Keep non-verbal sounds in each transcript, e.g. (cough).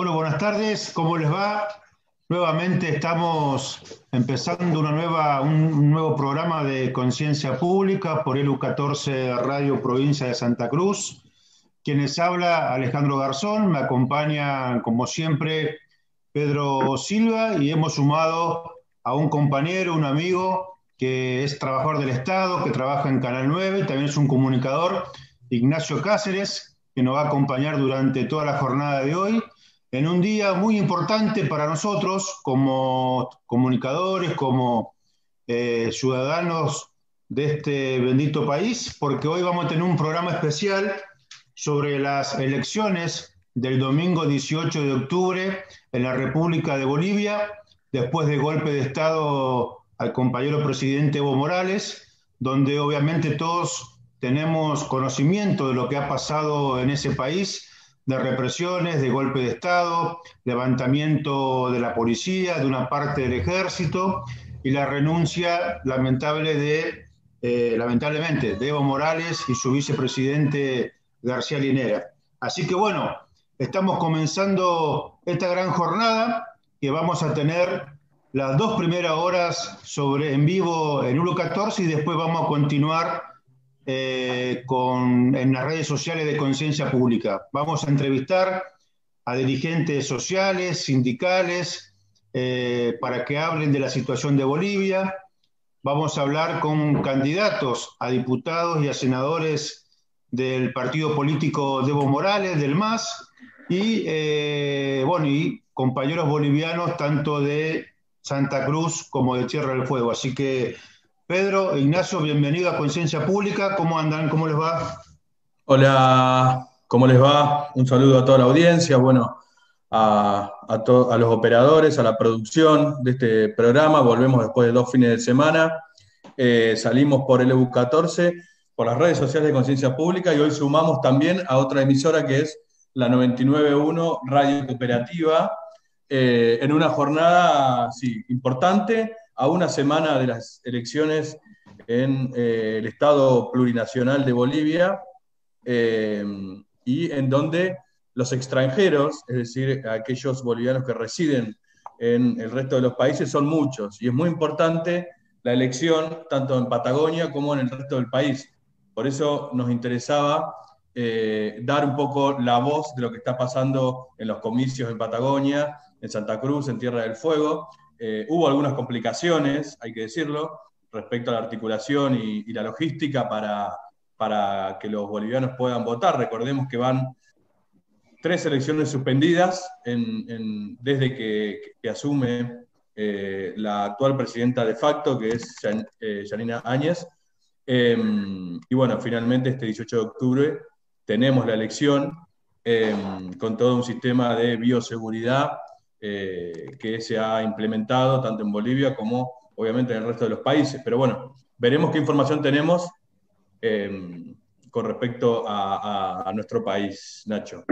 Bueno, buenas tardes, ¿cómo les va? Nuevamente estamos empezando una nueva, un nuevo programa de conciencia pública por ELU 14 Radio Provincia de Santa Cruz. Quienes habla Alejandro Garzón, me acompaña como siempre Pedro Silva y hemos sumado a un compañero, un amigo que es trabajador del Estado, que trabaja en Canal 9, también es un comunicador, Ignacio Cáceres, que nos va a acompañar durante toda la jornada de hoy en un día muy importante para nosotros como comunicadores, como eh, ciudadanos de este bendito país, porque hoy vamos a tener un programa especial sobre las elecciones del domingo 18 de octubre en la República de Bolivia, después del golpe de Estado al compañero presidente Evo Morales, donde obviamente todos tenemos conocimiento de lo que ha pasado en ese país de represiones, de golpe de Estado, levantamiento de la policía, de una parte del ejército y la renuncia lamentable de, eh, lamentablemente, de Evo Morales y su vicepresidente García Linera. Así que bueno, estamos comenzando esta gran jornada que vamos a tener las dos primeras horas sobre, en vivo en 1.14 y después vamos a continuar eh, con, en las redes sociales de Conciencia Pública. Vamos a entrevistar a dirigentes sociales, sindicales, eh, para que hablen de la situación de Bolivia. Vamos a hablar con candidatos a diputados y a senadores del partido político Evo Morales, del MAS, y, eh, bueno, y compañeros bolivianos tanto de Santa Cruz como de Tierra del Fuego. Así que Pedro, Ignacio, bienvenido a Conciencia Pública. ¿Cómo andan? ¿Cómo les va? Hola, ¿cómo les va? Un saludo a toda la audiencia, bueno, a, los operadores, a la producción de este programa. Volvemos después de dos fines de semana. Eh, salimos por el EU 14, por las redes sociales de Conciencia Pública y hoy sumamos también a otra emisora que es la 991 Radio Cooperativa, eh, en una jornada sí, importante a una semana de las elecciones en eh, el Estado plurinacional de Bolivia eh, y en donde los extranjeros, es decir, aquellos bolivianos que residen en el resto de los países, son muchos. Y es muy importante la elección tanto en Patagonia como en el resto del país. Por eso nos interesaba eh, dar un poco la voz de lo que está pasando en los comicios en Patagonia, en Santa Cruz, en Tierra del Fuego, eh, hubo algunas complicaciones, hay que decirlo, respecto a la articulación y, la logística para, para, que los bolivianos puedan votar. Recordemos que van tres elecciones suspendidas desde que, asume eh, la actual presidenta de facto, que es eh, Janina Áñez. Em, y bueno, finalmente este 18 de octubre tenemos la elección em, con todo un sistema de bioseguridad eh, que se ha implementado tanto en Bolivia como obviamente en el resto de los países. Pero bueno, veremos qué información tenemos em, con respecto a, nuestro país, Nacho.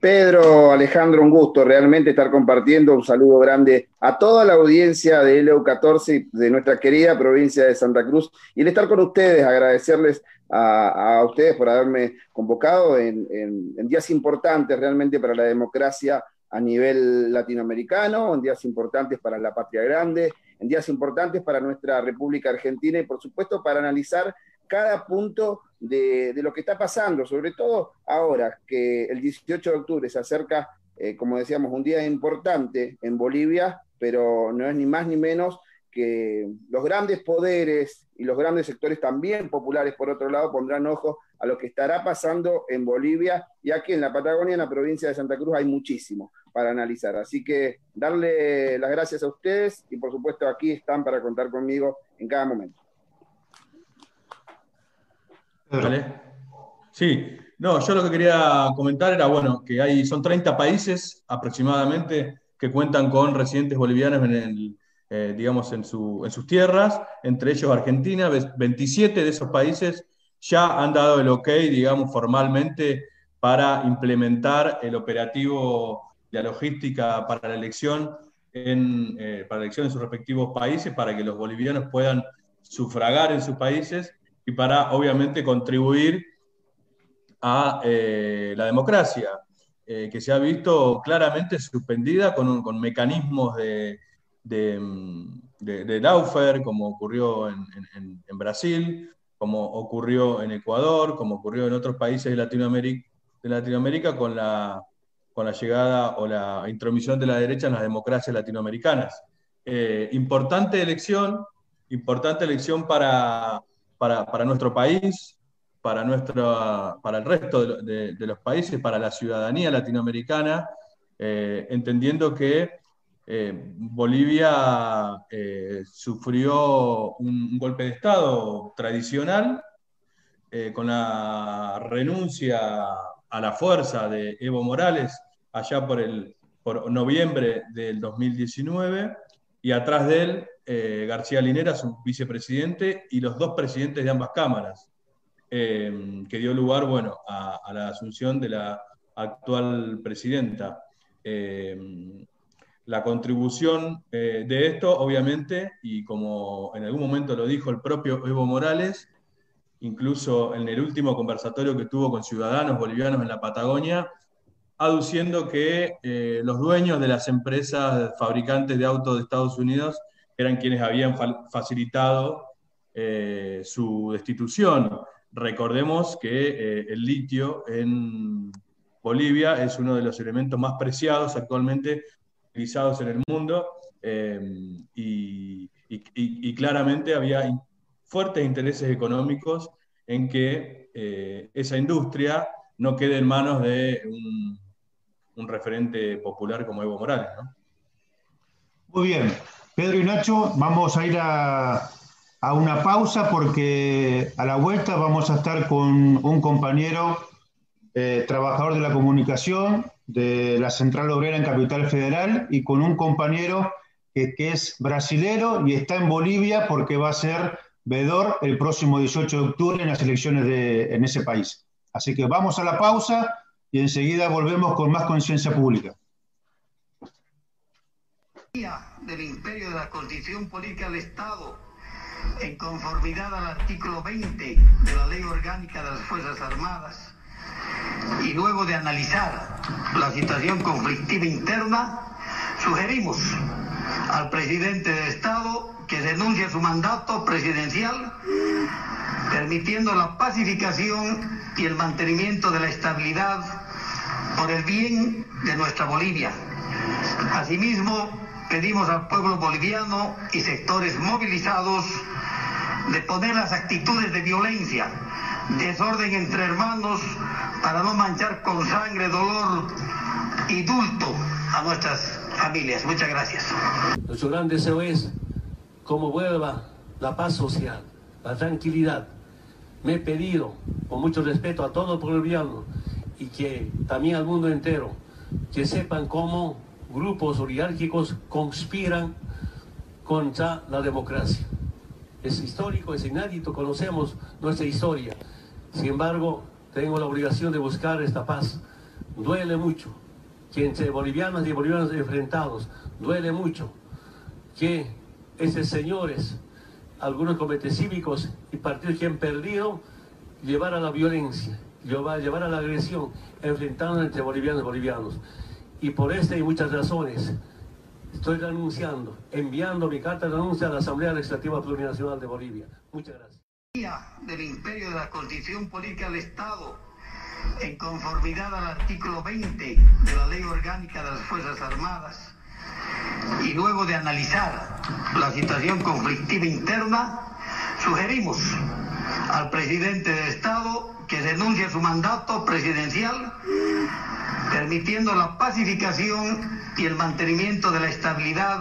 Pedro, Alejandro, un gusto realmente estar compartiendo. Un saludo grande a toda la audiencia de LEU 14 de nuestra querida provincia de Santa Cruz y el estar con ustedes, agradecerles a, ustedes por haberme convocado en, días importantes realmente para la democracia a nivel latinoamericano, en días importantes para la patria grande, en días importantes para nuestra República Argentina y por supuesto para analizar cada punto de, lo que está pasando, sobre todo ahora que el 18 de octubre se acerca, eh, como decíamos, un día importante en Bolivia, pero no es ni más ni menos que los grandes poderes y los grandes sectores también populares, por otro lado, pondrán ojo a lo que estará pasando en Bolivia, ya que en la Patagonia, en la provincia de Santa Cruz, hay muchísimo para analizar. Así que darle las gracias a ustedes y por supuesto aquí están para contar conmigo en cada momento. Sí, no, yo lo que quería comentar era, bueno, que hay, son 30 países aproximadamente que cuentan con residentes bolivianos en el, eh, digamos, en, sus tierras, entre ellos Argentina, 27 de esos países ya han dado el ok, digamos, formalmente para implementar el operativo de la logística para la elección en, eh, para la elección en sus respectivos países, para que los bolivianos puedan sufragar en sus países y para, obviamente, contribuir a eh, la democracia. eh, que se ha visto claramente suspendida con, con mecanismos de, de, de, Laufer, como ocurrió en, en, Brasil, como ocurrió en Ecuador, como ocurrió en otros países de Latinoamérica, de Latinoamérica con, la, con la llegada o la intromisión de la derecha en las democracias latinoamericanas. Eh, importante elección, importante elección para, para, para nuestro país, para, nuestro, para el resto de, los países, para la ciudadanía latinoamericana, eh, entendiendo que eh, Bolivia eh, sufrió un, golpe de Estado tradicional con la renuncia a la fuerza de Evo Morales allá por, el, noviembre del 2019 y atrás de él García Linera, su vicepresidente, y los dos presidentes de ambas cámaras, eh, que dio lugar bueno, a, la asunción de la actual presidenta. Eh, la contribución eh, de esto, obviamente, y como en algún momento lo dijo el propio Evo Morales, incluso en el último conversatorio que tuvo con ciudadanos bolivianos en la Patagonia, aduciendo que los dueños de las empresas fabricantes de autos de Estados Unidos eran quienes habían facilitado su destitución. Recordemos que eh, el litio en Bolivia es uno de los elementos más preciados actualmente utilizados en el mundo eh, y, claramente había fuertes intereses económicos en que eh, esa industria no quede en manos de un, referente popular como Evo Morales. Muy bien. Pedro y Nacho, vamos a ir a, una pausa porque a la vuelta vamos a estar con un compañero eh, trabajador de la comunicación de la Central Obrera en Capital Federal y con un compañero que, es brasilero y está en Bolivia porque va a ser vedor el próximo 18 de octubre en las elecciones de, en ese país. Así que vamos a la pausa y enseguida volvemos con más conciencia pública. Del imperio de la constitución política del Estado en conformidad al artículo 20 de la Ley Orgánica de las Fuerzas Armadas, y luego de analizar la situación conflictiva interna, sugerimos al presidente del Estado que denuncie su mandato presidencial, permitiendo la pacificación y el mantenimiento de la estabilidad por el bien de nuestra Bolivia. Asimismo, pedimos al pueblo boliviano y sectores movilizados de poner las actitudes de violencia, desorden entre hermanos, para no manchar con sangre, dolor y dulto a nuestras familias. Muchas gracias. Nuestro gran deseo es cómo vuelva la paz social, la tranquilidad. Me he pedido, con mucho respeto a todo el boliviano y que también al mundo entero, que sepan cómo grupos oligárquicos conspiran contra la democracia. Es histórico, es inédito, conocemos nuestra historia. Sin embargo, tengo la obligación de buscar esta paz. Duele mucho que entre bolivianos y bolivianos enfrentados, duele mucho que esos señores, algunos comités cívicos y partidos que han perdido, llevar a la violencia, llevar, llevar a la agresión, enfrentando entre bolivianos y bolivianos. Y por esta y muchas razones, estoy renunciando, enviando mi carta de renuncia a la Asamblea Legislativa Plurinacional de Bolivia. Muchas gracias. Del imperio de la Constitución Política del Estado, en conformidad al artículo 20 de la Ley Orgánica de las Fuerzas Armadas, y luego de analizar la situación conflictiva interna, sugerimos al presidente del Estado que denuncie su mandato presidencial permitiendo la pacificación y el mantenimiento de la estabilidad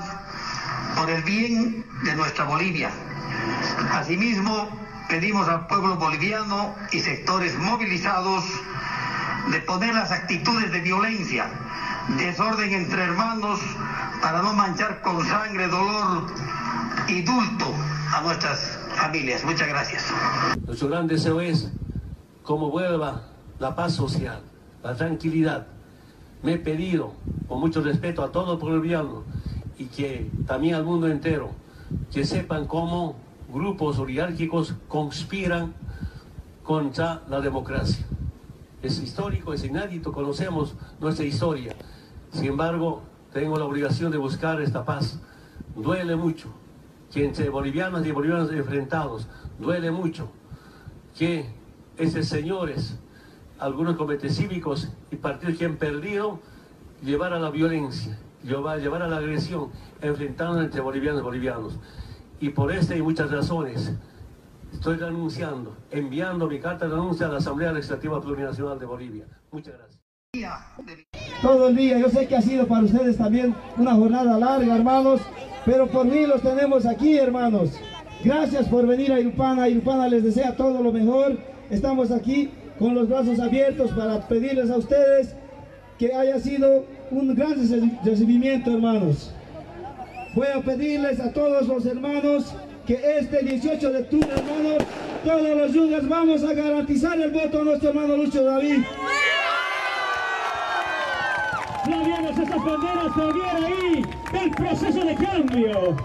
por el bien de nuestra Bolivia. Asimismo, pedimos al pueblo boliviano y sectores movilizados de poner las actitudes de violencia, desorden entre hermanos, para no manchar con sangre, dolor y dulto a nuestras familias. Muchas gracias. Nuestro gran deseo es cómo vuelva la paz social, la tranquilidad me he pedido, con mucho respeto a todo el boliviano y que también al mundo entero, que sepan cómo grupos oligárquicos conspiran contra la democracia. es histórico, es inédito, conocemos nuestra historia. Sin embargo, tengo la obligación de buscar esta paz. Duele mucho que entre bolivianos y bolivianos enfrentados, duele mucho que esos señores, algunos comités cívicos y partidos que han perdido, llevar a la violencia, llevar a la agresión, enfrentando entre bolivianos y bolivianos. Y por esta y muchas razones, estoy renunciando, enviando mi carta de renuncia a la Asamblea Legislativa Plurinacional de Bolivia. Muchas gracias. Todo el día, yo sé que ha sido para ustedes también una jornada larga, hermanos, pero por mí los tenemos aquí, hermanos. Gracias por venir a Irupana. Irupana les desea todo lo mejor. Estamos aquí con los brazos abiertos para pedirles a ustedes que haya sido un gran recibimiento, hermanos. Voy a pedirles a todos los hermanos que este 18 de octubre, hermanos, todos los yugas vamos a garantizar el voto a nuestro hermano Lucho David. Flavianos, esas banderas todavía ahí, el proceso de cambio.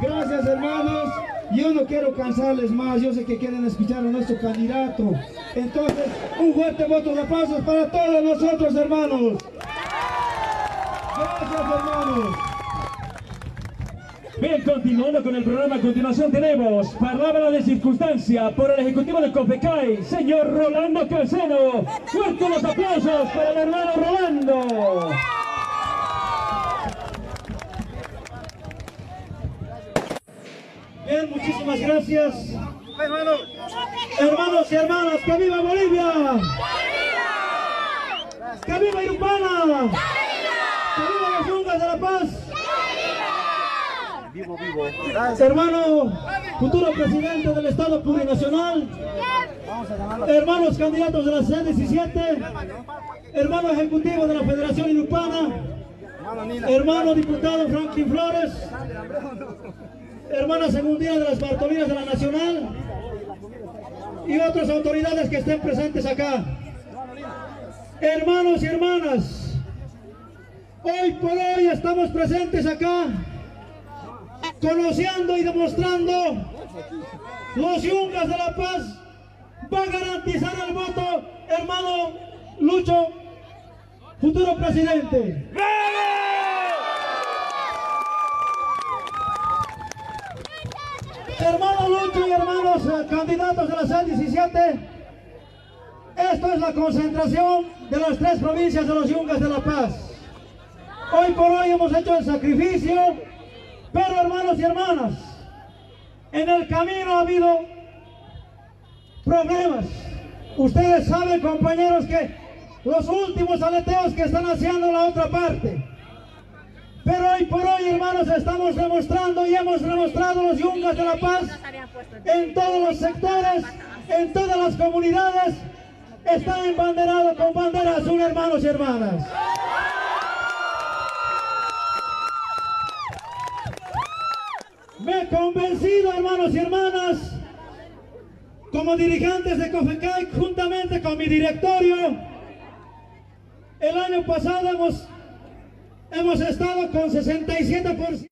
Gracias, hermanos. Yo no quiero cansarles más, yo sé que quieren escuchar a nuestro candidato. Entonces, un fuerte voto de pasos para todos nosotros, hermanos. Gracias, hermanos. Bien, continuando con el programa, a continuación tenemos palabra de circunstancia por el Ejecutivo de COFECAI, señor Rolando Calceno. Fuertes los aplausos para el hermano Rolando. Bien, muchísimas gracias. Hermanos y hermanas, ¡que viva Bolivia! ¡Que viva Irupana! ¡Que viva las yungas de la paz! Vivo, vivo. Hermano, futuro presidente del Estado Plurinacional, hermanos candidatos de la C17, hermano ejecutivo de la Federación Irupana, hermano diputado Franklin Flores, hermana segundina de las Bartolinas de la Nacional. Y otras autoridades que estén presentes acá. Hermanos y hermanas, hoy por hoy estamos presentes acá conociendo y demostrando los yungas de la paz va a garantizar el voto, hermano Lucho, futuro presidente. Hermano Lucho y hermanos eh, candidatos de la C17, esto es la concentración de las tres provincias de los Yungas de La Paz. Hoy por hoy hemos hecho el sacrificio, pero hermanos y hermanas, en el camino ha habido problemas. Ustedes saben, compañeros, que los últimos aleteos que están haciendo la otra parte, pero hoy por hoy, hermanos, estamos demostrando y hemos demostrado los yungas de la paz en todos los sectores, en todas las comunidades, están embanderados con bandera azul, hermanos y hermanas. He convencido, hermanos y hermanas, como dirigentes de COFECAI, juntamente con mi directorio, el año pasado hemos hemos estado con 67%.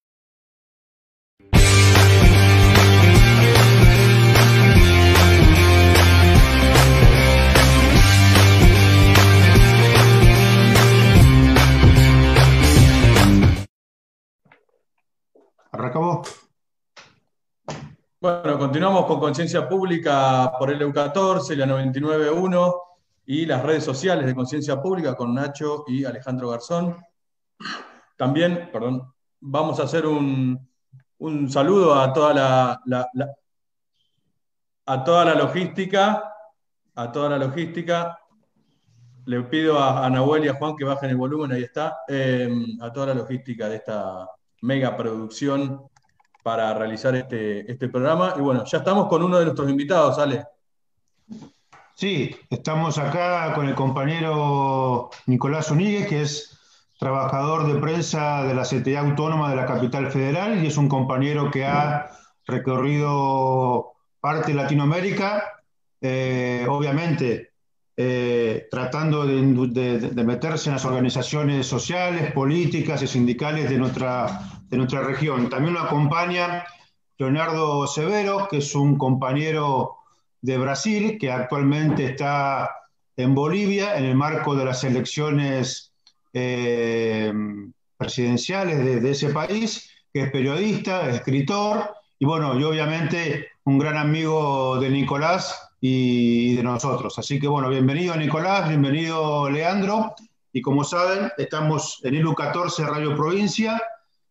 Bueno, continuamos con Conciencia Pública por el EU14, la 99.1 y las redes sociales de Conciencia Pública con Nacho y Alejandro Garzón. También, perdón, vamos a hacer un, saludo a toda la, a toda la logística, a toda la logística. Le pido a, Nahuel y a Juan que bajen el volumen, ahí está, eh, a toda la logística de esta mega producción para realizar este, este programa. Y bueno, ya estamos con uno de nuestros invitados, Ale. Sí, estamos acá con el compañero Nicolás Uníguez, que es trabajador de prensa de la CTA Autónoma de la Capital Federal y es un compañero que ha recorrido parte de Latinoamérica, eh, obviamente eh, tratando de, meterse en las organizaciones sociales, políticas y sindicales de nuestra, de nuestra región. También lo acompaña Leonardo Severo, que es un compañero de Brasil, que actualmente está en Bolivia en el marco de las elecciones eh, presidenciales de, ese país, que es periodista, escritor, y bueno, y obviamente un gran amigo de Nicolás y de nosotros. Así que bueno, bienvenido Nicolás, bienvenido Leandro, y como saben, estamos en ILU 14 Radio Provincia,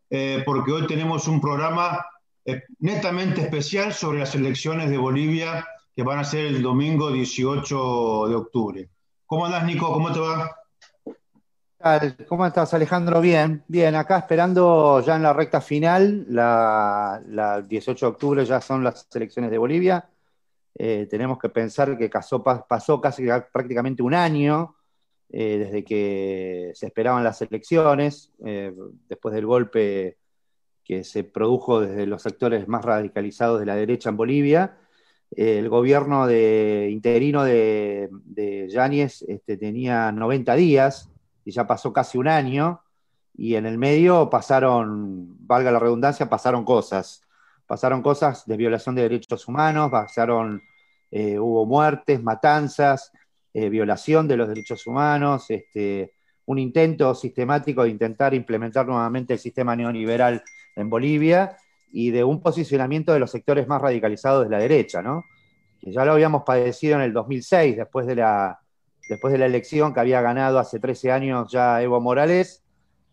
eh, porque hoy tenemos un programa eh, netamente especial sobre las elecciones de Bolivia que van a ser el domingo 18 de octubre. ¿Cómo andás, Nico? ¿Cómo te va? ¿Cómo estás, Alejandro? Bien, bien, acá esperando ya en la recta final, la, 18 de octubre ya son las elecciones de Bolivia. Eh, tenemos que pensar que pasó casi prácticamente un año eh, desde que se esperaban las elecciones, eh, después del golpe que se produjo desde los sectores más radicalizados de la derecha en Bolivia. el gobierno de, interino de, de Yáñez este, tenía 90 días y ya pasó casi un año, y en el medio pasaron, valga la redundancia, pasaron cosas. Pasaron cosas de violación de derechos humanos, pasaron, eh, hubo muertes, matanzas, eh, violación de los derechos humanos, este, un intento sistemático de intentar implementar nuevamente el sistema neoliberal en Bolivia y de un posicionamiento de los sectores más radicalizados de la derecha, ¿no? que ya lo habíamos padecido en el 2006, después de la, después de la elección que había ganado hace 13 años ya Evo Morales,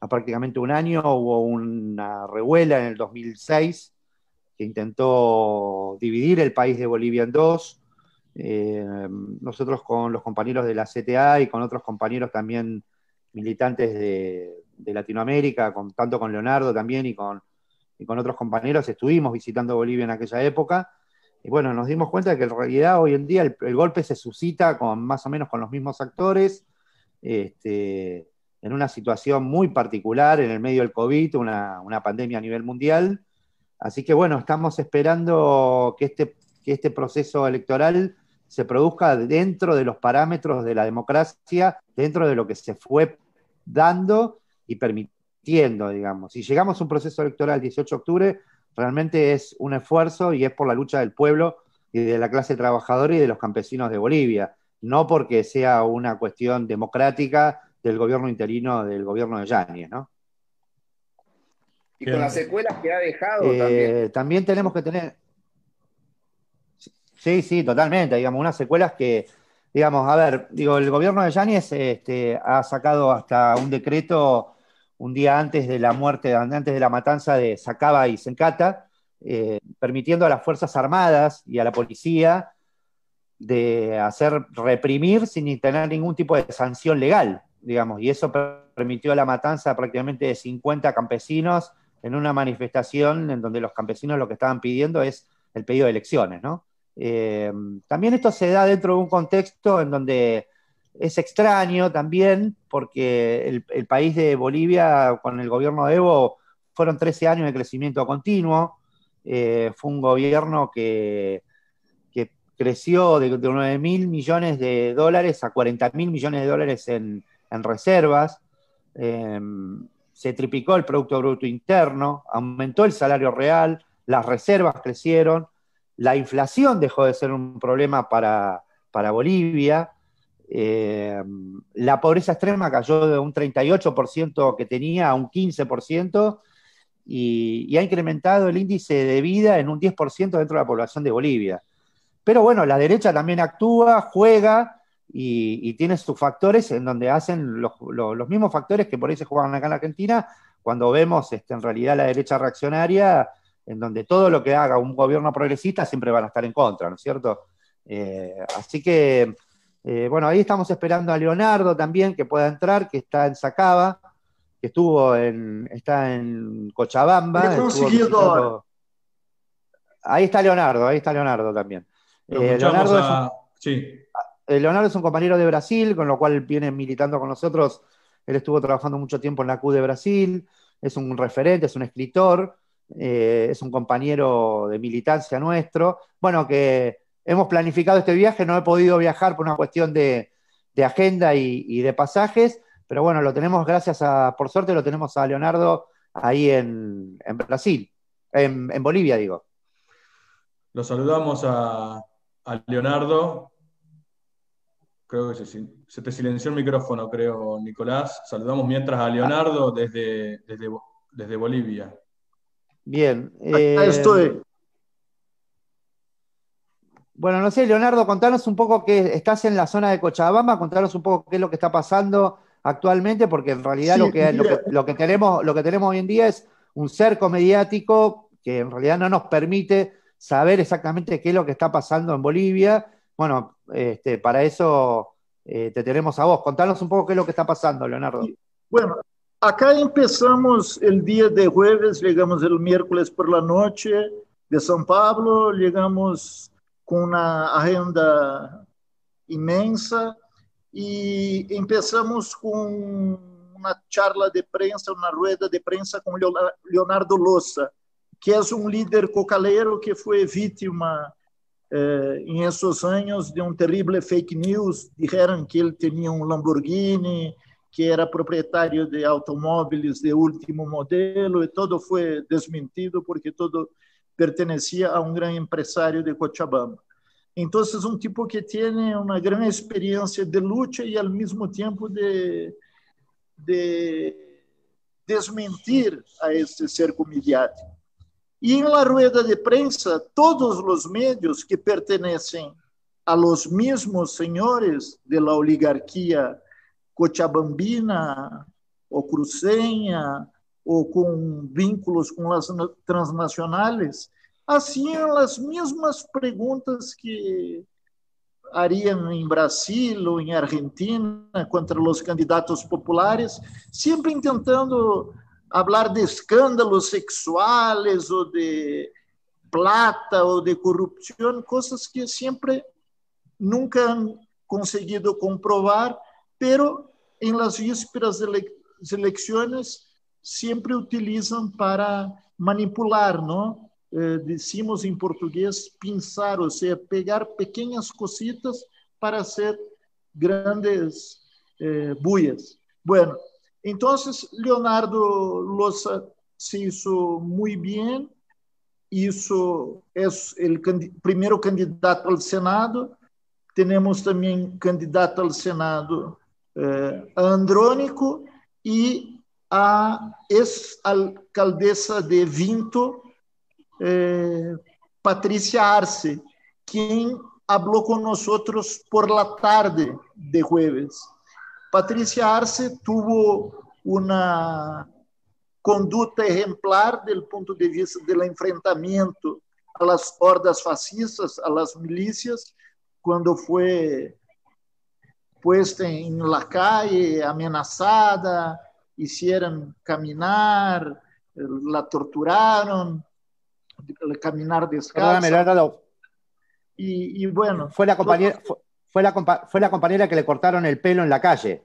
a prácticamente un año hubo una revuela en el 2006 que intentó dividir el país de Bolivia en dos, eh, nosotros con los compañeros de la CTA y con otros compañeros también militantes de, Latinoamérica, con, tanto con Leonardo también y con, con otros compañeros, estuvimos visitando Bolivia en aquella época. Y bueno, nos dimos cuenta de que en realidad hoy en día el, golpe se suscita con más o menos con los mismos actores, este, en una situación muy particular, en el medio del COVID, una, una pandemia a nivel mundial. Así que bueno, estamos esperando que este, que este proceso electoral se produzca dentro de los parámetros de la democracia, dentro de lo que se fue dando y permitiendo, digamos. Si llegamos a un proceso electoral el 18 de octubre, realmente es un esfuerzo y es por la lucha del pueblo y de la clase trabajadora y de los campesinos de Bolivia, no porque sea una cuestión democrática del gobierno interino del gobierno de Yáñez, ¿no? Y con las secuelas que ha dejado eh, también. También tenemos que tener, Sí, sí, totalmente. Digamos, unas secuelas que, digamos, a ver, digo, el gobierno de Yáñez este, ha sacado hasta un decreto un día antes de la muerte, antes de la matanza de Sacaba y Sencata, eh, permitiendo a las Fuerzas Armadas y a la policía de hacer reprimir sin tener ningún tipo de sanción legal, digamos, y eso permitió la matanza prácticamente de 50 campesinos en una manifestación en donde los campesinos lo que estaban pidiendo es el pedido de elecciones, ¿no? Eh, también esto se da dentro de un contexto en donde es extraño también, porque el, país de Bolivia con el gobierno de Evo fueron 13 años de crecimiento continuo, eh, fue un gobierno que, creció de, 9 mil millones de dólares a 40 mil millones de dólares en, reservas, eh, se triplicó el Producto Bruto Interno, aumentó el salario real, las reservas crecieron, la inflación dejó de ser un problema para, Bolivia. Eh, la pobreza extrema cayó de un 38% que tenía a un 15% y, ha incrementado el índice de vida en un 10% dentro de la población de Bolivia. Pero bueno, la derecha también actúa, juega y, tiene sus factores en donde hacen los, mismos factores que por ahí se juegan acá en la Argentina, cuando vemos este, en realidad la derecha reaccionaria en donde todo lo que haga un gobierno progresista siempre van a estar en contra, ¿no es cierto? Eh, así que, eh, bueno, ahí estamos esperando a Leonardo también que pueda entrar, que está en Sacaba, que estuvo en, está en Cochabamba. Ahí está Leonardo, ahí está Leonardo también. Eh, Leonardo, es un, sí. Leonardo es un compañero de Brasil, con lo cual viene militando con nosotros. Él estuvo trabajando mucho tiempo en la Q de Brasil, es un referente, es un escritor. Eh, es un compañero de militancia nuestro. Bueno, que hemos planificado este viaje, no he podido viajar por una cuestión de, agenda y, de pasajes, pero bueno, lo tenemos gracias a, por suerte lo tenemos a Leonardo ahí en, Brasil, en, Bolivia, digo. Lo saludamos a, Leonardo. creo que se, te silenció el micrófono, creo, Nicolás. Saludamos mientras a Leonardo desde, desde, Bolivia. Bien. Eh, estoy. Bueno, no sé, Leonardo, contanos un poco que estás en la zona de Cochabamba, contanos un poco qué es lo que está pasando actualmente, porque en realidad lo, que, lo, que, tenemos, lo que tenemos hoy en día es un cerco mediático que en realidad no nos permite saber exactamente qué es lo que está pasando en Bolivia. Bueno, este, para eso eh, te tenemos a vos. Contanos un poco qué es lo que está pasando, Leonardo. Bueno, acá empezamos el día de jueves, llegamos el miércoles por la noche de São Paulo, llegamos con una agenda inmensa y empezamos con una charla de prensa, una rueda de prensa con Leonardo Loza, que es un líder cocalero que fue víctima eh, en esos años de un terrible fake news. Dijeron que él tenía un Lamborghini, que era propietario de automóviles de último modelo y todo fue desmentido porque todo pertenecía a un gran empresario de Cochabamba. Entonces, un tipo que tiene una gran experiencia de lucha y al mismo tiempo de, de desmentir a este cerco mediático. Y en la rueda de prensa, todos los medios que pertenecen a los mismos señores de la oligarquía cochabambina o cruceña o con vínculos con las transnacionales, hacían las mismas preguntas que harían en Brasil o en Argentina contra los candidatos populares, siempre intentando hablar de escándalos sexuales o de plata o de corrupción, cosas que siempre nunca han conseguido comprobar, pero en las vísperas de las elecciones siempre utilizan para manipular, ¿no? Eh, decimos en portugués pinzar, o sea, pegar pequeñas cositas para hacer grandes eh, bullas. Bueno, entonces Leonardo Loza se hizo muy bien, hizo, es el primeiro candidato ao Senado, temos também candidato ao Senado eh, Andrônico e a ex-alcaldesa de Vinto, eh, Patricia Arce, quien habló con nosotros por la tarde de jueves. Patricia Arce tuvo una conduta ejemplar del punto de vista del enfrentamiento a las hordas fascistas, a las milicias, cuando fue puesta en la calle, amenazada, hicieron caminar, la torturaron, caminar descalzo. Y, y, bueno. Fue la, compañera, fue, la, fue la compañera que le cortaron el pelo en la calle.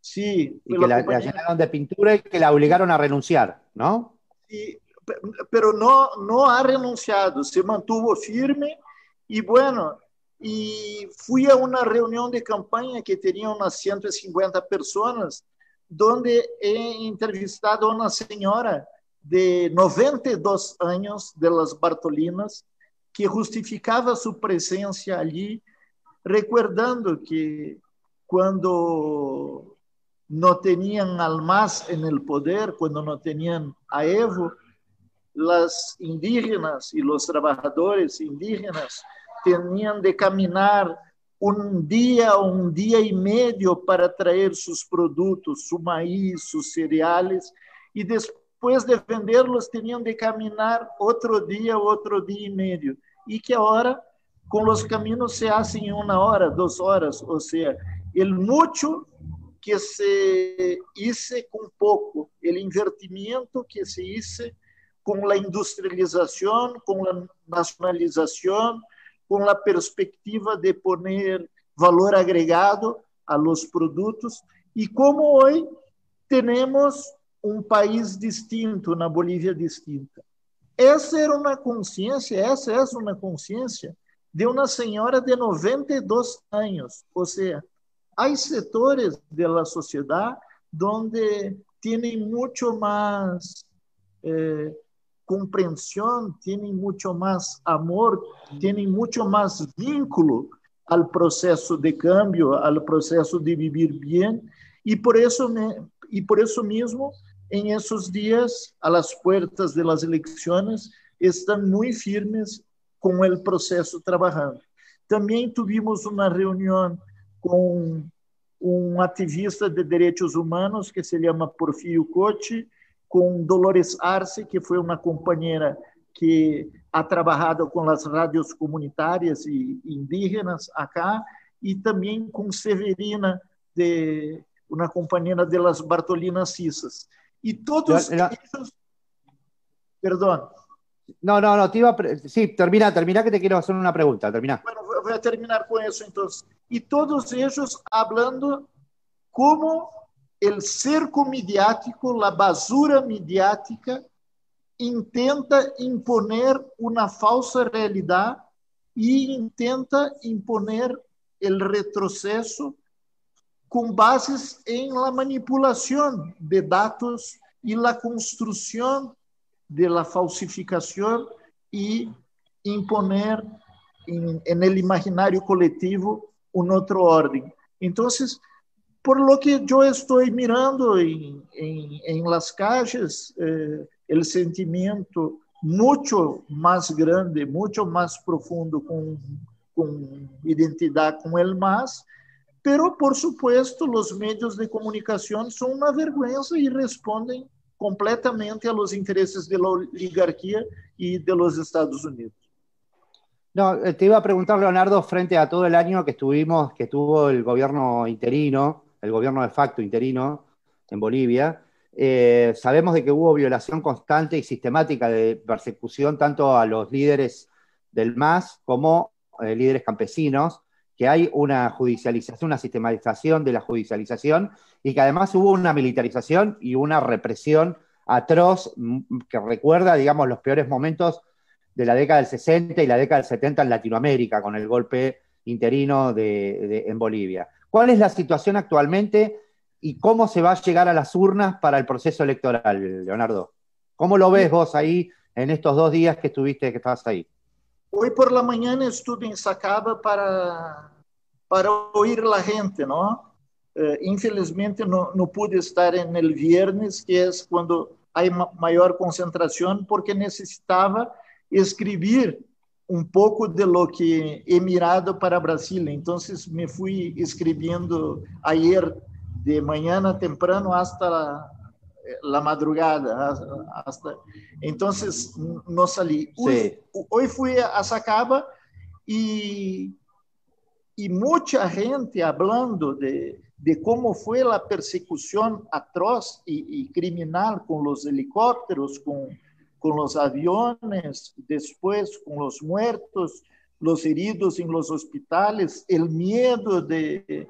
Sí. Y que la, llenaron de pintura y que la obligaron a renunciar, ¿no? Sí, pero no, no ha renunciado, se mantuvo firme y bueno, y fui a una reunión de campaña que tenía unas 150 personas, donde he entrevistado a una señora de 92 anos de las Bartolinas, que justificava sua presença ali, recordando que quando não tinham al MAS en el poder, quando não tinham a Evo, las indígenas e los trabajadores indígenas tinham de caminhar um dia, um dia e meio para trazer seus produtos, su maíz, sus cereales, e depois de venderlos tenían de caminar otro día, otro día y medio. Y que ahora con los caminos se hacen en una hora, dos horas. O sea, el mucho que se hizo con poco, el invertimiento que se hizo con la industrialización, con la nacionalización, con la perspectiva de poner valor agregado a los productos. Y como hoy tenemos um país distinto, na Bolívia distinta. Essa era uma consciência, essa é uma consciência de uma senhora de 92 anos. Ou seja, há setores da sociedade onde têm muito mais eh, compreensão, têm muito mais amor, têm muito mais vínculo al proceso de cambio, al proceso de vivir bien, y por eso, me, y por eso mismo, en esos días, a las puertas de las elecciones, están muy firmes con el proceso trabajando. También tuvimos una reunión con un ativista de derechos humanos que se llama Porfirio Coche, con Dolores Arce, que foi uma companheira que ha trabalhado com as rádios comunitárias e indígenas acá, e também com Severina, de uma companheira de las Bartolinas Cisas. E todos La- la- ellos... Perdón. No, no, no, te iba a pre- sí, termina, termina que te quiero hacer una pregunta, termina. Bueno, voy voy a terminar con eso entonces. Y todos ellos hablando cómo el cerco mediático, la basura mediática, intenta imponer una falsa realidad y intenta imponer el retroceso con bases en la manipulación de datos y la construcción de la falsificación y imponer en, en el imaginario colectivo un otro orden. Entonces, por lo que yo estoy mirando en, en, en las calles, eh, el sentimiento mucho más grande, mucho más profundo con, con identidad con el más, pero por supuesto los medios de comunicación son una vergüenza y responden completamente a los intereses de la oligarquía y de los Estados Unidos. No, eh, te iba a preguntar, Leonardo, frente a todo el año que estuvimos, que estuvo el gobierno interino, el gobierno de facto interino en Bolivia, eh, sabemos de que hubo violación constante y sistemática de persecución tanto a los líderes del MAS como eh, líderes campesinos, que hay una judicialización, una sistematización de la judicialización y que además hubo una militarización y una represión atroz que recuerda, digamos, los peores momentos de la década del 60 y la década del 70 en Latinoamérica, con el golpe interino en Bolivia. ¿Cuál es la situación actualmente y cómo se va a llegar a las urnas para el proceso electoral, Leonardo? ¿Cómo lo ves vos ahí en estos dos días que estuviste, que estabas ahí? Hoy por la mañana estuve en Sacaba para, para oír la gente, ¿no? Eh, infelizmente no, no pude estar en el viernes, que es cuando hay ma mayor concentración, porque necesitaba escribir um pouco de lo que he mirado para Brasília. Então, me fui escrevendo ayer de manhã temprano hasta la, la madrugada. Hasta... Então, não salí. Hoje, hoje fui a Sacaba e, e muita gente falando de, de como foi a persecução atroz e, e criminal com os helicópteros, com con los aviones, después con los muertos, los heridos en los hospitales, el miedo de,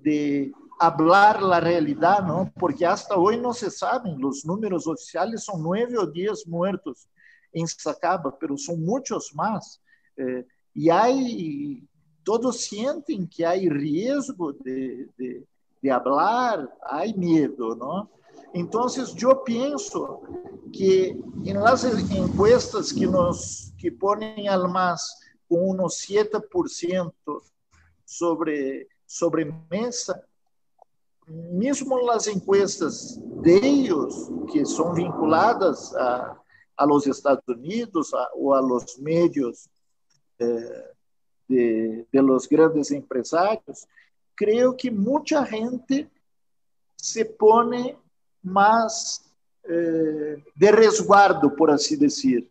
de hablar la realidad, ¿no? Porque hasta hoy no se saben, los números oficiales son nueve o diez muertos en Sacaba, pero son muchos más. Eh, y hay, todos sienten que hay riesgo de, de, de hablar, hay miedo, ¿no? Entonces, yo pienso que en las encuestas que nos que ponen al más con unos 7% sobre, sobre mesa, mismo las encuestas de ellos, que son vinculadas a, a los Estados Unidos a, o a los medios eh, de, de los grandes empresarios, creo que mucha gente se pone más eh, de resguardo, por así decir,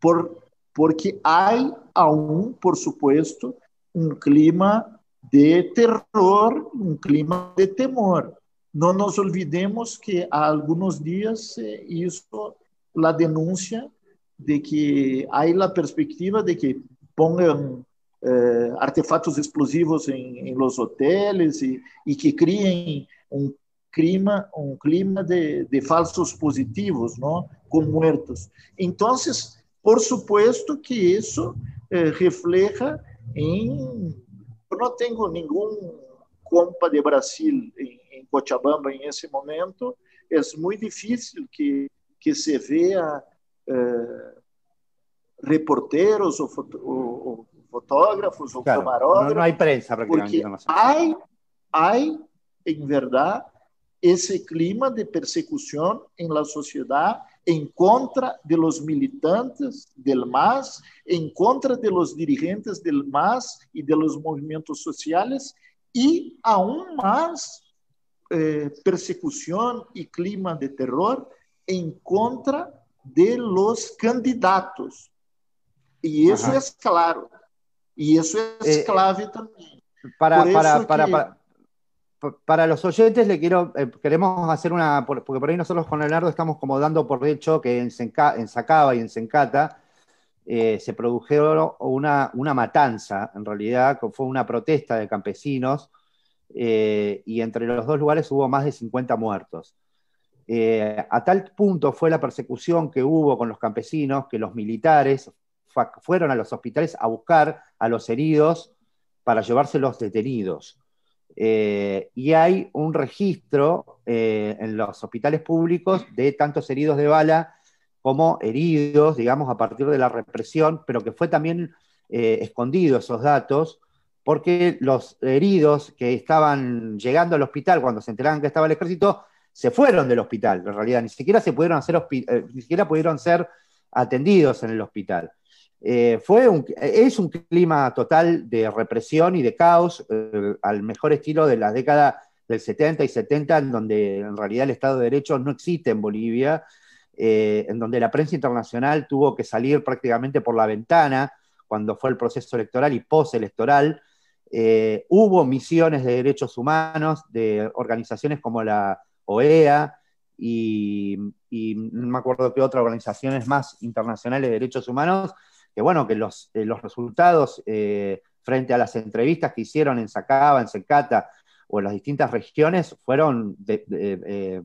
por, porque hay aún, por supuesto, un clima de terror, un clima de temor. No nos olvidemos que há algunos días se hizo la denuncia de que hay la perspectiva de que pongan eh, artefactos explosivos en, en los hoteles y, y que críen un clima, um clima de, de falsos positivos, não? com muertos. Então, por supuesto que isso eh, refleja em... Eu não tenho nenhum compa de Brasil em, em Cochabamba em esse momento, é muito difícil que, que se veja eh, reporteros ou, foto, ou, ou fotógrafos o camarógrafos. No, hay prensa prácticamente. Porque hay, hay, en verdad, ese clima de persecución en la sociedad en contra de los militantes del MAS, en contra de los dirigentes del MAS y de los movimientos sociales, y aún más eh, persecución y clima de terror en contra de los candidatos. Y eso Ajá. es claro. Y eso es eh, clave también. Para, para, para, que... para, para los oyentes le quiero, eh, queremos hacer una, porque por ahí nosotros con Leonardo estamos como dando por hecho que en, Senca, en Sacaba y en Sencata eh, se produjeron una, una, matanza, en realidad fue una protesta de campesinos eh, y entre los dos lugares hubo más de 50 muertos. A tal punto fue la persecución que hubo con los campesinos que los militares fueron a los hospitales a buscar a los heridos para llevárselos detenidos. Eh, y hay un registro eh, en los hospitales públicos de tantos heridos de bala como heridos, digamos, a partir de la represión, pero que fue también eh, escondido esos datos, porque los heridos que estaban llegando al hospital cuando se enteraban que estaba el ejército, se fueron del hospital, en realidad, ni siquiera, se pudieron hacer, ni siquiera pudieron ser atendidos en el hospital. Eh, fue un, es un clima total de represión y de caos, eh, al mejor estilo de la década del 70 y 70, en donde en realidad el Estado de Derecho no existe en Bolivia, eh, en donde la prensa internacional tuvo que salir prácticamente por la ventana cuando fue el proceso electoral y postelectoral. hubo misiones de derechos humanos de organizaciones como la OEA y, y no me acuerdo qué otras organizaciones más internacionales de derechos humanos que bueno, que los, eh, los resultados eh, frente a las entrevistas que hicieron en Sacaba, en Secata o en las distintas regiones fueron de, de, eh,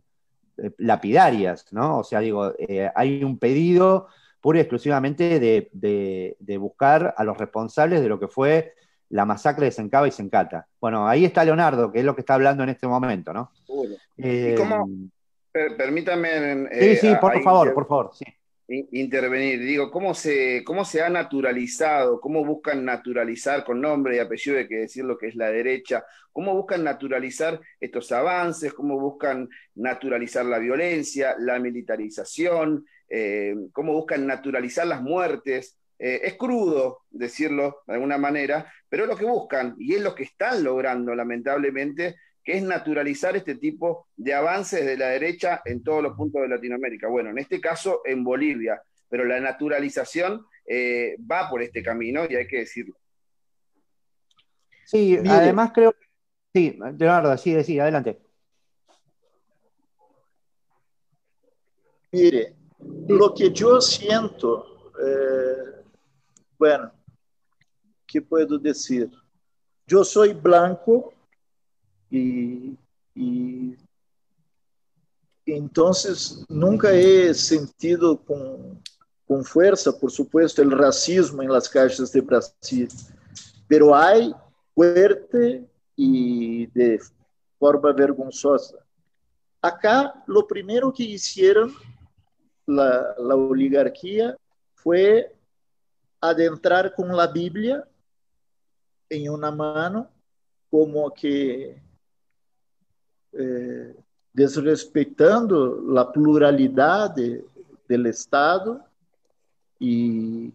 lapidarias, ¿no? O sea, digo, hay un pedido pura y exclusivamente de, de, buscar a los responsables de lo que fue la masacre de Sencaba y Sencata. Bueno, ahí está Leonardo, que es lo que está hablando en este momento, ¿no? ¿Y cómo? permítame. sí, sí, por favor, por favor, sí intervenir. Digo, ¿cómo se, ¿cómo se ha naturalizado? ¿Cómo buscan naturalizar con nombre y apellido, hay que decir lo que es la derecha? ¿Cómo buscan naturalizar estos avances? ¿Cómo buscan naturalizar la violencia, la militarización? Eh, ¿Cómo buscan naturalizar las muertes? Eh, es crudo decirlo de alguna manera, pero es lo que buscan y es lo que están logrando, lamentablemente, que es naturalizar este tipo de avances de la derecha en todos los puntos de Latinoamérica. Bueno, en este caso en Bolivia, pero la naturalización eh, va por este camino y hay que decirlo. Sí, además creo... Sí, Leonardo, sí, sí, adelante. Mire, lo que yo siento, eh, bueno, ¿qué puedo decir? Yo soy blanco, y, entonces nunca he sentido con, con fuerza, por supuesto, el racismo en las calles de Brasil, pero hay fuerte y de forma vergonzosa. Acá lo primero que hicieron la, la oligarquía fue adentrar con la Biblia en una mano, como que eh, desrespeitando a pluralidade do Estado e,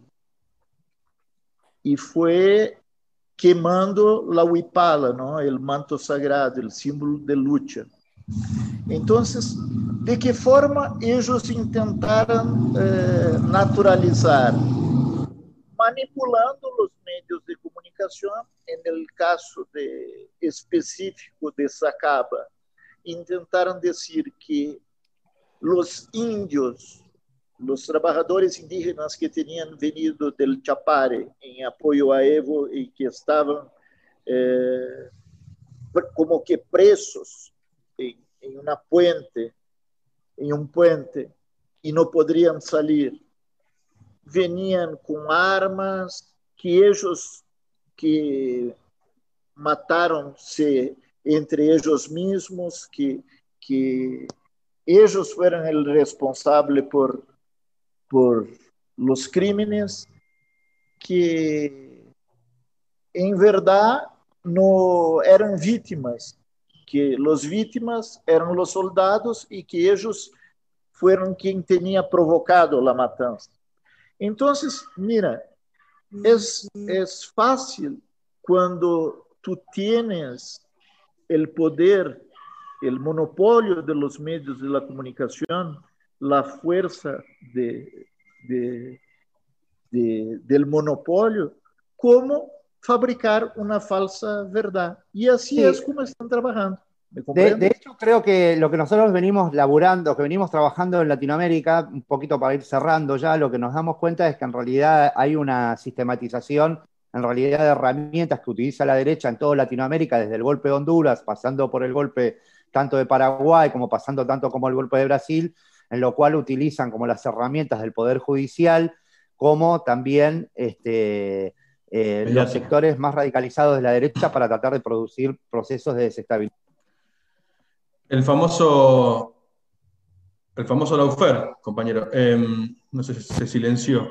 e foi queimando a huipala, não? o manto sagrado, o símbolo de luta. Então, de que forma eles tentaram eh, naturalizar? Manipulando os meios de comunicação, no caso de, específico de Sacaba, intentaram dizer que os índios, os trabalhadores indígenas que tinham venido del Chapare em apoio a Evo e que estavam eh, como que presos em, uma puente, em um puente e não poderiam sair, veniam com armas que eles que mataram-se entre ellos mismos, que, que ellos fueron el por, por los crímenes, que em verdade, no eram vítimas, que os vítimas eram os soldados e que eles foram quem tinha provocado a matança. Então, mira, é, é fácil quando tu tienes o poder, o monopólio de los medios de la comunicación, la fuerza de, de, de, del monopolio, como fabricar una falsa verdad. Y así sí. es como están trabajando. De, de, hecho, creo que lo que nosotros venimos laburando, que venimos trabajando en Latinoamérica, un poquito para ir cerrando ya, lo que nos damos cuenta es que en realidad hay una sistematización, en realidad de herramientas que utiliza la derecha en toda Latinoamérica, desde el golpe de Honduras, pasando por el golpe tanto de Paraguay como pasando tanto como el golpe de Brasil, en lo cual utilizan como las herramientas del Poder Judicial, como también este, eh, los sectores más radicalizados de la derecha para tratar de producir procesos de desestabilización. El famoso, el famoso Laufer, compañero, eh, no sé si se silenció.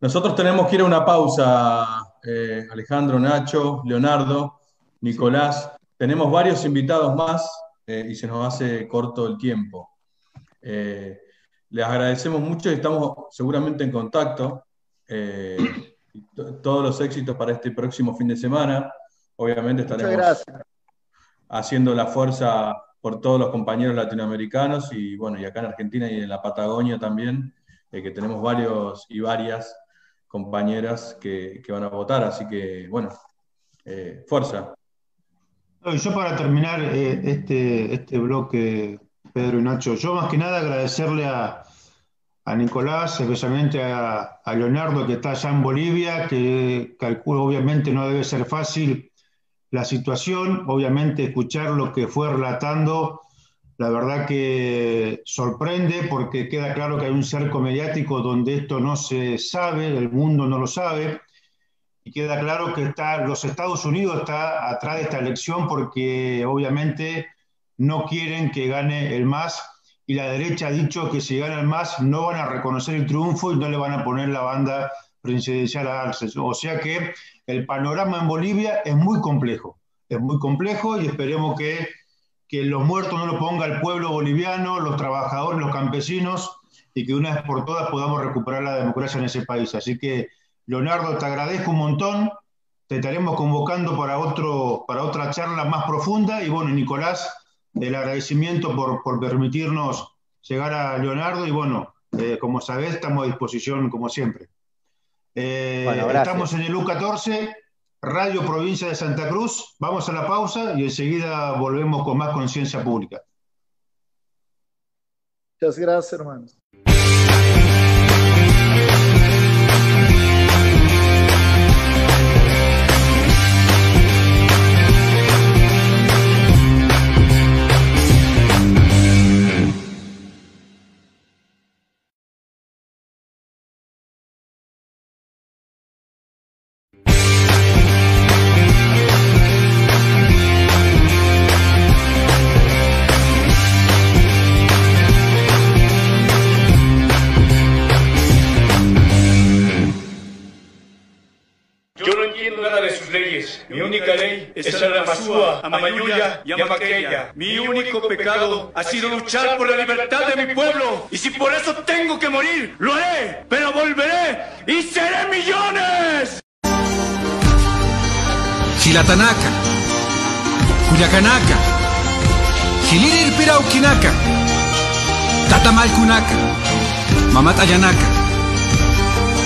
Nosotros tenemos que ir a una pausa, eh, Alejandro, Nacho, Leonardo, Nicolás. Tenemos varios invitados más eh, y se nos hace corto el tiempo. Eh, les agradecemos mucho y estamos seguramente en contacto. todos los éxitos para este próximo fin de semana. Obviamente estaremos haciendo la fuerza por todos los compañeros latinoamericanos y bueno, y acá en Argentina y en la Patagonia también, eh, que tenemos varios y varias compañeras que, que van a votar, así que bueno, eh, fuerza. Yo para terminar eh, este, este bloque, Pedro y Nacho, yo más que nada agradecerle a, a Nicolás, especialmente a, a, Leonardo que está allá en Bolivia, que calculo obviamente no debe ser fácil la situación, obviamente escuchar lo que fue relatando, la verdad que sorprende porque queda claro que hay un cerco mediático donde esto no se sabe, el mundo no lo sabe, y queda claro que está, los Estados Unidos está atrás de esta elección porque obviamente no quieren que gane el MAS y la derecha ha dicho que si gana el MAS no van a reconocer el triunfo y no le van a poner la banda presidencial a Arces. O sea que el panorama en Bolivia es muy complejo, es muy complejo y esperemos que, que los muertos no lo ponga el pueblo boliviano, los trabajadores, los campesinos y que una vez por todas podamos recuperar la democracia en ese país. Así que, Leonardo, te agradezco un montón, te estaremos convocando para, otro, para otra charla más profunda. Y bueno, Nicolás, el agradecimiento por, por permitirnos llegar a Leonardo. Y bueno, eh, como sabes, estamos a disposición como siempre. Eh, bueno, estamos en el U14, Radio Provincia de Santa Cruz. Vamos a la pausa y enseguida volvemos con más conciencia pública. Muchas gracias, hermanos. Masúa, Amayuya y Amaqueya. Mi único pecado ha sido luchar por la libertad de mi pueblo. Y si por eso tengo que morir, lo haré. Pero volveré y seré millones. Gilatanaka, Cuyacanaka, Gilirir Pirauquinaca, Tatamalcunaka, Mamatayanaka,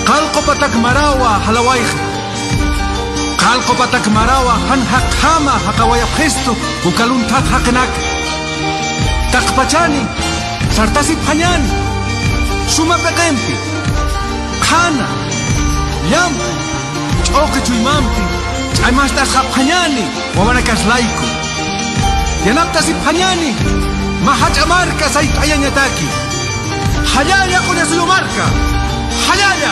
Calcopatak Marawa, Halawaija. Kallqopatak marawa hanhaqhama haqawayapqistu kukaluntat haqinaka Taqpachani sartasip suma Sumape qempi Qhana Llam Ch'oqi chuymampi Ch'aymashtas haphañani Wawanakas Yanaptasip hañani Mahach'amarka sayt'ayañataki Hallalla qunasuyumarka Hallalla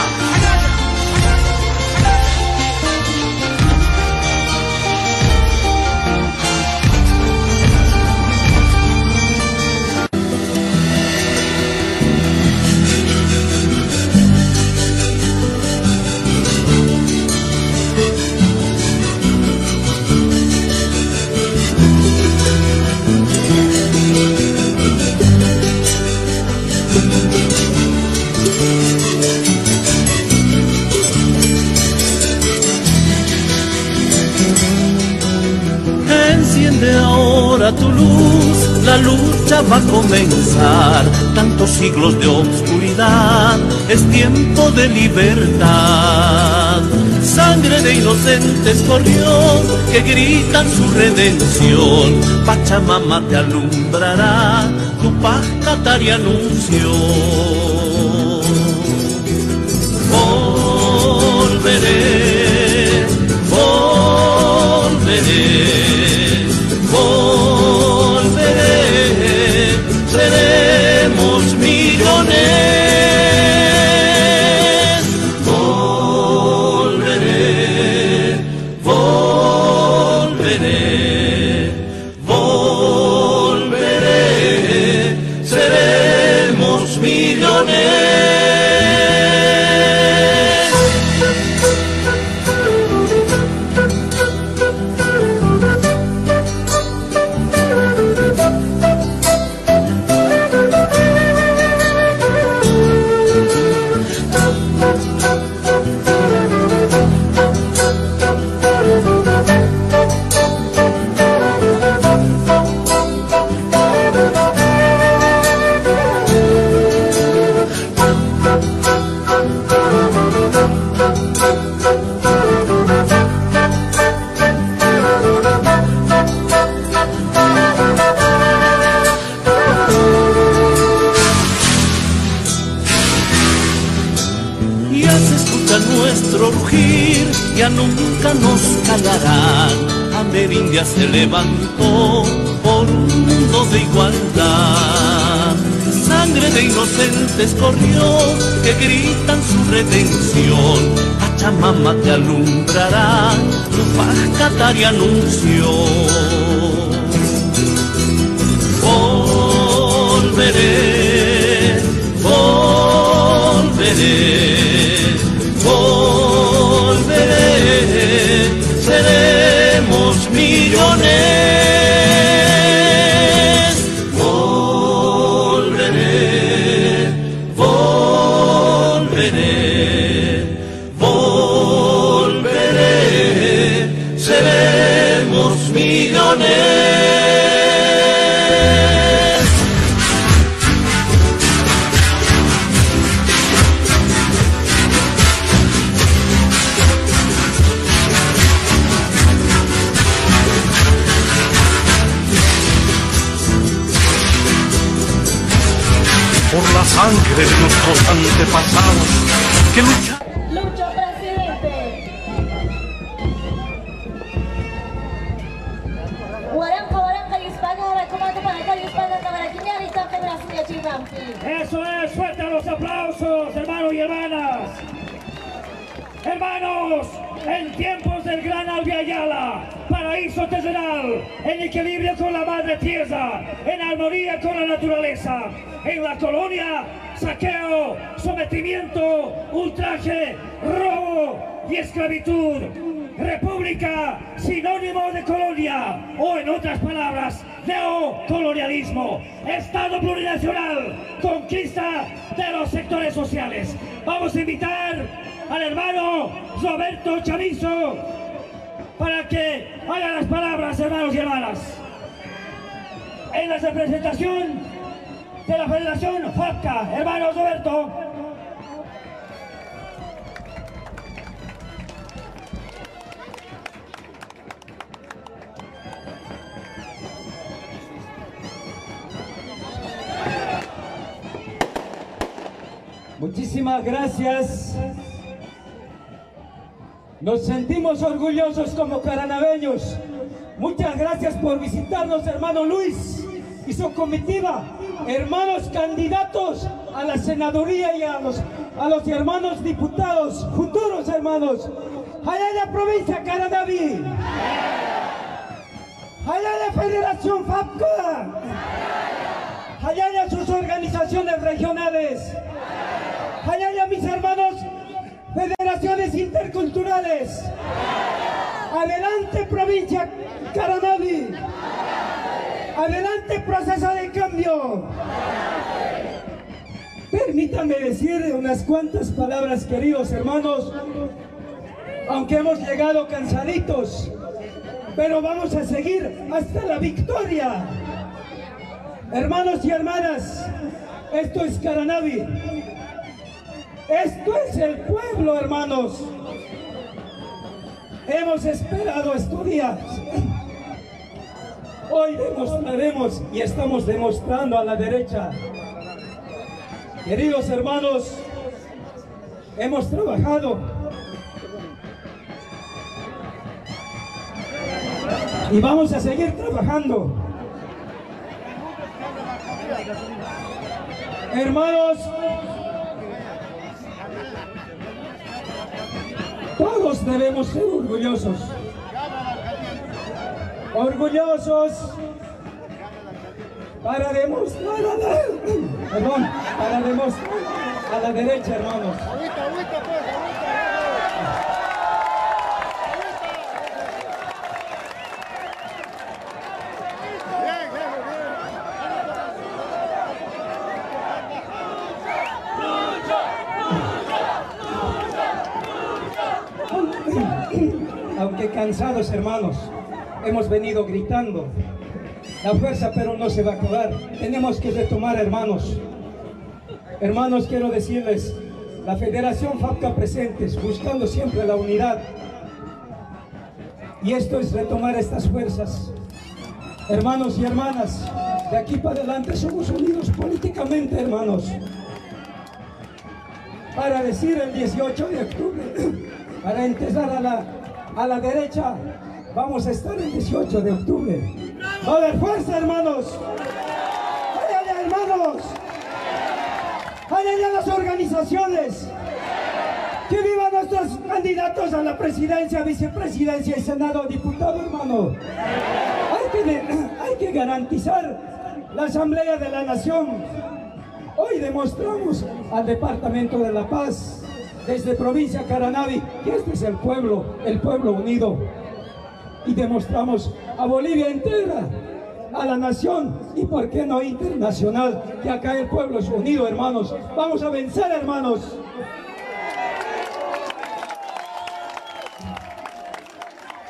tu luz, la lucha va a comenzar. Tantos siglos de oscuridad, es tiempo de libertad. Sangre de inocentes corrió, que gritan su redención. Pachamama te alumbrará, tu paz y anunció. Se levantó por un mundo de igualdad. Sangre de inocentes corrió que gritan su redención. Pachamama te alumbrará, tu paz y anunció. Volveré, volveré millones. Antepasados que. Lucho, presidente. Guaranca, guaranca, hispana, comando para hispana, cabaraquiñar y toque Brasil, Chivampi. Eso es, fuerte los aplausos, hermanos y hermanas. Hermanos, en tiempos del gran Albiayala, paraíso terrenal, en equilibrio con la madre tierra, en armonía con la naturaleza, en la colonia sometimiento, ultraje, robo y esclavitud. República, sinónimo de colonia, o en otras palabras, neocolonialismo. Estado plurinacional, conquista de los sectores sociales. Vamos a invitar al hermano Roberto Chavizo para que haga las palabras, hermanos y hermanas. En la representación de la Federación FAPCA, hermano Roberto. Gracias. Nos sentimos orgullosos como caranaveños. Muchas gracias por visitarnos, hermano Luis y su comitiva hermanos candidatos a la senaduría y a los, a los hermanos diputados, futuros hermanos. Allá en la provincia Caranaví. Allá en la Federación FAPCA. Allá en sus organizaciones regionales. Allá en mis hermanos federaciones interculturales. Adelante provincia Caranaví. Adelante proceso de cambio. Permítanme decir unas cuantas palabras, queridos hermanos, aunque hemos llegado cansaditos, pero vamos a seguir hasta la victoria. Hermanos y hermanas, esto es Caranavi. Esto es el pueblo, hermanos. Hemos esperado estos días. Hoy demostraremos y estamos demostrando a la derecha. Queridos hermanos, hemos trabajado y vamos a seguir trabajando. Hermanos, todos debemos ser orgullosos. Orgullosos para demostrar a perdón, para demostrar a la derecha, hermanos. Aunque cansados, hermanos, hemos venido gritando. La fuerza pero no se va a acabar. Tenemos que retomar, hermanos. Hermanos, quiero decirles, la Federación FAPCA presentes, buscando siempre la unidad. Y esto es retomar estas fuerzas. Hermanos y hermanas, de aquí para adelante somos unidos políticamente, hermanos. Para decir el 18 de octubre, (clears throat) para empezar a la, a la derecha, vamos a estar el 18 de octubre. ¡Va de fuerza, hermanos! ¡Allá, hermanos! ¡Allá, las organizaciones! ¡Que vivan nuestros candidatos a la presidencia, vicepresidencia y senado, diputado, hermano! Hay que (clears throat) garantizar la Asamblea de la Nación. Hoy demostramos al Departamento de la Paz, desde provincia Caranavi, que este es el pueblo, el pueblo unido. Y demostramos a Bolivia entera, a la nación y por qué no internacional, que acá el pueblo es unido, hermanos. Vamos a vencer, hermanos.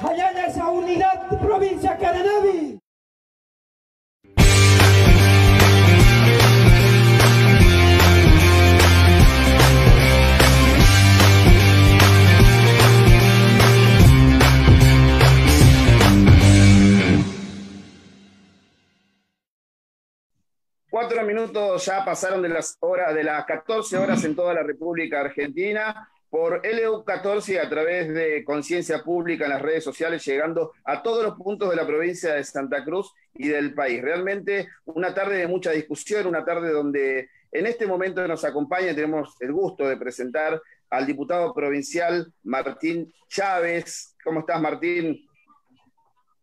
Allá en esa unidad provincia Caranavi. Cuatro minutos ya pasaron de las horas, de las 14 horas en toda la República Argentina por LU14 a través de Conciencia Pública en las redes sociales, llegando a todos los puntos de la provincia de Santa Cruz y del país. Realmente una tarde de mucha discusión, una tarde donde en este momento nos acompaña, tenemos el gusto de presentar al diputado provincial Martín Chávez. ¿Cómo estás, Martín?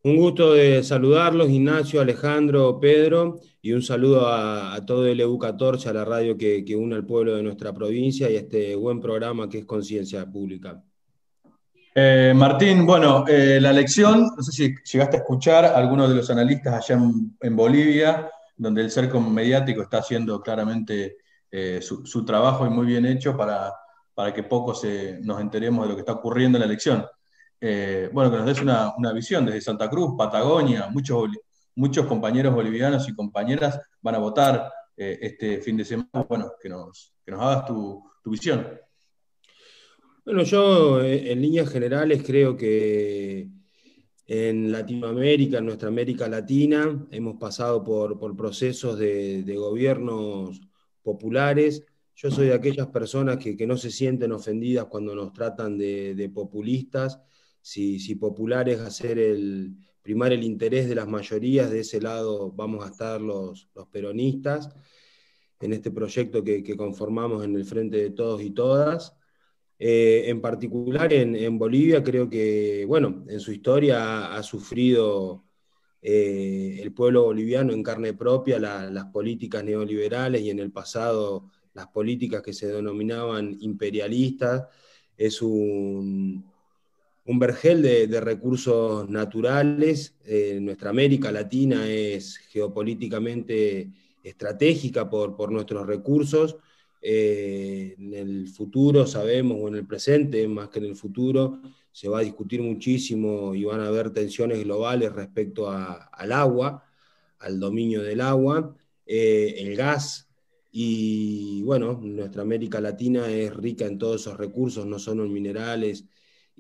Un gusto de saludarlos, Ignacio, Alejandro, Pedro, y un saludo a, todo el EU14, a la radio que, une al pueblo de nuestra provincia y a este buen programa que es Conciencia Pública. Eh, Martín, bueno, eh, la elección, no sé si llegaste a escuchar a algunos de los analistas allá en, Bolivia, donde el cerco mediático está haciendo claramente eh, su, trabajo y muy bien hecho para, para que poco nos enteremos de lo que está ocurriendo en la elección. Bueno, que nos des una, visión desde Santa Cruz, Patagonia, muchos, muchos compañeros bolivianos y compañeras van a votar eh, este fin de semana. Bueno, que nos, que nos hagas tu, visión. Bueno, yo eh, en líneas generales creo que en Latinoamérica, en nuestra América Latina, hemos pasado por, procesos de, gobiernos populares. Yo soy de aquellas personas que, no se sienten ofendidas cuando nos tratan de populistas si, popular es hacer el, primar el interés de las mayorías, de ese lado vamos a estar los, peronistas en este proyecto que, conformamos en el Frente de Todos y Todas. Eh, en particular en, Bolivia creo que, bueno, en su historia ha, sufrido eh, el pueblo boliviano en carne propia las políticas neoliberales y en el pasado las políticas que se denominaban imperialistas. Es un, un vergel de, recursos naturales. Eh, nuestra América Latina es geopolíticamente estratégica por, nuestros recursos. Eh, en el futuro sabemos, o en el presente más que en el futuro, se va a discutir muchísimo y van a haber tensiones globales respecto al agua, al dominio del agua, eh, el gas, y bueno, nuestra América Latina es rica en todos esos recursos, no solo en minerales,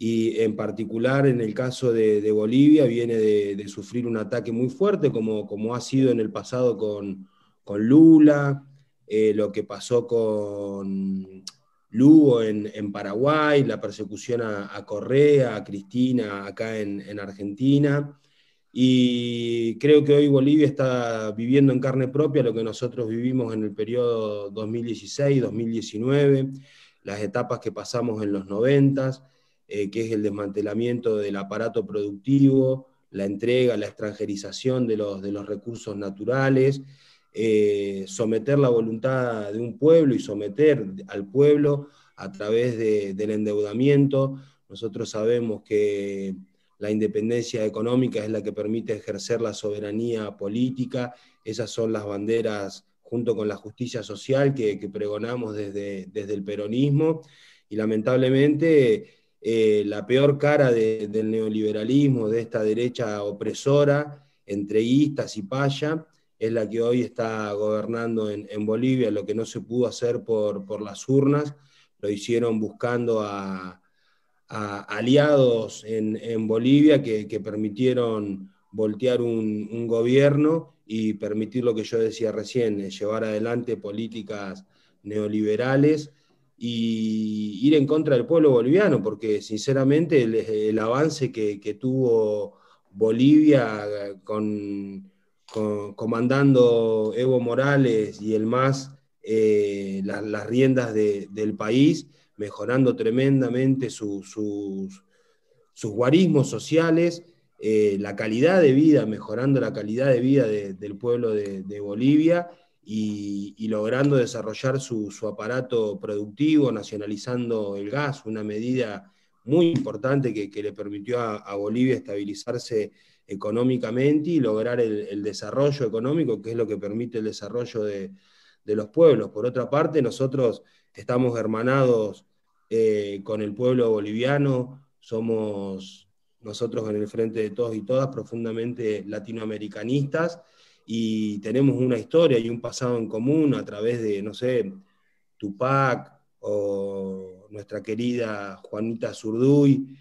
y en particular en el caso de, Bolivia viene de, sufrir un ataque muy fuerte, como, como ha sido en el pasado con, con Lula, eh, lo que pasó con Lugo en, Paraguay, la persecución a, Correa, a Cristina acá en, Argentina. Y creo que hoy Bolivia está viviendo en carne propia lo que nosotros vivimos en el periodo 2016-2019, las etapas que pasamos en los 90, eh, que es el desmantelamiento del aparato productivo, la entrega, la extranjerización de los, de los recursos naturales, eh, someter la voluntad de un pueblo y someter al pueblo a través del endeudamiento. Nosotros sabemos que la independencia económica es la que permite ejercer la soberanía política, esas son las banderas junto con la justicia social que, pregonamos desde, desde, el peronismo y lamentablemente eh, la peor cara del neoliberalismo, de esta derecha opresora, entreguistas y paya, es la que hoy está gobernando en, Bolivia, lo que no se pudo hacer por, las urnas, lo hicieron buscando a, aliados en, Bolivia que, permitieron voltear un, gobierno y permitir lo que yo decía recién, eh, llevar adelante políticas neoliberales y ir en contra del pueblo boliviano, porque sinceramente el, avance que, tuvo Bolivia con comandando Evo Morales y el MAS eh, las riendas del país, mejorando tremendamente sus, sus, guarismos sociales, eh, la calidad de vida, mejorando la calidad de vida del pueblo de, Bolivia y, logrando desarrollar su, aparato productivo, nacionalizando el gas, una medida muy importante que, le permitió a Bolivia estabilizarse económicamente y lograr el, desarrollo económico, que es lo que permite el desarrollo de, los pueblos. Por otra parte, nosotros estamos hermanados eh, con el pueblo boliviano, somos nosotros en el frente de todos y todas profundamente latinoamericanistas y tenemos una historia y un pasado en común a través de, no sé, Tupac o nuestra querida Juanita Zurduy,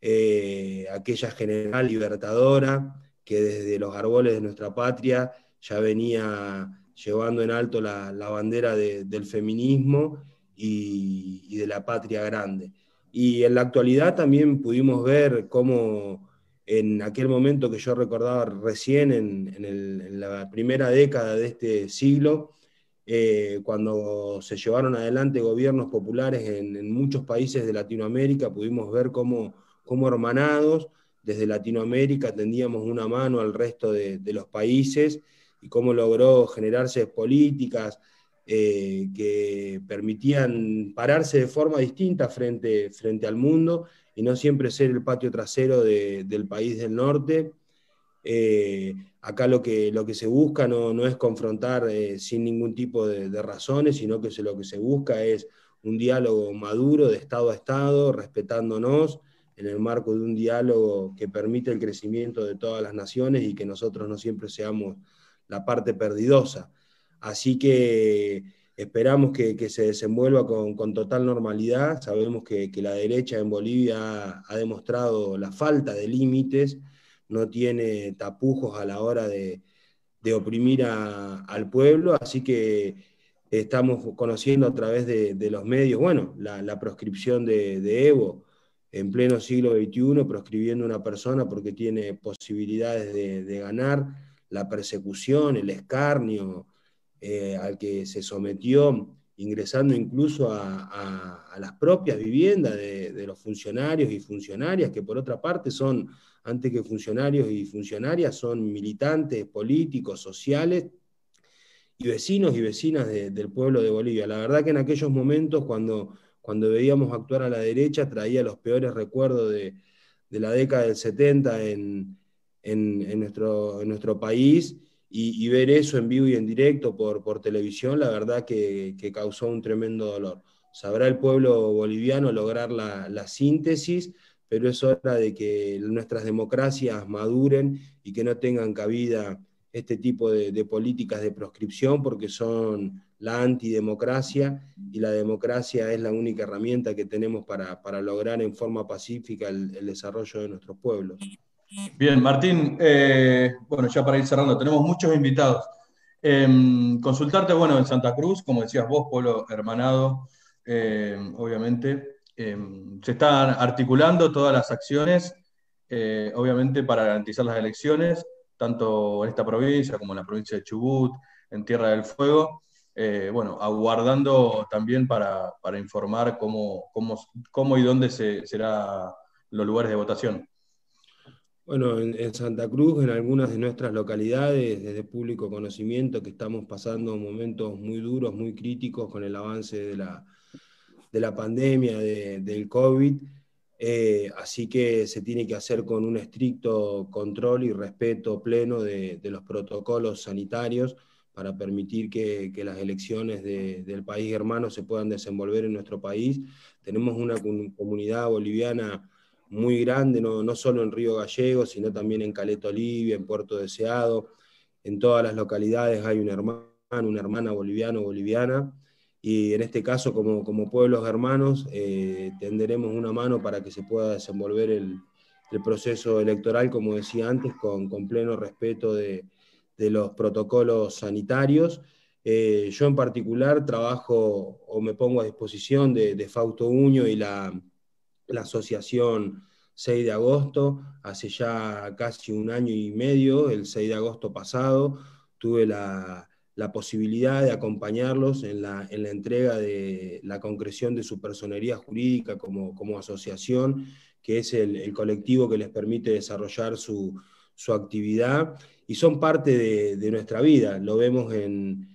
eh, aquella general libertadora que desde los árboles de nuestra patria ya venía llevando en alto la, bandera del feminismo y, de la patria grande. Y en la actualidad también pudimos ver cómo en aquel momento que yo recordaba recién, en, la primera década de este siglo, eh, cuando se llevaron adelante gobiernos populares en, en, muchos países de Latinoamérica, pudimos ver cómo como hermanados, desde Latinoamérica tendíamos una mano al resto de, los países y cómo logró generarse políticas eh, que permitían pararse de forma distinta frente, frente al mundo y no siempre ser el patio trasero del país del norte. Eh, acá lo que, lo que se busca no, no es confrontar eh, sin ningún tipo de, de, razones, sino que lo que se busca es un diálogo maduro de Estado a Estado, respetándonos, en el marco de un diálogo que permite el crecimiento de todas las naciones y que nosotros no siempre seamos la parte perdidosa. Así que esperamos que, se desenvuelva con, total normalidad. Sabemos que, la derecha en Bolivia ha, demostrado la falta de límites, no tiene tapujos a la hora de, oprimir al pueblo, así que estamos conociendo a través de, los medios, bueno, la, proscripción de Evo en pleno siglo XXI proscribiendo a una persona porque tiene posibilidades de, ganar, la persecución, el escarnio eh, al que se sometió, ingresando incluso a, las propias viviendas de, los funcionarios y funcionarias, que por otra parte son, antes que funcionarios y funcionarias, son militantes políticos, sociales y vecinos y vecinas del pueblo de Bolivia. La verdad que en aquellos momentos cuando cuando veíamos actuar a la derecha, traía los peores recuerdos de, la década del 70 en, nuestro, en nuestro país. Y, ver eso en vivo y en directo por, por televisión, la verdad que, causó un tremendo dolor. Sabrá el pueblo boliviano lograr la, síntesis pero es hora de que nuestras democracias maduren y que no tengan cabida este tipo de, políticas de proscripción porque son la antidemocracia y la democracia es la única herramienta que tenemos para, lograr en forma pacífica el, desarrollo de nuestros pueblos. Bien, Martín, eh, bueno, ya para ir cerrando, tenemos muchos invitados. Em, consultarte, bueno, en Santa Cruz, como decías vos, pueblo hermanado, em, obviamente, em, se están articulando todas las acciones, eh, obviamente, para garantizar las elecciones, tanto en esta provincia como en la provincia de Chubut, en Tierra del Fuego. Eh, bueno, aguardando también para, informar cómo, cómo, y dónde se, serán los lugares de votación. Bueno, en, Santa Cruz, en algunas de nuestras localidades, desde público conocimiento, que estamos pasando momentos muy duros, muy críticos con el avance de la, de la pandemia, del COVID, eh, así que se tiene que hacer con un estricto control y respeto pleno de, los protocolos sanitarios para permitir que, las elecciones del país hermano se puedan desenvolver en nuestro país. Tenemos una comunidad boliviana muy grande, no, no solo en Río Gallego, sino también en Caleta Olivia, en Puerto Deseado. En todas las localidades hay un hermano, una hermana boliviano boliviana. Y en este caso, como, como pueblos hermanos, eh, tenderemos una mano para que se pueda desenvolver el, el proceso electoral, como decía antes, con, con pleno respeto de, de, los protocolos sanitarios. Eh, yo en particular trabajo o me pongo a disposición de, de Fausto Uño y la, la asociación 6 de agosto, hace ya casi un año y medio, el 6 de agosto pasado, tuve la, posibilidad de acompañarlos en la, en la, entrega de la concreción de su personería jurídica como, como asociación, que es el, colectivo que les permite desarrollar su, actividad, y son parte de nuestra vida, lo vemos en,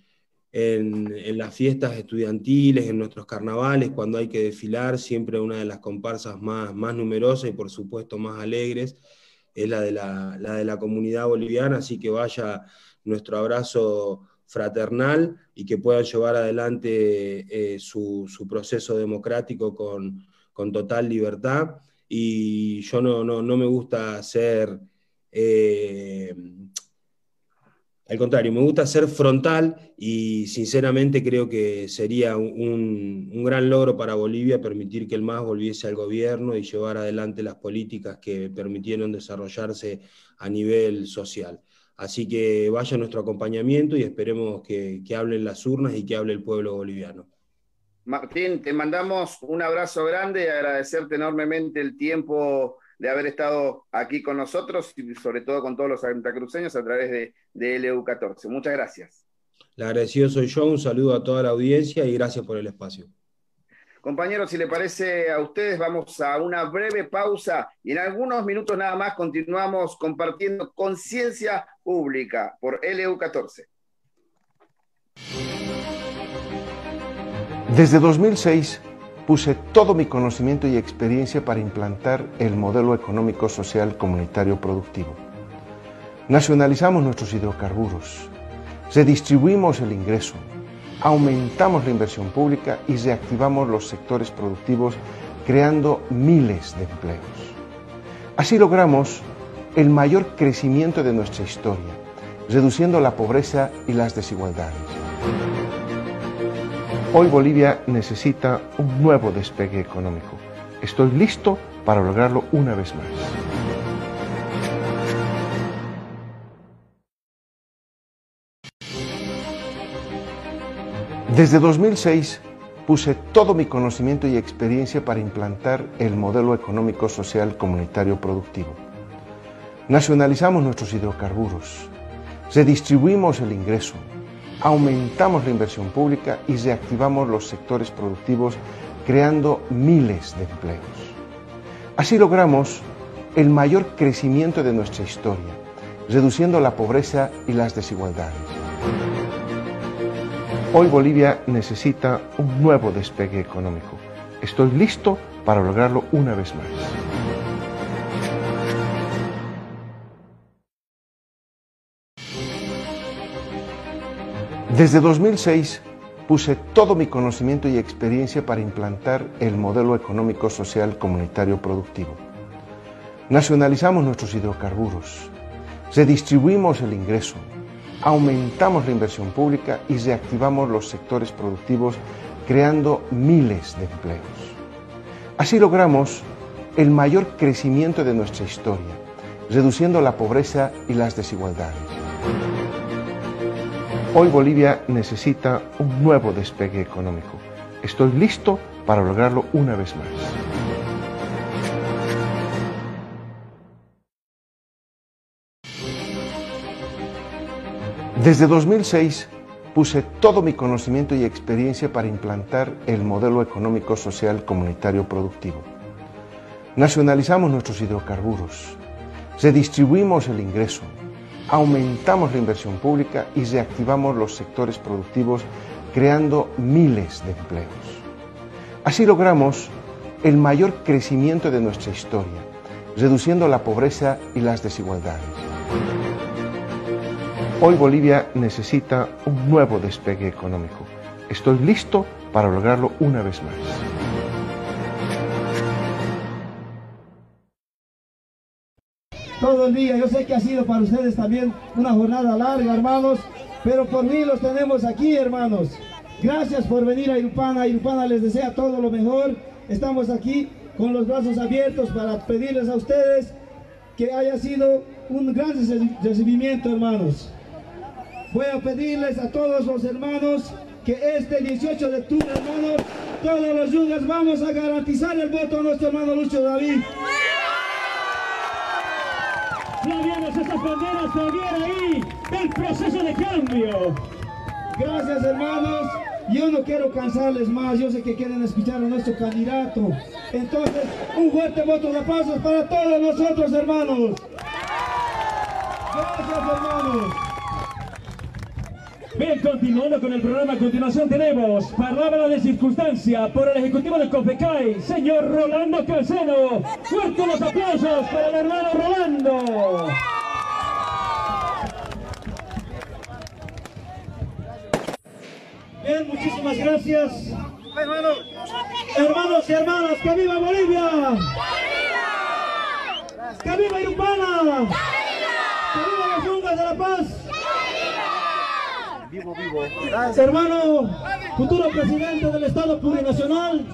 en, las fiestas estudiantiles, en nuestros carnavales, cuando hay que desfilar, siempre una de las comparsas más, más numerosas y por supuesto más alegres es la de la, de la comunidad boliviana, así que vaya nuestro abrazo fraternal y que puedan llevar adelante eh, su, proceso democrático con, total libertad. Y yo no, no, me gusta ser eh, al contrario, me gusta ser frontal y sinceramente creo que sería un, gran logro para Bolivia permitir que el MAS volviese al gobierno y llevar adelante las políticas que permitieron desarrollarse a nivel social. Así que vaya nuestro acompañamiento y esperemos que, que hablen las urnas y que hable el pueblo boliviano. Martín, te mandamos un abrazo grande y agradecerte enormemente el tiempo de haber estado aquí con nosotros y sobre todo con todos los santacruceños a través de, de LU14. Muchas gracias. Le agradecido soy yo, un saludo a toda la audiencia y gracias por el espacio. Compañeros, si le parece a ustedes, vamos a una breve pausa y en algunos minutos nada más continuamos compartiendo conciencia pública por LU14. Desde 2006 puse todo mi conocimiento y experiencia para implantar el modelo económico social comunitario productivo. Nacionalizamos nuestros hidrocarburos, redistribuimos el ingreso, aumentamos la inversión pública y reactivamos los sectores productivos creando miles de empleos. Así logramos el mayor crecimiento de nuestra historia, reduciendo la pobreza y las desigualdades. Hoy Bolivia necesita un nuevo despegue económico. Estoy listo para lograrlo una vez más. Desde 2006 puse todo mi conocimiento y experiencia para implantar el modelo económico social comunitario productivo. Nacionalizamos nuestros hidrocarburos, redistribuimos el ingreso, aumentamos la inversión pública y reactivamos los sectores productivos creando miles de empleos. Así logramos el mayor crecimiento de nuestra historia, reduciendo la pobreza y las desigualdades. Hoy Bolivia necesita un nuevo despegue económico. Estoy listo para lograrlo una vez más. Desde 2006 puse todo mi conocimiento y experiencia para implantar el modelo económico social comunitario productivo. Nacionalizamos nuestros hidrocarburos, redistribuimos el ingreso, aumentamos la inversión pública y reactivamos los sectores productivos creando miles de empleos. Así logramos el mayor crecimiento de nuestra historia, reduciendo la pobreza y las desigualdades. Hoy Bolivia necesita un nuevo despegue económico. Estoy listo para lograrlo una vez más. Desde 2006 puse todo mi conocimiento y experiencia para implantar el modelo económico social comunitario productivo. Nacionalizamos nuestros hidrocarburos, redistribuimos el ingreso, aumentamos la inversión pública y reactivamos los sectores productivos creando miles de empleos. Así logramos el mayor crecimiento de nuestra historia, reduciendo la pobreza y las desigualdades. Hoy Bolivia necesita un nuevo despegue económico. Estoy listo para lograrlo una vez más. Todo el día. Yo sé que ha sido para ustedes también una jornada larga, hermanos, pero por mí los tenemos aquí, hermanos. Gracias por venir a Irupana. Irupana les desea todo lo mejor. Estamos aquí con los brazos abiertos para pedirles a ustedes que haya sido un gran recibimiento, hermanos. Voy a pedirles a todos los hermanos que este 18 de octubre, hermanos, todos los yugas vamos a garantizar el voto a nuestro hermano Lucho David. Flavianos, esas banderas todavía ahí del proceso de cambio. Gracias, hermanos. Yo no quiero cansarles más, yo sé que quieren escuchar a nuestro candidato. Entonces, un fuerte voto de aplausos para todos nosotros, hermanos. Gracias, hermanos. Bien, continuando con el programa, a continuación tenemos palabra de circunstancia por el Ejecutivo de COFECAI, señor Rolando Calceno. Fuertes los aplausos para el hermano Rolando. Bien, muchísimas gracias. Hermanos y hermanas, ¡que viva Bolivia! ¡Que viva Irupana! ¡Que viva las yungas de la paz! Vivo, vivo. Hermano, futuro presidente del Estado Plurinacional,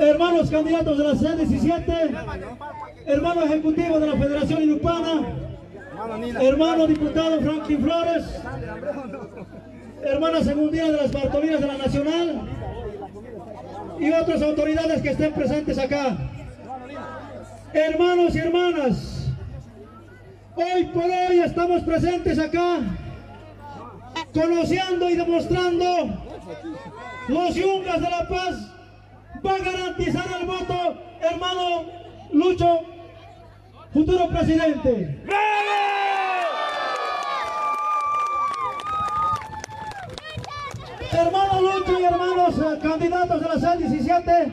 hermanos candidatos de la C17, hermano ejecutivo de la Federación Irupana, hermano diputado Franklin Flores, hermana segundina de las Bartolinas de la Nacional. Y otras autoridades que estén presentes acá. Hermanos y hermanas, hoy por hoy estamos presentes acá conociendo y demostrando los yungas de la paz va a garantizar el voto, hermano Lucho, futuro presidente. Hermano Lucho y hermanos eh, candidatos de la C17,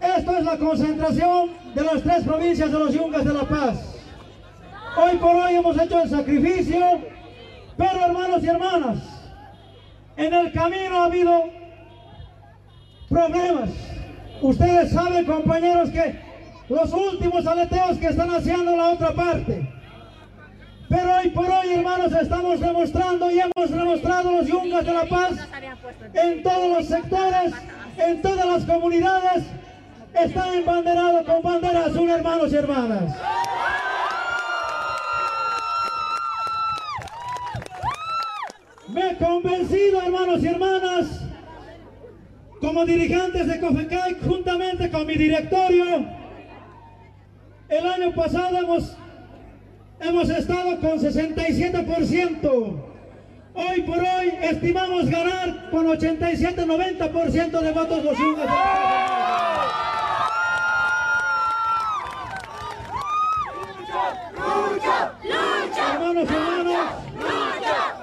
esto es la concentración de las tres provincias de los yungas de la paz. Hoy por hoy hemos hecho el sacrificio pero hermanos y hermanas, en el camino ha habido problemas. Ustedes saben, compañeros, que los últimos aleteos que están haciendo la otra parte. Pero hoy por hoy, hermanos, estamos demostrando y hemos demostrado los yungas de la paz en todos los sectores, en todas las comunidades, están embanderados con bandera azul, hermanos y hermanas. Me he convencido, hermanos y hermanas, como dirigentes de COFECAI, juntamente con mi directorio, el año pasado hemos, hemos estado con 67%. Hoy por hoy estimamos ganar con 87-90% de votos los yungas. ¡Lucha! ¡Lucha! Hermanos y hermanas, ¡Lucha! ¡Lucha!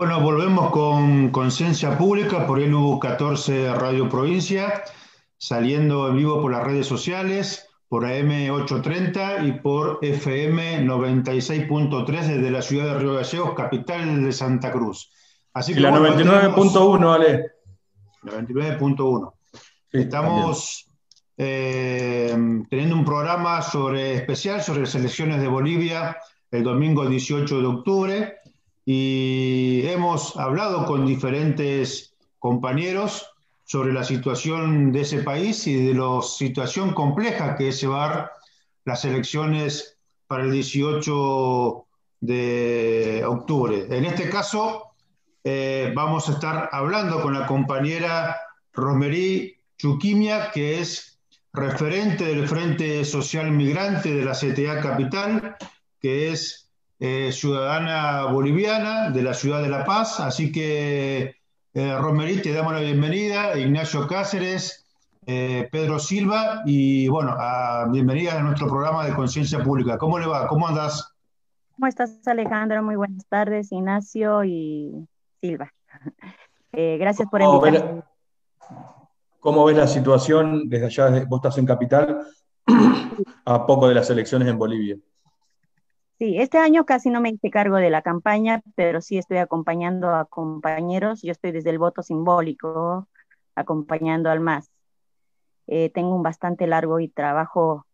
Bueno, volvemos con Conciencia Pública por el U14 Radio Provincia, saliendo en vivo por las redes sociales, por AM830 y por FM 96.3 desde la ciudad de Río Gallegos, capital de Santa Cruz. Así Y la bueno, 99.1, Ale. 99.1. Estamos eh, teniendo un programa sobre, especial sobre las elecciones de Bolivia el domingo 18 de octubre y hemos hablado con diferentes compañeros sobre la situación de ese país y de la situación compleja que es llevar las elecciones para el 18 de octubre. En este caso, eh, vamos a estar hablando con la compañera Romerí Chuquimia, que es referente del Frente Social Migrante de la CTA Capital, que es eh, ciudadana boliviana de la ciudad de La Paz. Así que, eh, Romerí, te damos la bienvenida, Ignacio Cáceres, eh, Pedro Silva, y bueno, a- bienvenida a nuestro programa de Conciencia Pública. ¿Cómo le va? ¿Cómo andas? ¿Cómo estás, Alejandro? Muy buenas tardes, Ignacio y Silva. (laughs) Eh, gracias por ¿Cómo ves invitarme. cómo ves la situación desde allá? vos estás en Capital, (clears throat) a poco de las elecciones en Bolivia. Sí, este año casi no me hice cargo de la campaña, pero sí estoy acompañando a compañeros. Yo estoy desde el voto simbólico, acompañando al MAS. Eh, tengo un bastante largo y trabajo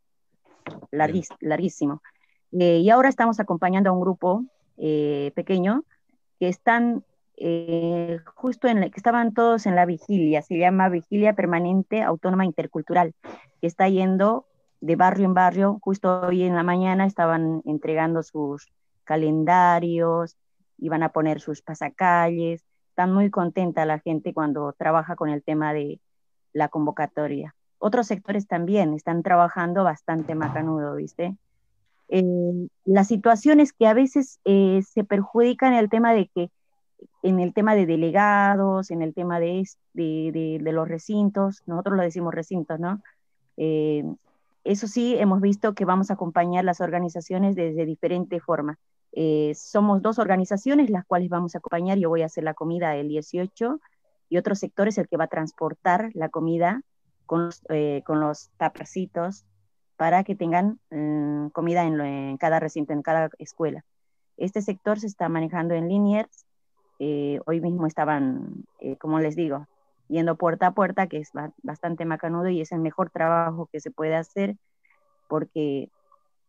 larguis- larguísimo. Eh, y ahora estamos acompañando a un grupo eh, pequeño que están eh, justo en la, que estaban todos en la vigilia, se llama Vigilia Permanente Autónoma Intercultural, que está yendo de barrio en barrio. Justo hoy en la mañana estaban entregando sus calendarios, iban a poner sus pasacalles. Están muy contenta la gente cuando trabaja con el tema de la convocatoria. Otros sectores también están trabajando bastante macanudo, ¿viste? Eh, la situación es que a veces eh, se perjudica en el tema de que en el tema de delegados, en el tema de- de los recintos, nosotros lo decimos recintos, ¿no? Eh, eso sí, hemos visto que vamos a acompañar las organizaciones desde diferente forma. Eh, somos dos organizaciones las cuales vamos a acompañar. Yo voy a hacer la comida el 18 y otro sector es el que va a transportar la comida con eh, con los tapercitos para que tengan mm, comida en, en cada recinto, en cada escuela. Este sector se está manejando en Liniers. Eh, hoy mismo estaban, como les digo, yendo puerta a puerta, que es ba- bastante macanudo y es el mejor trabajo que se puede hacer porque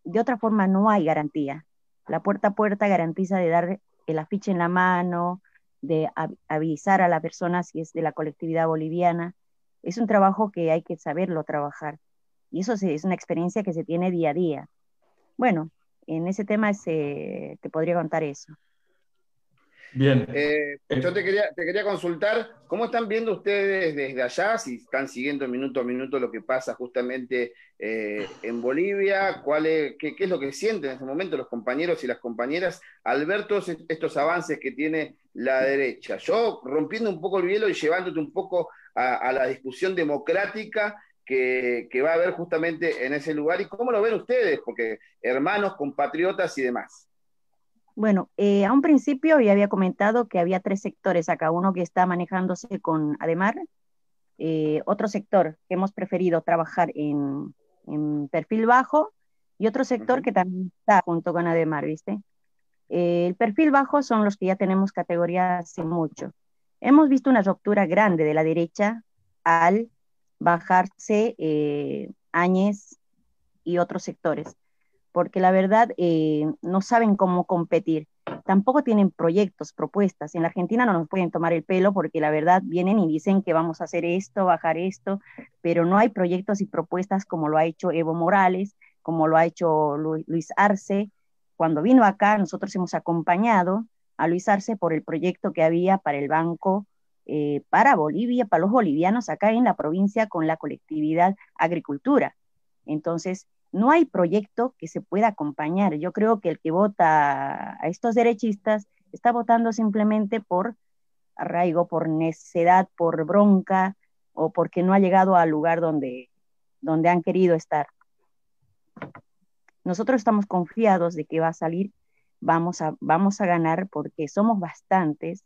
de otra forma no hay garantía. La puerta a puerta garantiza de dar el afiche en la mano, de av- avisar a la persona si es de la colectividad boliviana. Es un trabajo que hay que saberlo trabajar. Y eso se- es una experiencia que se tiene día a día. Bueno, en ese tema se, te podría contar eso. Bien. Eh, yo te quería, te quería consultar, ¿cómo están viendo ustedes desde allá? Si están siguiendo minuto a minuto lo que pasa justamente eh, en Bolivia, ¿cuál es, qué, qué es lo que sienten en este momento los compañeros y las compañeras al ver todos est- estos avances que tiene la derecha? Yo rompiendo un poco el hielo y llevándote un poco a, a la discusión democrática que, que va a haber justamente en ese lugar y cómo lo ven ustedes, porque hermanos, compatriotas y demás. Bueno, eh, a un principio ya había comentado que había tres sectores acá, uno que está manejándose con Ademar, eh, otro sector que hemos preferido trabajar en, en perfil bajo y otro sector que también está junto con Ademar, ¿viste? Eh, el perfil bajo son los que ya tenemos categoría hace mucho. Hemos visto una ruptura grande de la derecha al bajarse Áñez y otros sectores porque la verdad eh, no saben cómo competir. Tampoco tienen proyectos, propuestas. En la Argentina no nos pueden tomar el pelo porque la verdad vienen y dicen que vamos a hacer esto, bajar esto, pero no hay proyectos y propuestas como lo ha hecho Evo Morales, como lo ha hecho Lu- Luis Arce. Cuando vino acá, nosotros hemos acompañado a Luis Arce por el proyecto que había para el banco eh, para Bolivia, para los bolivianos acá en la provincia con la colectividad agricultura. Entonces, no hay proyecto que se pueda acompañar. Yo creo que el que vota a estos derechistas está votando simplemente por arraigo, por necedad, por bronca o porque no ha llegado al lugar donde, donde han querido estar. Nosotros estamos confiados de que va a salir vamos a, vamos a ganar porque somos bastantes.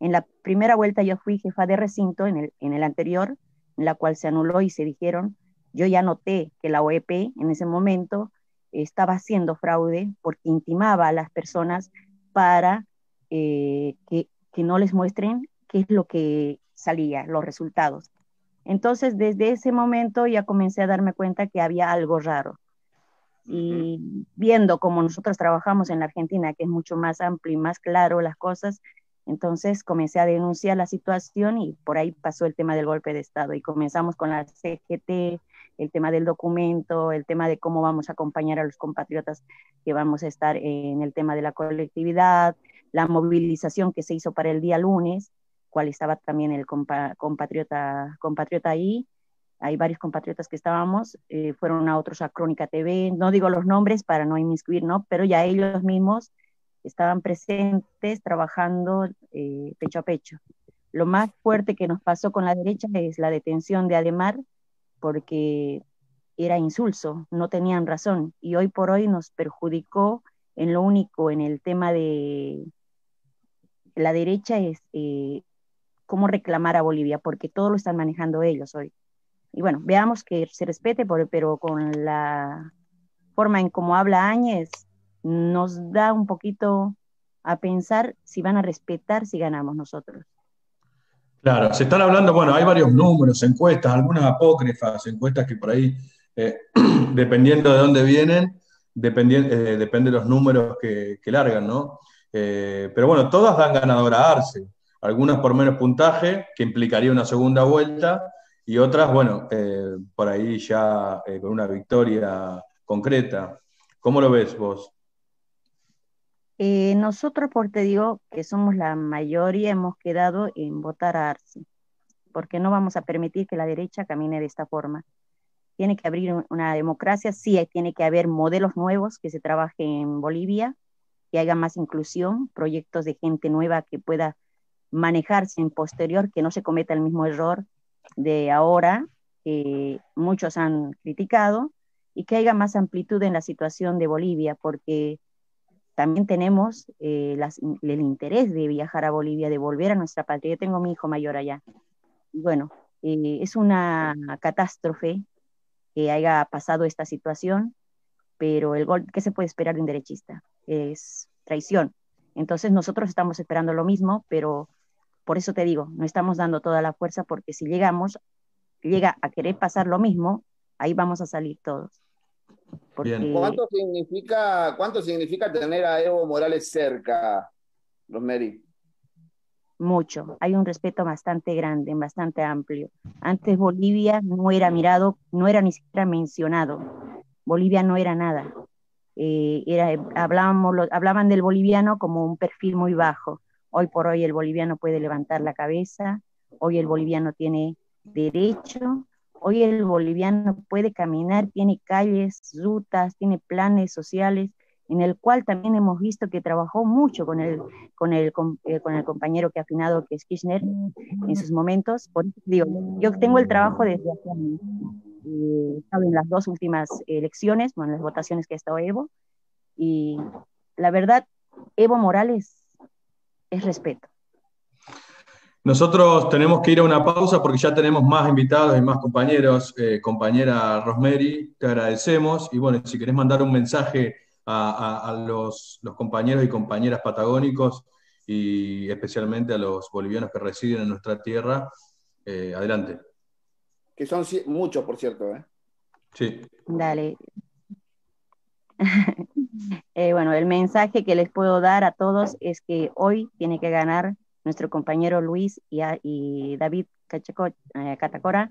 En la primera vuelta yo fui jefa de recinto en el, en el anterior, en la cual se anuló y se dijeron, yo ya noté que la OEP en ese momento estaba haciendo fraude porque intimaba a las personas para eh, que, que no les muestren qué es lo que salía, los resultados. Entonces, desde ese momento ya comencé a darme cuenta que había algo raro. Y viendo cómo nosotros trabajamos en la Argentina, que es mucho más amplio y más claro las cosas, entonces comencé a denunciar la situación y por ahí pasó el tema del golpe de Estado. Y comenzamos con la CGT, el tema del documento, el tema de cómo vamos a acompañar a los compatriotas que vamos a estar en el tema de la colectividad, la movilización que se hizo para el día lunes, cual estaba también el compa compatriota, compatriota ahí. Hay varios compatriotas que estábamos, eh, fueron a otros a Crónica TV, no digo los nombres para no inmiscuir, ¿no? Pero ya ellos mismos estaban presentes trabajando eh, pecho a pecho. Lo más fuerte que nos pasó con la derecha es la detención de Ademar, porque era insulso, no tenían razón, y hoy por hoy nos perjudicó en lo único, en el tema de la derecha, es eh, cómo reclamar a Bolivia, porque todo lo están manejando ellos hoy. Y bueno, veamos que se respete, por, pero con la forma en cómo habla Áñez, nos da un poquito a pensar si van a respetar si ganamos nosotros. Claro, se están hablando, bueno, hay varios números, encuestas, algunas apócrifas, encuestas que por ahí, eh, (clears throat) dependiendo de dónde vienen, eh, depende de los números que, que largan, ¿no? Eh, pero bueno, todas dan ganadora a Arce, algunas por menos puntaje, que implicaría una segunda vuelta, y otras, bueno, por ahí ya con una victoria concreta. ¿Cómo lo ves vos? Eh, nosotros, por te digo, que somos la mayoría, hemos quedado en votar a Arce, porque no vamos a permitir que la derecha camine de esta forma. Tiene que abrir una democracia, sí, tiene que haber modelos nuevos que se trabajen en Bolivia, que haya más inclusión, proyectos de gente nueva que pueda manejarse en posterior, que no se cometa el mismo error de ahora, que muchos han criticado, y que haya más amplitud en la situación de Bolivia, porque también tenemos eh, el interés de viajar a Bolivia, de volver a nuestra patria. Yo tengo mi hijo mayor allá. Y bueno, eh, es una catástrofe que haya pasado esta situación, pero el gol, ¿qué se puede esperar de un derechista? Es traición. Entonces nosotros estamos esperando lo mismo, pero por eso te digo, no estamos dando toda la fuerza porque si llegamos, llega a querer pasar lo mismo, ahí vamos a salir todos. Porque... ¿Cuánto, significa, ¿Cuánto significa tener a Evo Morales cerca, Rosemary? Mucho. Hay un respeto bastante grande, bastante amplio. Antes Bolivia no era mirado, no era ni siquiera mencionado. Bolivia no era nada. Eh, era, hablábamos, hablaban del boliviano como un perfil muy bajo Hoy por hoy el boliviano puede levantar la cabeza, hoy el boliviano tiene derecho, hoy el boliviano puede caminar, tiene calles, rutas, tiene planes sociales, en el cual también hemos visto que trabajó mucho con el, con el, con, eh, el compañero que ha afinado, que es Kirchner, en sus momentos. Por digo, yo tengo el trabajo desde hace años. Eh, estado en las dos últimas elecciones, bueno, las votaciones que ha estado Evo, y la verdad, Evo Morales es respeto. Nosotros tenemos que ir a una pausa porque ya tenemos más invitados y más compañeros. Eh, compañera Rosemary, te agradecemos. Y bueno, si querés mandar un mensaje a, los, compañeros y compañeras patagónicos y especialmente a los bolivianos que residen en nuestra tierra, eh, adelante. Que son muchos, por cierto. ¿eh? Sí. Dale. (laughs) Eh, bueno, el mensaje que les puedo dar a todos es que hoy tiene que ganar nuestro compañero Luis y, David eh, Catacora.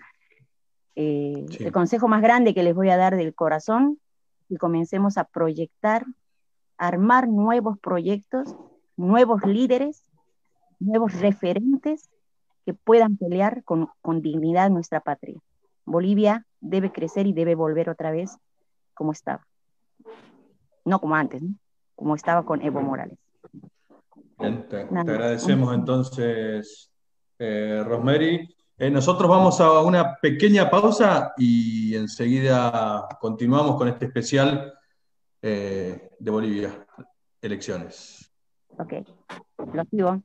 Eh, el consejo más grande que les voy a dar del corazón, y comencemos a proyectar, armar nuevos proyectos, nuevos líderes, nuevos referentes que puedan pelear con, con dignidad nuestra patria. Bolivia debe crecer y debe volver otra vez como estaba no como antes, como estaba con Evo Morales. Te, agradecemos entonces, eh, Rosemary. Eh, nosotros vamos a una pequeña pausa y enseguida continuamos con este especial eh, de Bolivia. elecciones. Ok, lo sigo.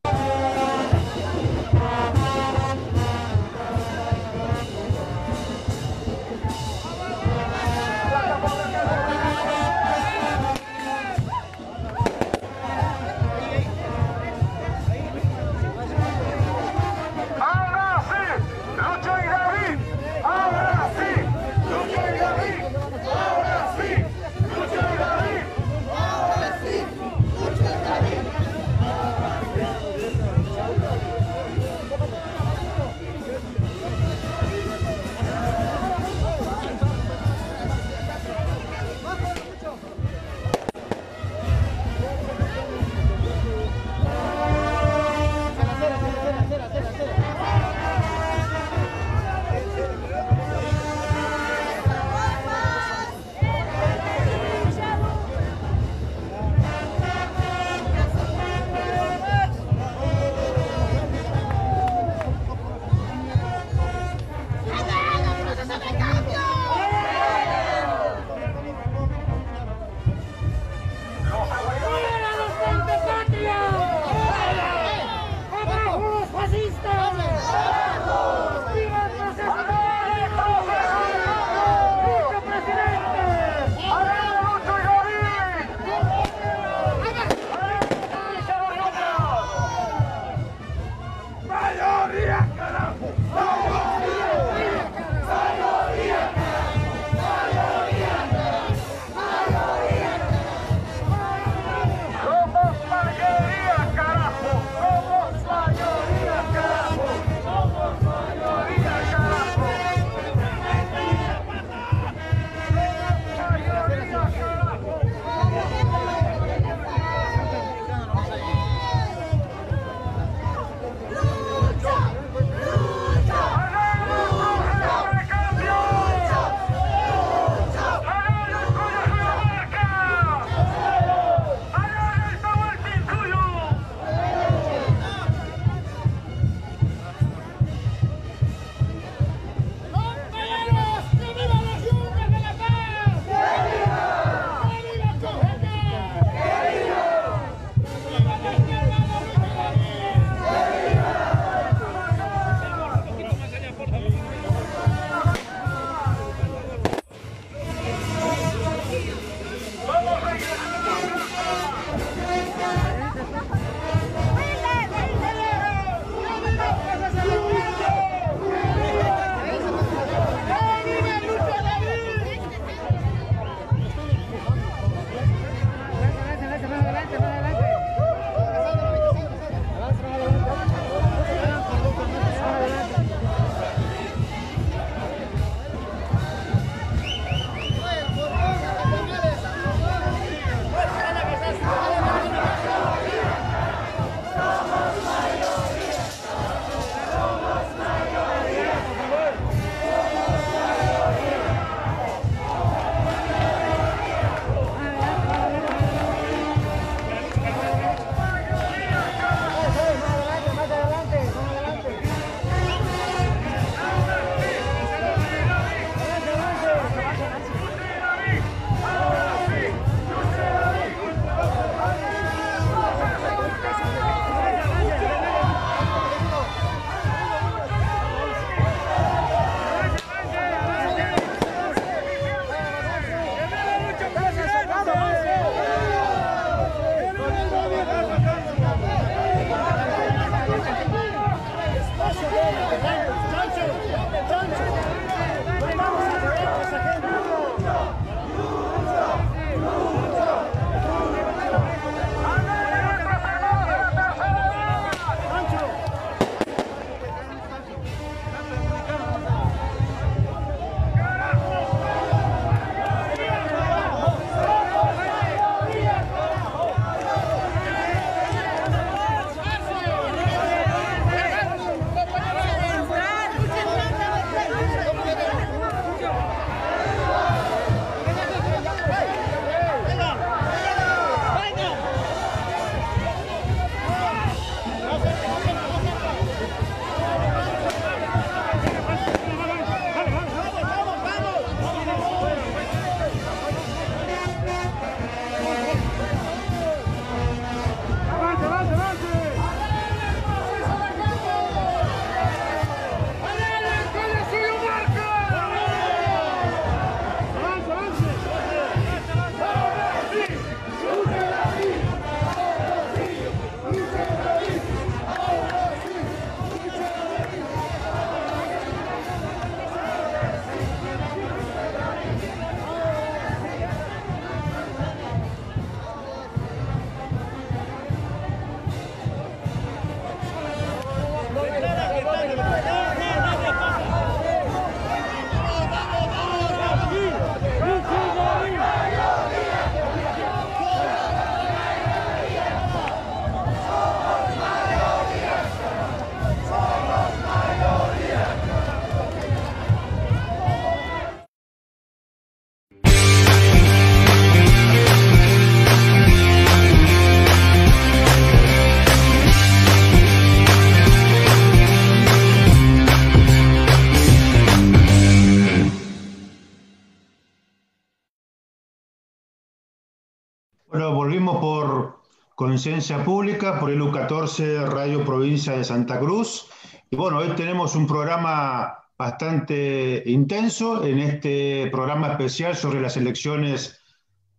Conciencia Pública, por el U14 Radio Provincia de Santa Cruz. Y bueno, hoy tenemos un programa bastante intenso en este programa especial sobre las elecciones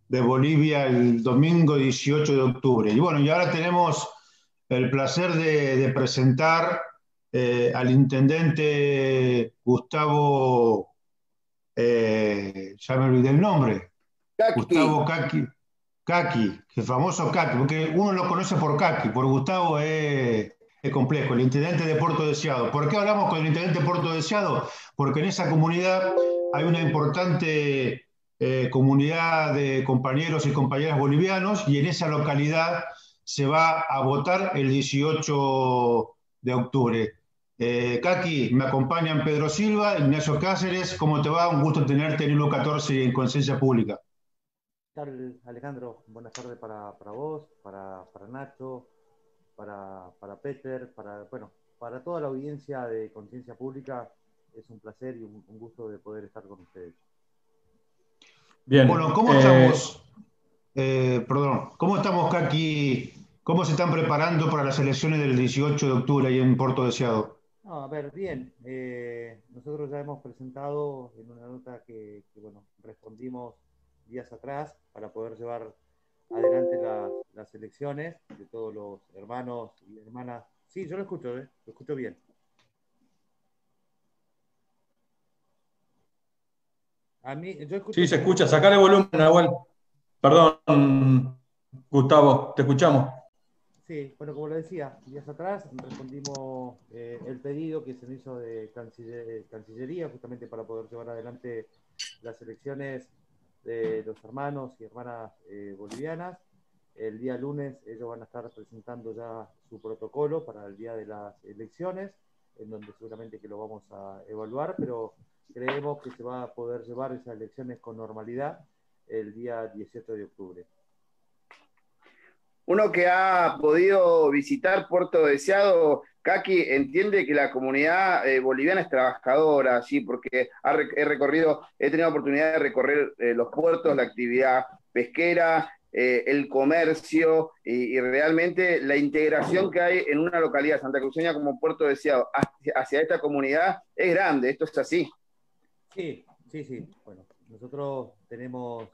de Bolivia el domingo 18 de octubre. Y bueno, y ahora tenemos el placer de, de presentar eh, al intendente Gustavo, eh, ya me olvidé el nombre, Gustavo Kaki, Kaki, el famoso Kaki, porque uno lo conoce por Kaki, por Gustavo es, complejo, el intendente de Puerto Deseado. ¿Por qué hablamos con el intendente de Puerto Deseado? Porque en esa comunidad hay una importante eh, comunidad de compañeros y compañeras bolivianos y en esa localidad se va a votar el 18 de octubre. Eh, Kaki, me acompañan Pedro Silva, Ignacio Cáceres. ¿Cómo te va? Un gusto tenerte en el 14 y en Conciencia Pública. ¿Qué tal, Alejandro? Buenas tardes para, para vos, para, para Nacho, para, para Peter, para, bueno, para toda la audiencia de Conciencia Pública. Es un placer y un, un gusto de poder estar con ustedes. Bien. Bueno, ¿cómo eh... estamos? Eh, perdón, ¿cómo estamos, Kaki? ¿Cómo se están preparando para las elecciones del 18 de octubre ahí en Puerto Deseado? No, a ver, bien. Eh, nosotros ya hemos presentado en una nota que, que, bueno, respondimos días atrás para poder llevar adelante la, las elecciones de todos los hermanos y hermanas. Sí, yo lo escucho, ¿eh? lo escucho bien. A mí, yo escucho sí, se escucha. Sacar el volumen, Nahuel. Perdón, Gustavo, te escuchamos. Sí, bueno, como le decía, días atrás respondimos eh, el pedido que se me hizo de Canciller, Cancillería justamente para poder llevar adelante las elecciones de los hermanos y hermanas eh, bolivianas. El día lunes ellos van a estar presentando ya su protocolo para el día de las elecciones, en donde seguramente que lo vamos a evaluar, pero creemos que se va a poder llevar esas elecciones con normalidad el día 18 de octubre. Uno que ha podido visitar Puerto Deseado, Kaki, entiende que la comunidad eh, boliviana es trabajadora, sí, porque he recorrido, he tenido oportunidad de recorrer eh, los puertos, la actividad pesquera, eh, el comercio y, realmente la integración que hay en una localidad santa cruceña como Puerto Deseado hacia, esta comunidad es grande, esto es así. Sí, sí, sí. Bueno, nosotros tenemos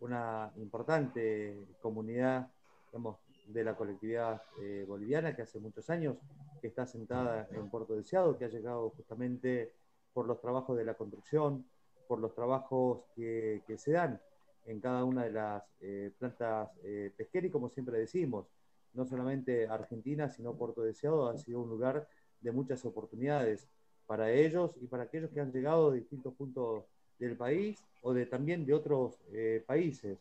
una importante comunidad digamos, de la colectividad boliviana que hace muchos años que está sentada en Puerto Deseado, que ha llegado justamente por los trabajos de la construcción, por los trabajos que, que se dan en cada una de las eh, plantas eh, pesqueras y como siempre decimos, no solamente Argentina, sino Puerto Deseado ha sido un lugar de muchas oportunidades para ellos y para aquellos que han llegado de distintos puntos del país o de también de otros eh, países.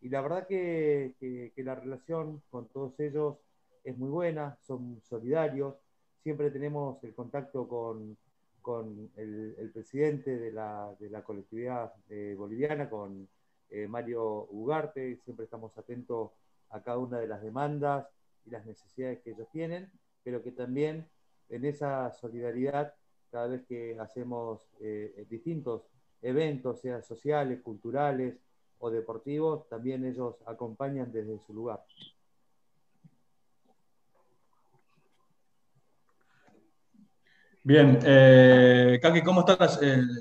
Y la verdad que, que, que, la relación con todos ellos es muy buena, son solidarios, siempre tenemos el contacto con, con el, presidente de la, de la colectividad eh, boliviana, con eh, Mario Ugarte, siempre estamos atentos a cada una de las demandas y las necesidades que ellos tienen, pero que también en esa solidaridad, cada vez que hacemos eh, distintos eventos, sean sociales, culturales, o deportivos, también ellos acompañan desde su lugar. Bien, eh, Kaki, ¿cómo está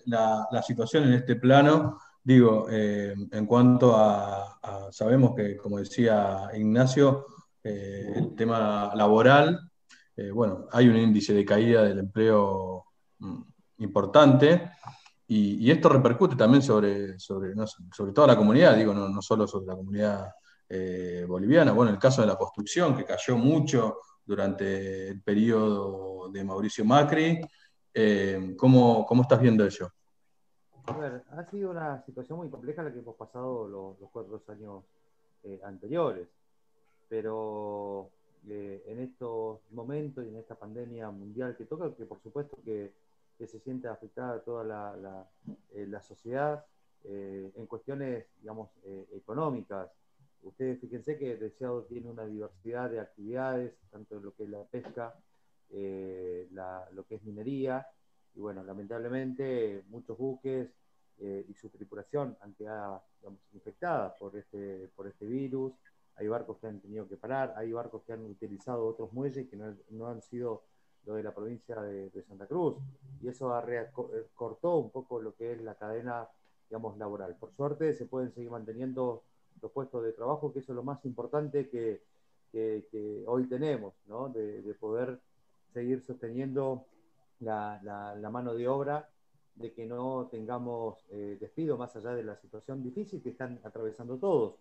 la, eh, situación en este plano? Digo, eh, en cuanto a, sabemos que, como decía Ignacio, eh, el tema laboral, bueno, hay un índice de caída del empleo mm, importante, y, esto repercute también sobre, sobre, no, sobre toda la comunidad, digo, no, no solo sobre la comunidad boliviana. Bueno, el caso de la construcción, que cayó mucho durante el periodo de Mauricio Macri. Eh, ¿cómo, ¿Cómo estás viendo eso? A ver, ha sido una situación muy compleja la que hemos pasado los, cuatro años eh, anteriores, pero eh, en estos momentos y en esta pandemia mundial que toca, que por supuesto que se siente afectada toda la, la, la sociedad en cuestiones, digamos, económicas. Ustedes fíjense que Deseado tiene una diversidad de actividades, tanto lo que es la pesca, la, lo que es minería, y bueno, lamentablemente muchos buques eh, y su tripulación han quedado infectadas por este, por este virus. Hay barcos que han tenido que parar, hay barcos que han utilizado otros muelles que no, no han sido lo de la provincia de, de Santa Cruz. Y eso ha eh, cortó un poco lo que es la cadena digamos, laboral. Por suerte se pueden seguir manteniendo los puestos de trabajo, que eso es lo más importante que, que- que hoy tenemos, ¿no? de, de poder seguir sosteniendo la, la- la mano de obra, de que no tengamos eh, despido más allá de la situación difícil que están atravesando todos.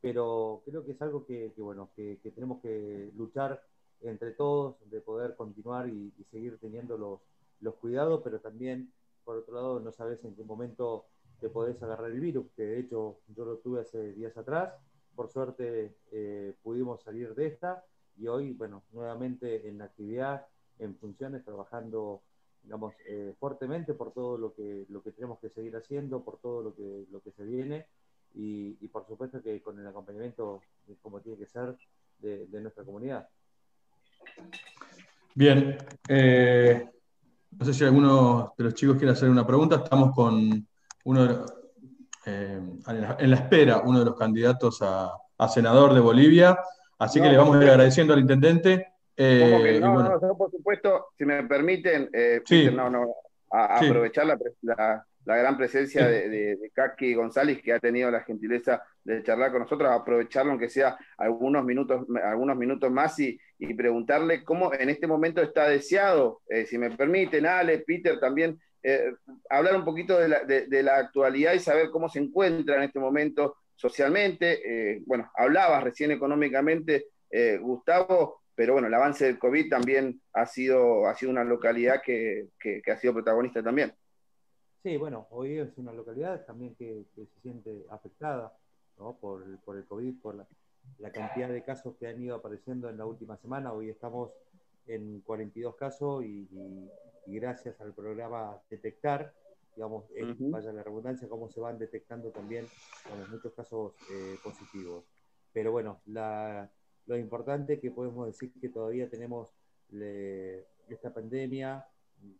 Pero creo que es algo que, que, bueno, que, tenemos que luchar entre todos, de poder continuar y, y seguir teniendo los, los cuidados, pero también, por otro lado, no sabes en qué momento te podés agarrar el virus, que de hecho yo lo tuve hace días atrás. Por suerte eh, pudimos salir de esta y hoy, bueno, nuevamente en actividad, en funciones, trabajando, digamos, eh, fuertemente por todo lo que, lo que tenemos que seguir haciendo, por todo lo que, lo que se viene y, y por supuesto que con el acompañamiento, como tiene que ser, de, de nuestra comunidad. Bien, eh, no sé si alguno de los chicos quiere hacer una pregunta. Estamos con uno de eh, en, la, espera, uno de los candidatos a, a senador de Bolivia. Así que le vamos a ir agradeciendo al intendente. eh, ¿Cómo que y no, bueno, no, no, por supuesto, si me permiten, eh, Sí. Peter, no, no, a- Sí. aprovechar la, la- la gran presencia Sí. de, de, de Kaki González, que ha tenido la gentileza de charlar con nosotros, aprovecharlo aunque sea algunos minutos, algunos minutos más y, y preguntarle cómo en este momento está deseado, eh, si me permiten, Ale, Peter, también eh, hablar un poquito de la, actualidad y saber cómo se encuentra en este momento socialmente. Eh, bueno, hablabas recién económicamente, eh, Gustavo, pero bueno, el avance del COVID también ha sido, ha sido una localidad que, ha sido protagonista también. Sí, bueno, hoy es una localidad también que, se siente afectada por, el- COVID, por la, la cantidad de casos que han ido apareciendo en la última semana. Hoy estamos en 42 casos y, y- y gracias al programa Detectar, digamos, eh, vaya la redundancia, cómo se van detectando también digamos, muchos casos eh, positivos. Pero bueno, la- lo importante que podemos decir que todavía tenemos le- esta pandemia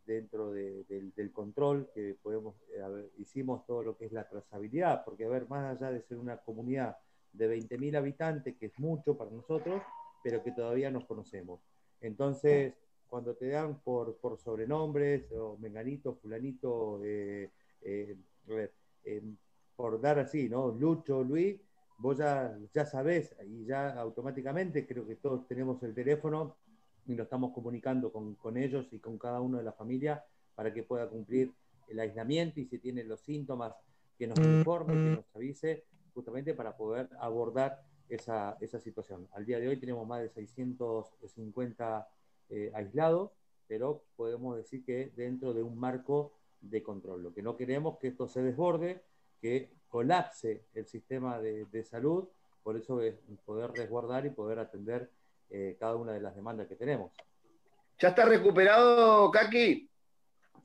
dentro de- del, del control, que podemos, eh, ver, hicimos todo lo que es la trazabilidad, porque a ver, más allá de ser una comunidad de 20.000 habitantes, que es mucho para nosotros, pero que todavía nos conocemos. Entonces, cuando te dan por, por sobrenombres, o menganito, fulanito, eh, eh, a ver, eh, por dar así, ¿no? Lucho, Luis, vos ya, ya sabés y ya automáticamente creo que todos tenemos el teléfono y lo estamos comunicando con, con ellos y con cada uno de la familia para que pueda cumplir el aislamiento y si tiene los síntomas que nos informe, que nos avise, justamente para poder abordar esa, esa situación. Al día de hoy tenemos más de 650 eh, aislados, pero podemos decir que dentro de un marco de control. Lo que no queremos es que esto se desborde, que colapse el sistema de, de salud, por eso es poder resguardar y poder atender eh, cada una de las demandas que tenemos. ¿Ya está recuperado, Kaki?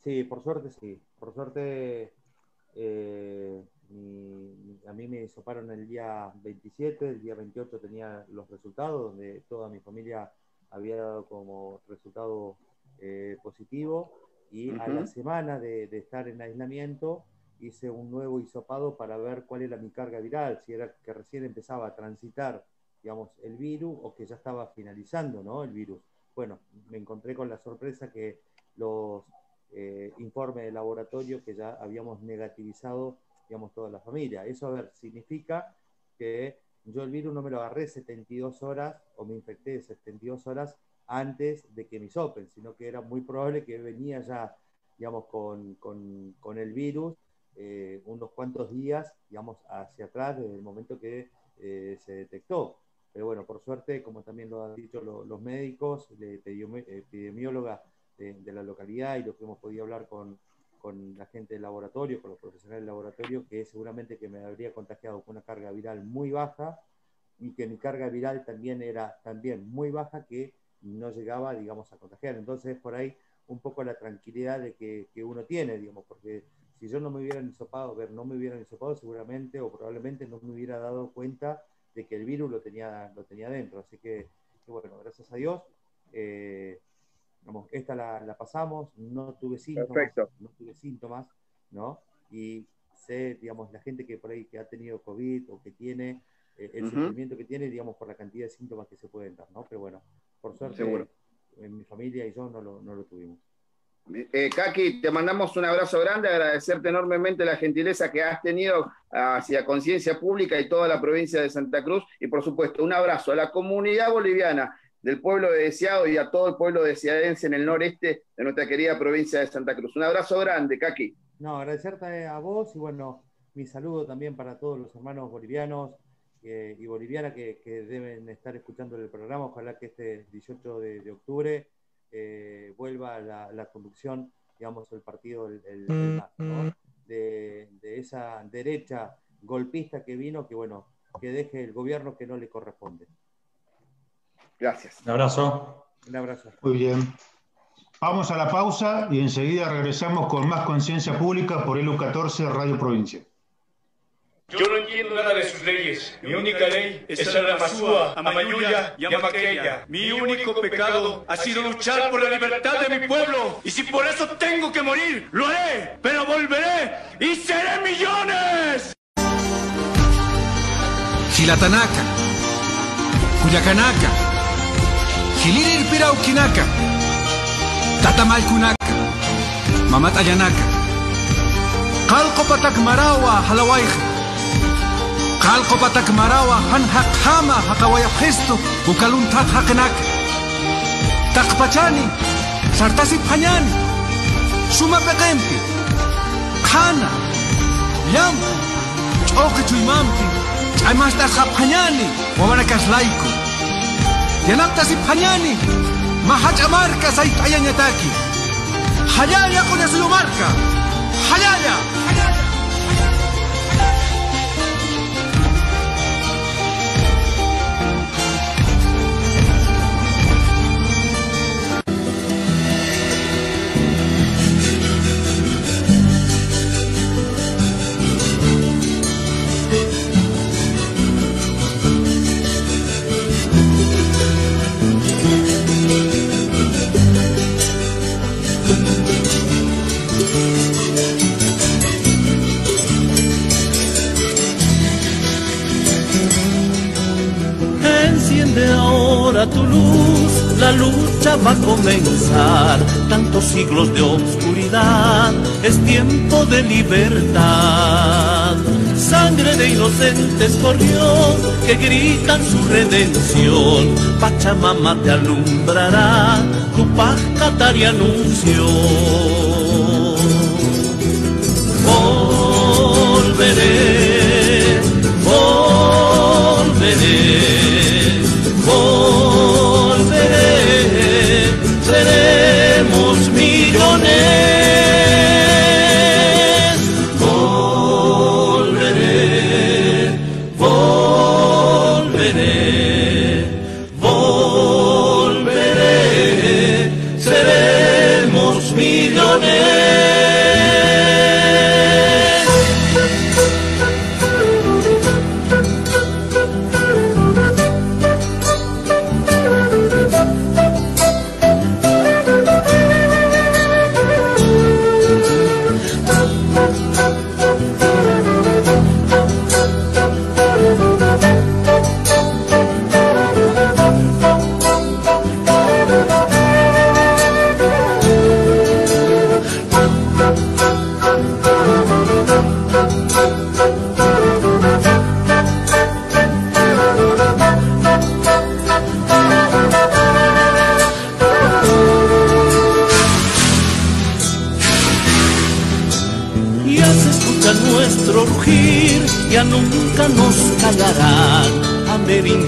Sí, por suerte sí. Por suerte eh, mi- a mí me soparon el día 27, el día 28 tenía los resultados, donde toda mi familia había dado como resultado eh, positivo y a la semana de, de estar en aislamiento hice un nuevo hisopado para ver cuál era mi carga viral, si era que recién empezaba a transitar, digamos, el virus o que ya estaba finalizando, ¿no? El virus. Bueno, me encontré con la sorpresa que los eh, informes de laboratorio que ya habíamos negativizado, digamos, toda la familia. Eso, a ver, significa que yo el virus no me lo agarré 72 horas o me infecté 72 horas antes de que me sopen, sino que era muy probable que venía ya, digamos, con, con- con el virus eh, unos cuantos días, digamos, hacia atrás desde el momento que eh, se detectó. Pero bueno, por suerte, como también lo han dicho lo- los médicos, la epidemi- epidemióloga de, de la localidad y lo que hemos podido hablar con, con la gente del laboratorio, con los profesionales del laboratorio, que seguramente que me habría contagiado con una carga viral muy baja y que mi carga viral también era también muy baja que no llegaba, digamos, a contagiar. Entonces, por ahí un poco la tranquilidad de que, que uno tiene, digamos, porque si yo no me hubieran hisopado, ver, no me hubieran hisopado seguramente o probablemente no me hubiera dado cuenta de que el virus lo tenía, lo tenía dentro. Así que, que bueno, gracias a Dios, eh, digamos, esta la, la pasamos, no tuve síntomas, Perfecto. no tuve síntomas, ¿no? Y sé, digamos, la gente que por ahí que ha tenido COVID o que tiene eh, el Ujú. sufrimiento que tiene, digamos, por la cantidad de síntomas que se pueden dar, ¿no? Pero bueno, por suerte, Seguro. en mi familia y yo no lo, no lo tuvimos. Eh, Kaki, te mandamos un abrazo grande, agradecerte enormemente la gentileza que has tenido hacia Conciencia Pública y toda la provincia de Santa Cruz. Y por supuesto, un abrazo a la comunidad boliviana del pueblo de Deseado y a todo el pueblo deseadense en el noreste de nuestra querida provincia de Santa Cruz. Un abrazo grande, Kaki. No, agradecerte a vos y bueno, mi saludo también para todos los hermanos bolivianos eh, y bolivianas que, que deben estar escuchando el programa. Ojalá que este 18 de, de octubre eh, vuelva la, la conducción, digamos, el partido el, el- el MAS, ¿no? de, de esa derecha golpista que vino, que bueno, que deje el gobierno que no le corresponde. Gracias. Un abrazo. Un abrazo. Muy bien. Vamos a la pausa y enseguida regresamos con más conciencia pública por ELU 14 Radio Provincia. Yo no entiendo nada de sus leyes. Mi única ley es a la Masúa, a Mayuya y a Maquella. Mi único pecado ha sido luchar por la libertad de mi pueblo. Y si por eso tengo que morir, lo haré. Pero volveré y seré millones. Hilatanaka, Cuyacanaka, Hilirir pirau kinaka. Tata mal kunaka. Mamat ayanaka. Kalko patak marawa halawaih. Kalko patak marawa han hak hama hakawaya pesto bukalun tak haknak. Tak pacani. Sarta si panyani. Suma pekempi. Kana. Yam. Chokichu imamki. Ay mas tak hapanyani. Wamanakas laiku. yanantasi panyani. Mahaca marka sait ayanya taki. Hayanya kunya suyo marka. Hayanya hayanya comenzar. Tantos siglos de oscuridad, es tiempo de libertad. Sangre de inocentes corrió, que gritan su redención. Pachamama te alumbrará, tu paz Catari anunció. Volveré,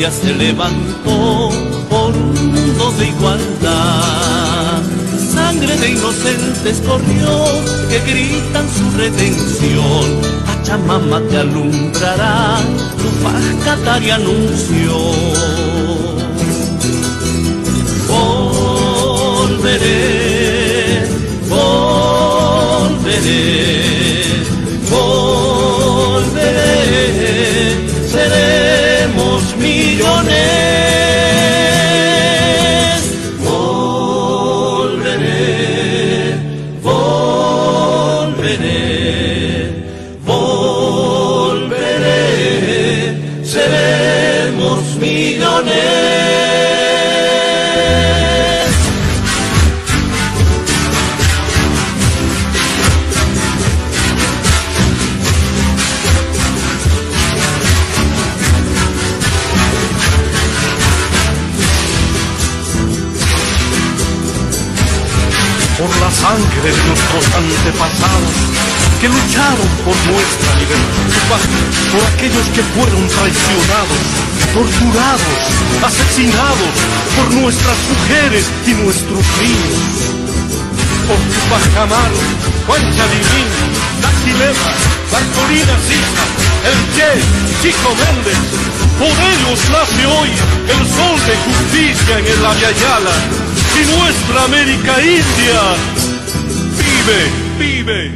Amerindia se levantó por un mundo de igualdad. Sangre de inocentes corrió, que gritan su redención. Pachamama te alumbrará, tu paz anunció. Antepasados que lucharon por nuestra libertad, por aquellos que fueron traicionados, torturados, asesinados por nuestras mujeres y nuestros niños. Por Tupac Amaru, Juan Chalimín, Daquileva, Bartolina Sisa, El Che, Chico Méndez, por ellos nace hoy el sol de justicia en el Ayayala y nuestra América India vive, vive.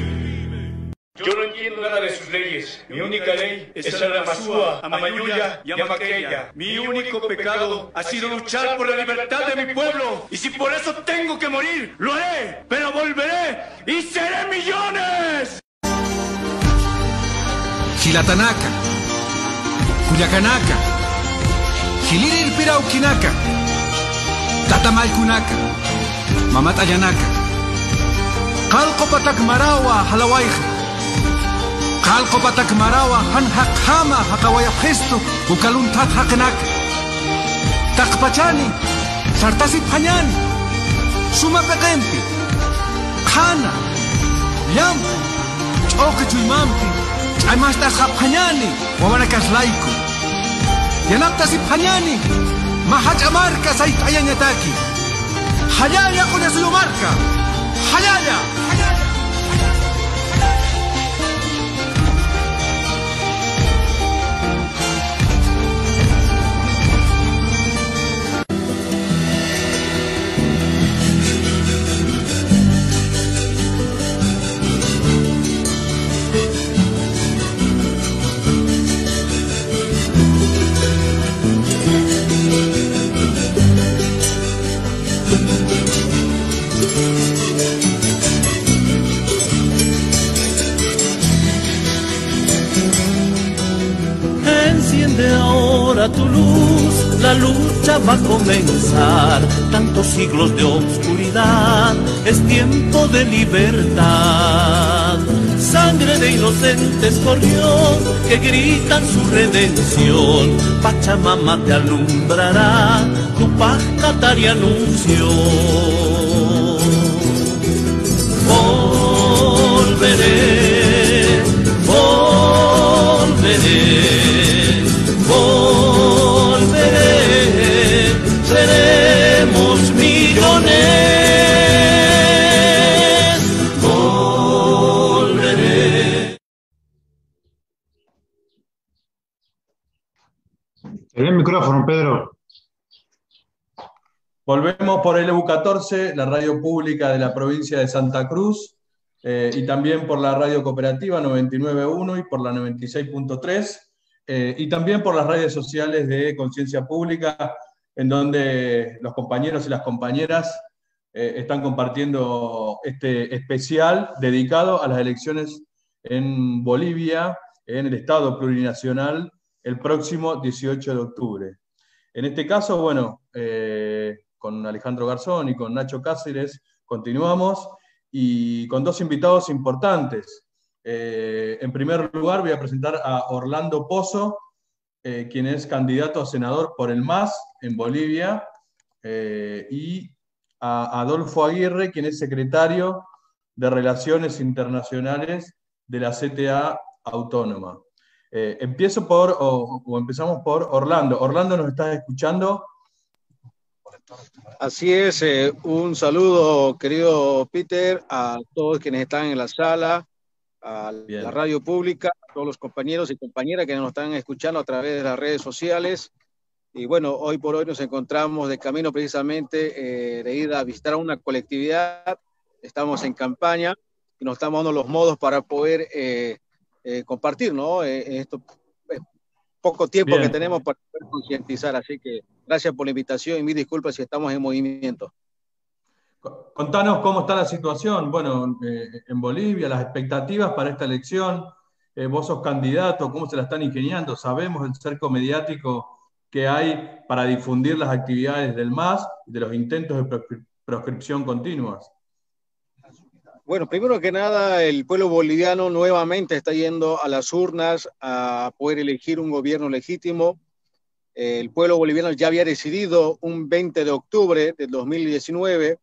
Yo no entiendo nada de sus leyes. Mi única ley es el Ramasúa, Amayuya y Amaqueya. Mi único pecado ha sido luchar por la libertad de mi pueblo. Y si por eso tengo que morir, lo haré. Pero volveré y seré millones. Gilatanaka, Culiacanaca, Gilirir Pirauquinaca, Tatamaycunaka, Mamatayanaka, qalqopata marawa halawaykh qalqopata marawa han haqqama haqawayaqhistu ukaluntat haqnak. Taqpachani sartasi phañani sumapi qinpi qhana llampu ch'oqi chuymanpi ch'aymastas haphañani wawanakaslayku ayangnya phañani halal sayt'ayañataki hallalla q'uñasuyumarka Hayaya con su marca, comenzar. Tantos siglos de oscuridad, es tiempo de libertad. Sangre de inocentes corrió, que gritan su redención. Pachamama te alumbrará, tu paz y anunció. Volvemos por el EU14, la radio pública de la provincia de Santa Cruz, eh, y también por la radio cooperativa 99.1 y por la 96.3, eh, y también por las redes sociales de Conciencia Pública, en donde los compañeros y las compañeras eh, están compartiendo este especial dedicado a las elecciones en Bolivia, en el Estado plurinacional, el próximo 18 de octubre. En este caso, bueno, eh, con Alejandro Garzón y con Nacho Cáceres continuamos y con dos invitados importantes. Eh, en primer lugar, voy a presentar a Orlando Pozo, eh, quien es candidato a senador por el MAS en Bolivia, eh, y a Adolfo Aguirre, quien es secretario de Relaciones Internacionales de la CTA Autónoma. Empiezo por, o, o empezamos por Orlando. Orlando, ¿nos estás escuchando? Así es, eh, un saludo, querido Peter, a todos quienes están en la sala, a Bien. la radio pública, a todos los compañeros y compañeras que nos están escuchando a través de las redes sociales. Y bueno, hoy por hoy nos encontramos de camino precisamente eh, de ir a visitar a una colectividad. Estamos en campaña y nos estamos dando los modos para poder eh, eh, compartir, ¿no? Esto poco tiempo Bien. que tenemos para poder concientizar. Así que gracias por la invitación y mis disculpas si estamos en movimiento. Contanos cómo está la situación, bueno, eh, en Bolivia, las expectativas para esta elección. Eh, vos sos candidato, ¿cómo se la están ingeniando? Sabemos el cerco mediático que hay para difundir las actividades del MAS, de los intentos de proscri- proscripción continuas. Bueno, primero que nada, el pueblo boliviano nuevamente está yendo a las urnas a poder elegir un gobierno legítimo. El pueblo boliviano ya había decidido un 20 de octubre del 2019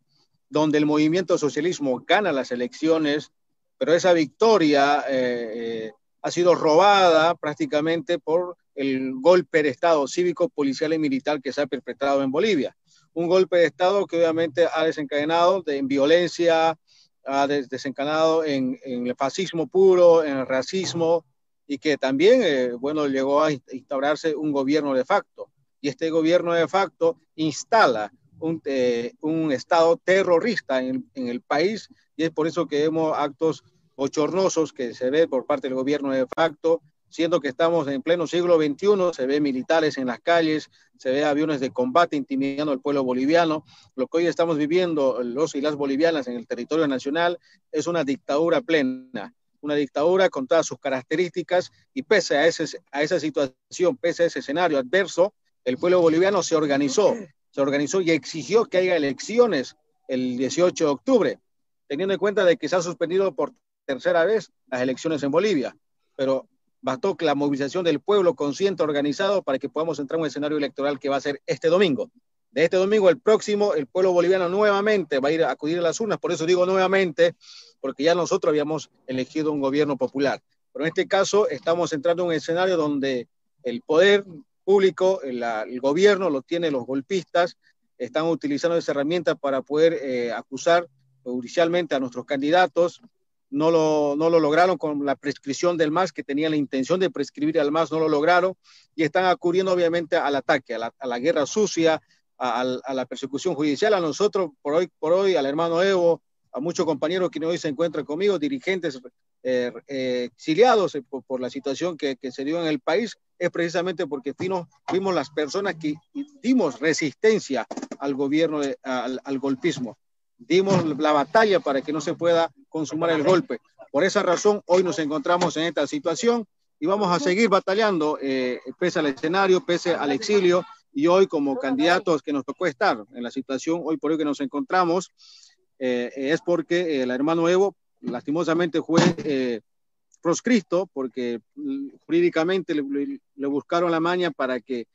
donde el movimiento socialismo gana las elecciones, pero esa victoria eh, eh, ha sido robada prácticamente por el golpe de Estado cívico, policial y militar que se ha perpetrado en Bolivia. Un golpe de Estado que obviamente ha desencadenado de, en violencia, ha desencadenado en, en, el fascismo puro, en el racismo, y que también, eh, bueno, llegó a instaurarse un gobierno de facto. Y este gobierno de facto instala un, eh, un Estado terrorista en, en, el país, y es por eso que vemos actos bochornosos que se ve por parte del gobierno de facto, siendo que estamos en pleno siglo XXI, se ve militares en las calles, se ve aviones de combate intimidando al pueblo boliviano. Lo que hoy estamos viviendo los y las bolivianas en el territorio nacional es una dictadura plena, una dictadura con todas sus características y pese a, ese, a esa situación, pese a ese escenario adverso, el pueblo boliviano se organizó, se organizó y exigió que haya elecciones el 18 de octubre, teniendo en cuenta de que se ha suspendido por tercera vez las elecciones en Bolivia. Pero bastó la movilización del pueblo consciente, organizado, para que podamos entrar en un escenario electoral que va a ser este domingo. De este domingo, el próximo, el pueblo boliviano nuevamente va a ir a acudir a las urnas, por eso digo nuevamente, porque ya nosotros habíamos elegido un gobierno popular. Pero en este caso estamos entrando en un escenario donde el poder público, el, gobierno lo tienen los golpistas, están utilizando esa herramienta para poder eh, acusar judicialmente a nuestros candidatos, no lo, no lo lograron con la prescripción del MAS, que tenía la intención de prescribir al MAS, no lo lograron, y están acudiendo obviamente al ataque, a la, a la guerra sucia, a, a, la persecución judicial, a nosotros, por hoy, por hoy, al hermano Evo, a muchos compañeros que hoy se encuentran conmigo, dirigentes eh, eh, exiliados por, por, la situación que, que, se dio en el país, es precisamente porque fuimos, fuimos las personas que dimos resistencia al gobierno, de, al, al golpismo dimos la batalla para que no se pueda consumar el golpe. Por esa razón, hoy nos encontramos en esta situación y vamos a seguir batallando, eh, pese al escenario, pese al exilio, y hoy como candidatos que nos tocó estar en la situación, hoy por hoy que nos encontramos, eh, es porque el hermano Evo lastimosamente fue eh, proscrito, porque jurídicamente le, buscaron la maña para que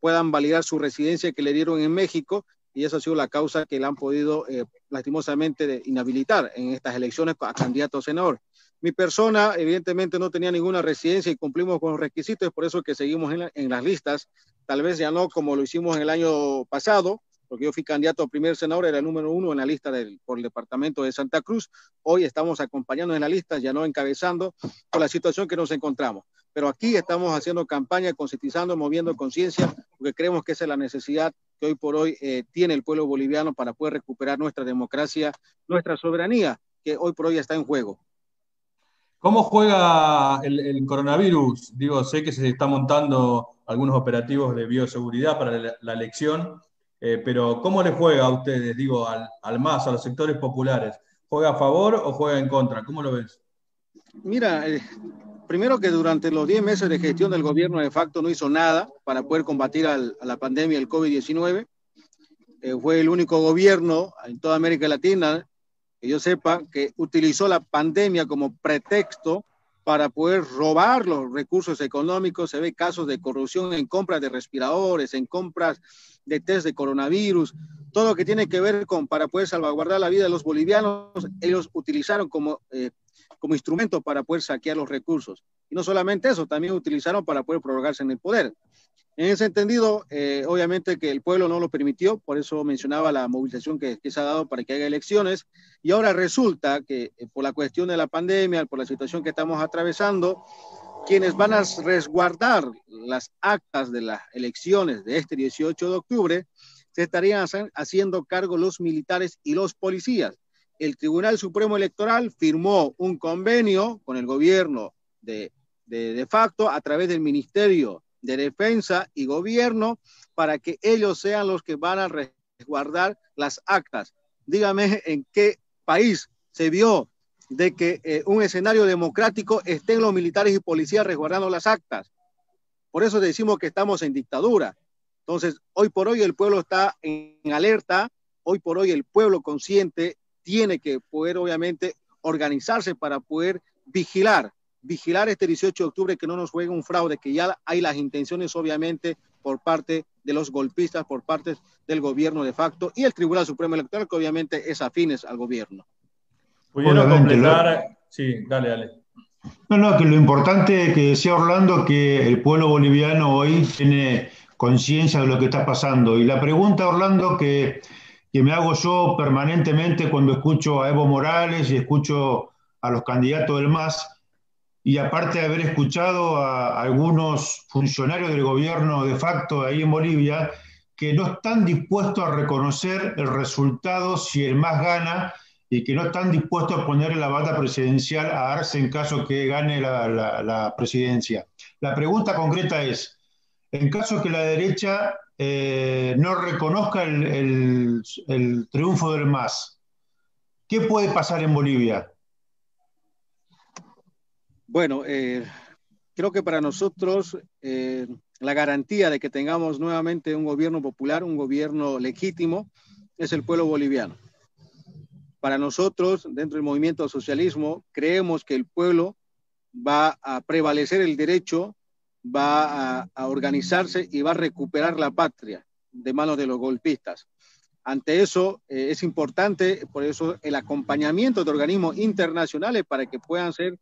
puedan validar su residencia que le dieron en México y esa ha sido la causa que le han podido eh, lastimosamente inhabilitar en estas elecciones a candidato a senador. Mi persona, evidentemente, no tenía ninguna residencia y cumplimos con los requisitos, por eso que seguimos en, en, las listas. Tal vez ya no como lo hicimos en el año pasado, porque yo fui candidato a primer senador, era el número uno en la lista del, por el departamento de Santa Cruz. Hoy estamos acompañando en la lista, ya no encabezando, por la situación que nos encontramos. Pero aquí estamos haciendo campaña, concientizando, moviendo conciencia, porque creemos que esa es la necesidad que hoy por hoy eh, tiene el pueblo boliviano para poder recuperar nuestra democracia, nuestra soberanía, que hoy por hoy está en juego. ¿Cómo juega el, coronavirus? Digo, sé que se está montando algunos operativos de bioseguridad para la elección, eh, pero ¿cómo le juega a ustedes, digo, al, al MAS, a los sectores populares? ¿Juega a favor o juega en contra? ¿Cómo lo ves? Mira, eh, primero que durante los 10 meses de gestión del gobierno de facto no hizo nada para poder combatir a la pandemia del COVID-19. Eh, fue el único gobierno en toda América Latina, que yo sepa, que utilizó la pandemia como pretexto para poder robar los recursos económicos. Se ve casos de corrupción en compras de respiradores, en compras de test de coronavirus, todo lo que tiene que ver con para poder salvaguardar la vida de los bolivianos, ellos utilizaron como eh, como instrumento para poder saquear los recursos. Y no solamente eso, también utilizaron para poder prorrogarse en el poder. En ese entendido, eh, obviamente que el pueblo no lo permitió, por eso mencionaba la movilización que, se ha dado para que haya elecciones, y ahora resulta que eh, por la cuestión de la pandemia, por la situación que estamos atravesando, quienes van a resguardar las actas de las elecciones de este 18 de octubre, se estarían haciendo cargo los militares y los policías. El Tribunal Supremo Electoral firmó un convenio con el gobierno de, de, facto a través del Ministerio de Defensa y Gobierno para que ellos sean los que van a resguardar las actas. Dígame en qué país se vio de que eh, un escenario democrático estén los militares y policías resguardando las actas. Por eso decimos que estamos en dictadura. Entonces, hoy por hoy el pueblo está en alerta, hoy por hoy el pueblo consciente tiene que poder, obviamente, organizarse para poder vigilar, vigilar este 18 de octubre que no nos juegue un fraude, que ya hay las intenciones, obviamente, por parte de los golpistas, por parte del gobierno de facto y el Tribunal Supremo Electoral, que obviamente es afines al gobierno. ¿Pudieron completar? Sí, dale, dale. No, no, que lo importante que decía Orlando, que el pueblo boliviano hoy tiene conciencia de lo que está pasando. Y la pregunta, Orlando, que, que me hago yo permanentemente cuando escucho a Evo Morales y escucho a los candidatos del MAS, y aparte de haber escuchado a algunos funcionarios del gobierno de facto ahí en Bolivia, que no están dispuestos a reconocer el resultado si el MAS gana y que no están dispuestos a poner la bata presidencial a Arce en caso que gane la, presidencia. La pregunta concreta es, en caso que la derecha eh, no reconozca el, el, el, triunfo del MAS, ¿qué puede pasar en Bolivia? Bueno, eh, creo que para nosotros eh, la garantía de que tengamos nuevamente un gobierno popular, un gobierno legítimo, es el pueblo boliviano. Para nosotros, dentro del movimiento socialismo, creemos que el pueblo va a prevalecer el derecho va a, a, organizarse y va a recuperar la patria de manos de los golpistas. Ante eso eh, es importante, por eso, el acompañamiento de organismos internacionales para que puedan ser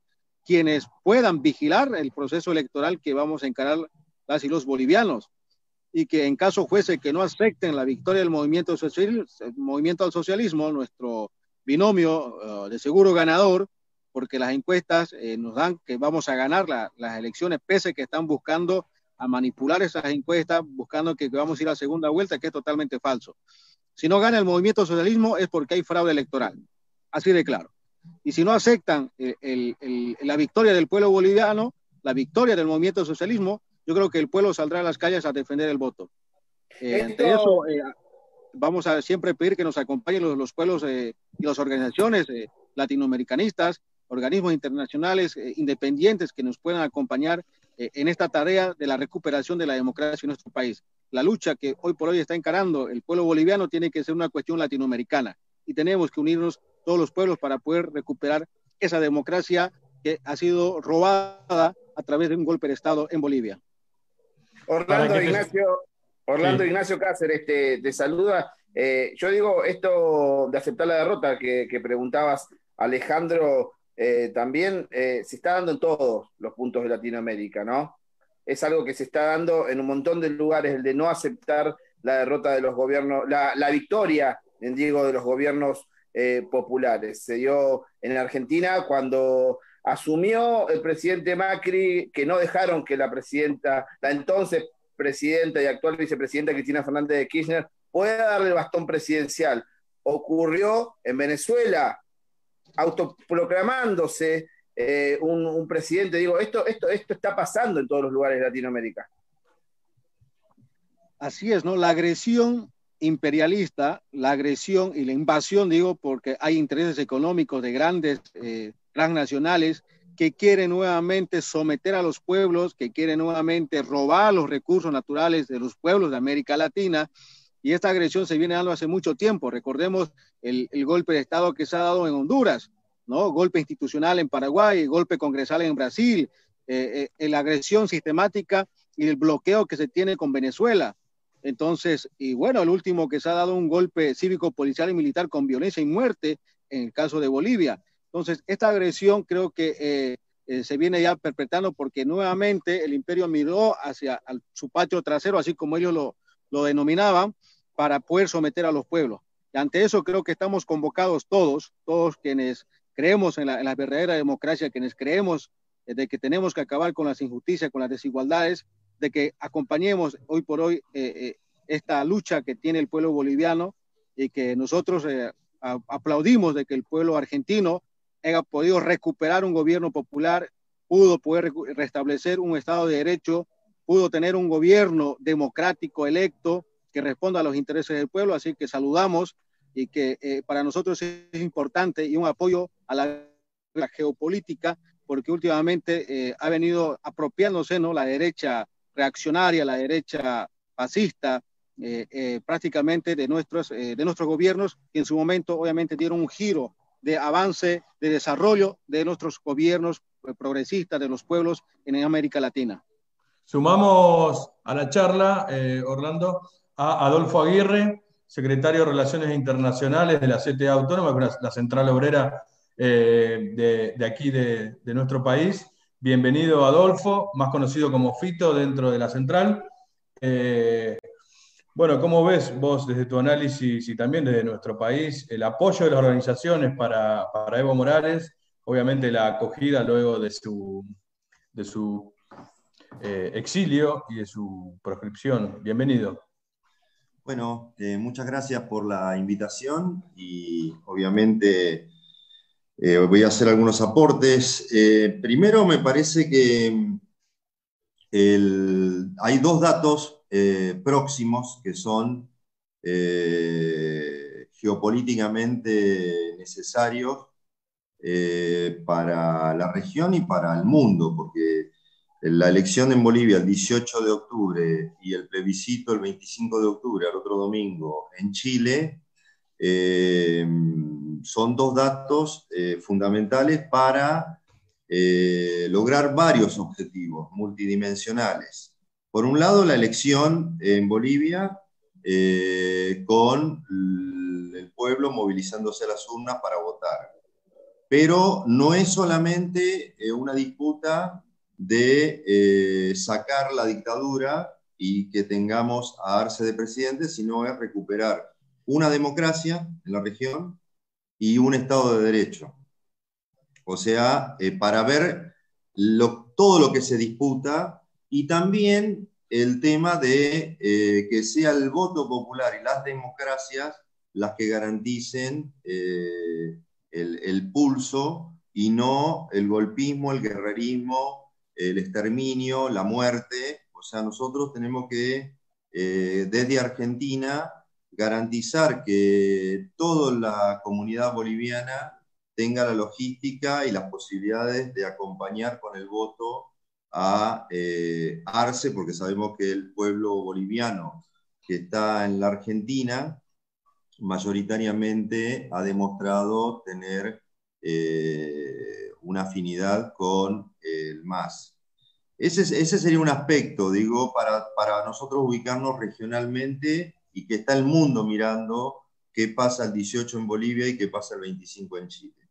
quienes puedan vigilar el proceso electoral que vamos a encarar las y los bolivianos y que en caso fuese que no acepten la victoria del movimiento, social, movimiento al socialismo, nuestro binomio uh, de seguro ganador, porque las encuestas eh, nos dan que vamos a ganar la, las elecciones, pese que están buscando a manipular esas encuestas, buscando que, que, vamos a ir a segunda vuelta, que es totalmente falso. Si no gana el movimiento socialismo es porque hay fraude electoral, así de claro. Y si no aceptan el, el, el, la victoria del pueblo boliviano, la victoria del movimiento socialismo, yo creo que el pueblo saldrá a las calles a defender el voto. Eh, Esto... ante eso, eh, vamos a siempre pedir que nos acompañen los, los pueblos eh, y las organizaciones latinoamericanistas, organismos internacionales eh, independientes que nos puedan acompañar eh, en esta tarea de la recuperación de la democracia en nuestro país. La lucha que hoy por hoy está encarando el pueblo boliviano tiene que ser una cuestión latinoamericana y tenemos que unirnos todos los pueblos para poder recuperar esa democracia que ha sido robada a través de un golpe de Estado en Bolivia. Orlando Ignacio, Orlando sí. Ignacio Cáceres te, te saluda. Eh, yo digo esto de aceptar la derrota que, que preguntabas, Alejandro, eh, también eh, se está dando en todos los puntos de Latinoamérica, ¿no? Es algo que se está dando en un montón de lugares, el de no aceptar la derrota de los gobiernos, la, la victoria, en digo, de los gobiernos eh, populares. Se dio en Argentina cuando asumió el presidente Macri, que no dejaron que la presidenta, la entonces presidenta y actual vicepresidenta Cristina Fernández de Kirchner pueda darle el bastón presidencial. Ocurrió en Venezuela, autoproclamándose eh, un, un, presidente. Digo, esto, esto, esto está pasando en todos los lugares de Latinoamérica. Así es, ¿no? La agresión imperialista, la agresión y la invasión, digo, porque hay intereses económicos de grandes eh, transnacionales que quieren nuevamente someter a los pueblos, que quieren nuevamente robar los recursos naturales de los pueblos de América Latina, y esta agresión se viene dando hace mucho tiempo. Recordemos el, golpe de Estado que se ha dado en Honduras, ¿no? Golpe institucional en Paraguay, golpe congresal en Brasil, eh, eh, la agresión sistemática y el bloqueo que se tiene con Venezuela. Entonces, y bueno, el último que se ha dado un golpe cívico, policial y militar con violencia y muerte en el caso de Bolivia. Entonces, esta agresión creo que eh, eh, se viene ya perpetrando porque nuevamente el imperio miró hacia su patio trasero, así como ellos lo, denominaban, para poder someter a los pueblos. Y ante eso creo que estamos convocados todos, todos quienes creemos en la, en la verdadera democracia, quienes creemos eh, de que tenemos que acabar con las injusticias, con las desigualdades, de que acompañemos hoy por hoy eh, eh, esta lucha que tiene el pueblo boliviano y que nosotros eh, aplaudimos de que el pueblo argentino haya podido recuperar un gobierno popular, pudo poder restablecer un Estado de Derecho, pudo tener un gobierno democrático electo que responda a los intereses del pueblo, así que saludamos y que para nosotros es importante y un apoyo a la, geopolítica, porque últimamente ha venido apropiándose ¿no? la derecha reaccionaria, la derecha fascista, eh, eh, prácticamente de nuestros, eh, de nuestros gobiernos, que en su momento obviamente dieron un giro de avance, de desarrollo de nuestros gobiernos progresistas, de los pueblos en América Latina. Sumamos a la charla, eh, Orlando, a Adolfo Aguirre, secretario de Relaciones Internacionales de la CTA Autónoma, la central obrera eh, de, aquí de, nuestro país. Bienvenido, Adolfo, más conocido como Fito dentro de la central. Eh, bueno, ¿cómo ves vos desde tu análisis y también desde nuestro país el apoyo de las organizaciones para, Evo Morales? Obviamente la acogida luego de su, de su eh, exilio y de su proscripción. Bienvenido. Bueno, muchas gracias por la invitación y obviamente eh, voy a hacer algunos aportes. Eh, primero, me parece que hay dos datos eh, próximos que son geopolíticamente necesarios para la región y para el mundo, porque la elección en Bolivia el 18 de octubre y el plebiscito el 25 de octubre, al otro domingo, en Chile, son dos datos eh, fundamentales para eh, lograr varios objetivos multidimensionales. Por un lado, la elección en Bolivia con el pueblo movilizándose a las urnas para votar. Pero no es solamente una disputa de sacar la dictadura y que tengamos a Arce de presidente, sino es recuperar una democracia en la región y un Estado de Derecho. O sea, eh, para ver todo lo que se disputa y también el tema de eh, que sea el voto popular y las democracias las que garanticen eh, el, el, pulso y no el golpismo, el guerrerismo, el exterminio, la muerte. O sea, nosotros tenemos que, desde Argentina, garantizar que toda la comunidad boliviana tenga la logística y las posibilidades de acompañar con el voto a eh, Arce, porque sabemos que el pueblo boliviano que está en la Argentina mayoritariamente ha demostrado tener eh, una afinidad con el MAS. Ese, ese, sería un aspecto, digo, para, para nosotros ubicarnos regionalmente y que está el mundo mirando qué pasa el 18 en Bolivia y qué pasa el 25 en Chile.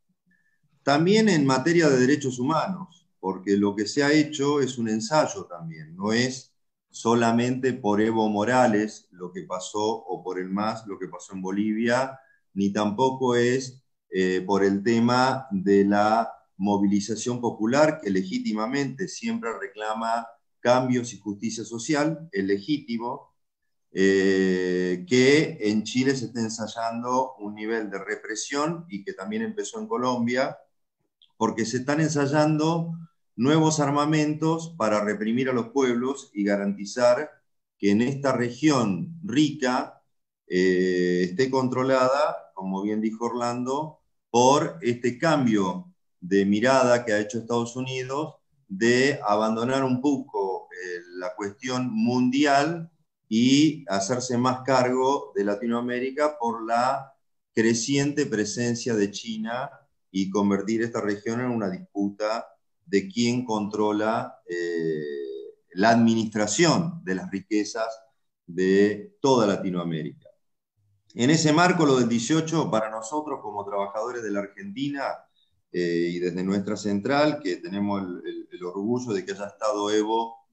También en materia de derechos humanos, porque lo que se ha hecho es un ensayo también, no es solamente por Evo Morales lo que pasó o por el MAS lo que pasó en Bolivia, ni tampoco es eh, por el tema de la movilización popular que legítimamente siempre reclama cambios y justicia social, es legítimo, eh, que en Chile se está ensayando un nivel de represión y que también empezó en Colombia, porque se están ensayando nuevos armamentos para reprimir a los pueblos y garantizar que en esta región rica eh, esté controlada, como bien dijo Orlando, por este cambio de mirada que ha hecho Estados Unidos de abandonar un poco eh, la cuestión mundial y hacerse más cargo de Latinoamérica por la creciente presencia de China y convertir esta región en una disputa de quién controla eh, la administración de las riquezas de toda Latinoamérica. En ese marco, lo del 18, para nosotros como trabajadores de la Argentina eh, y desde nuestra central, que tenemos el orgullo de que haya estado Evo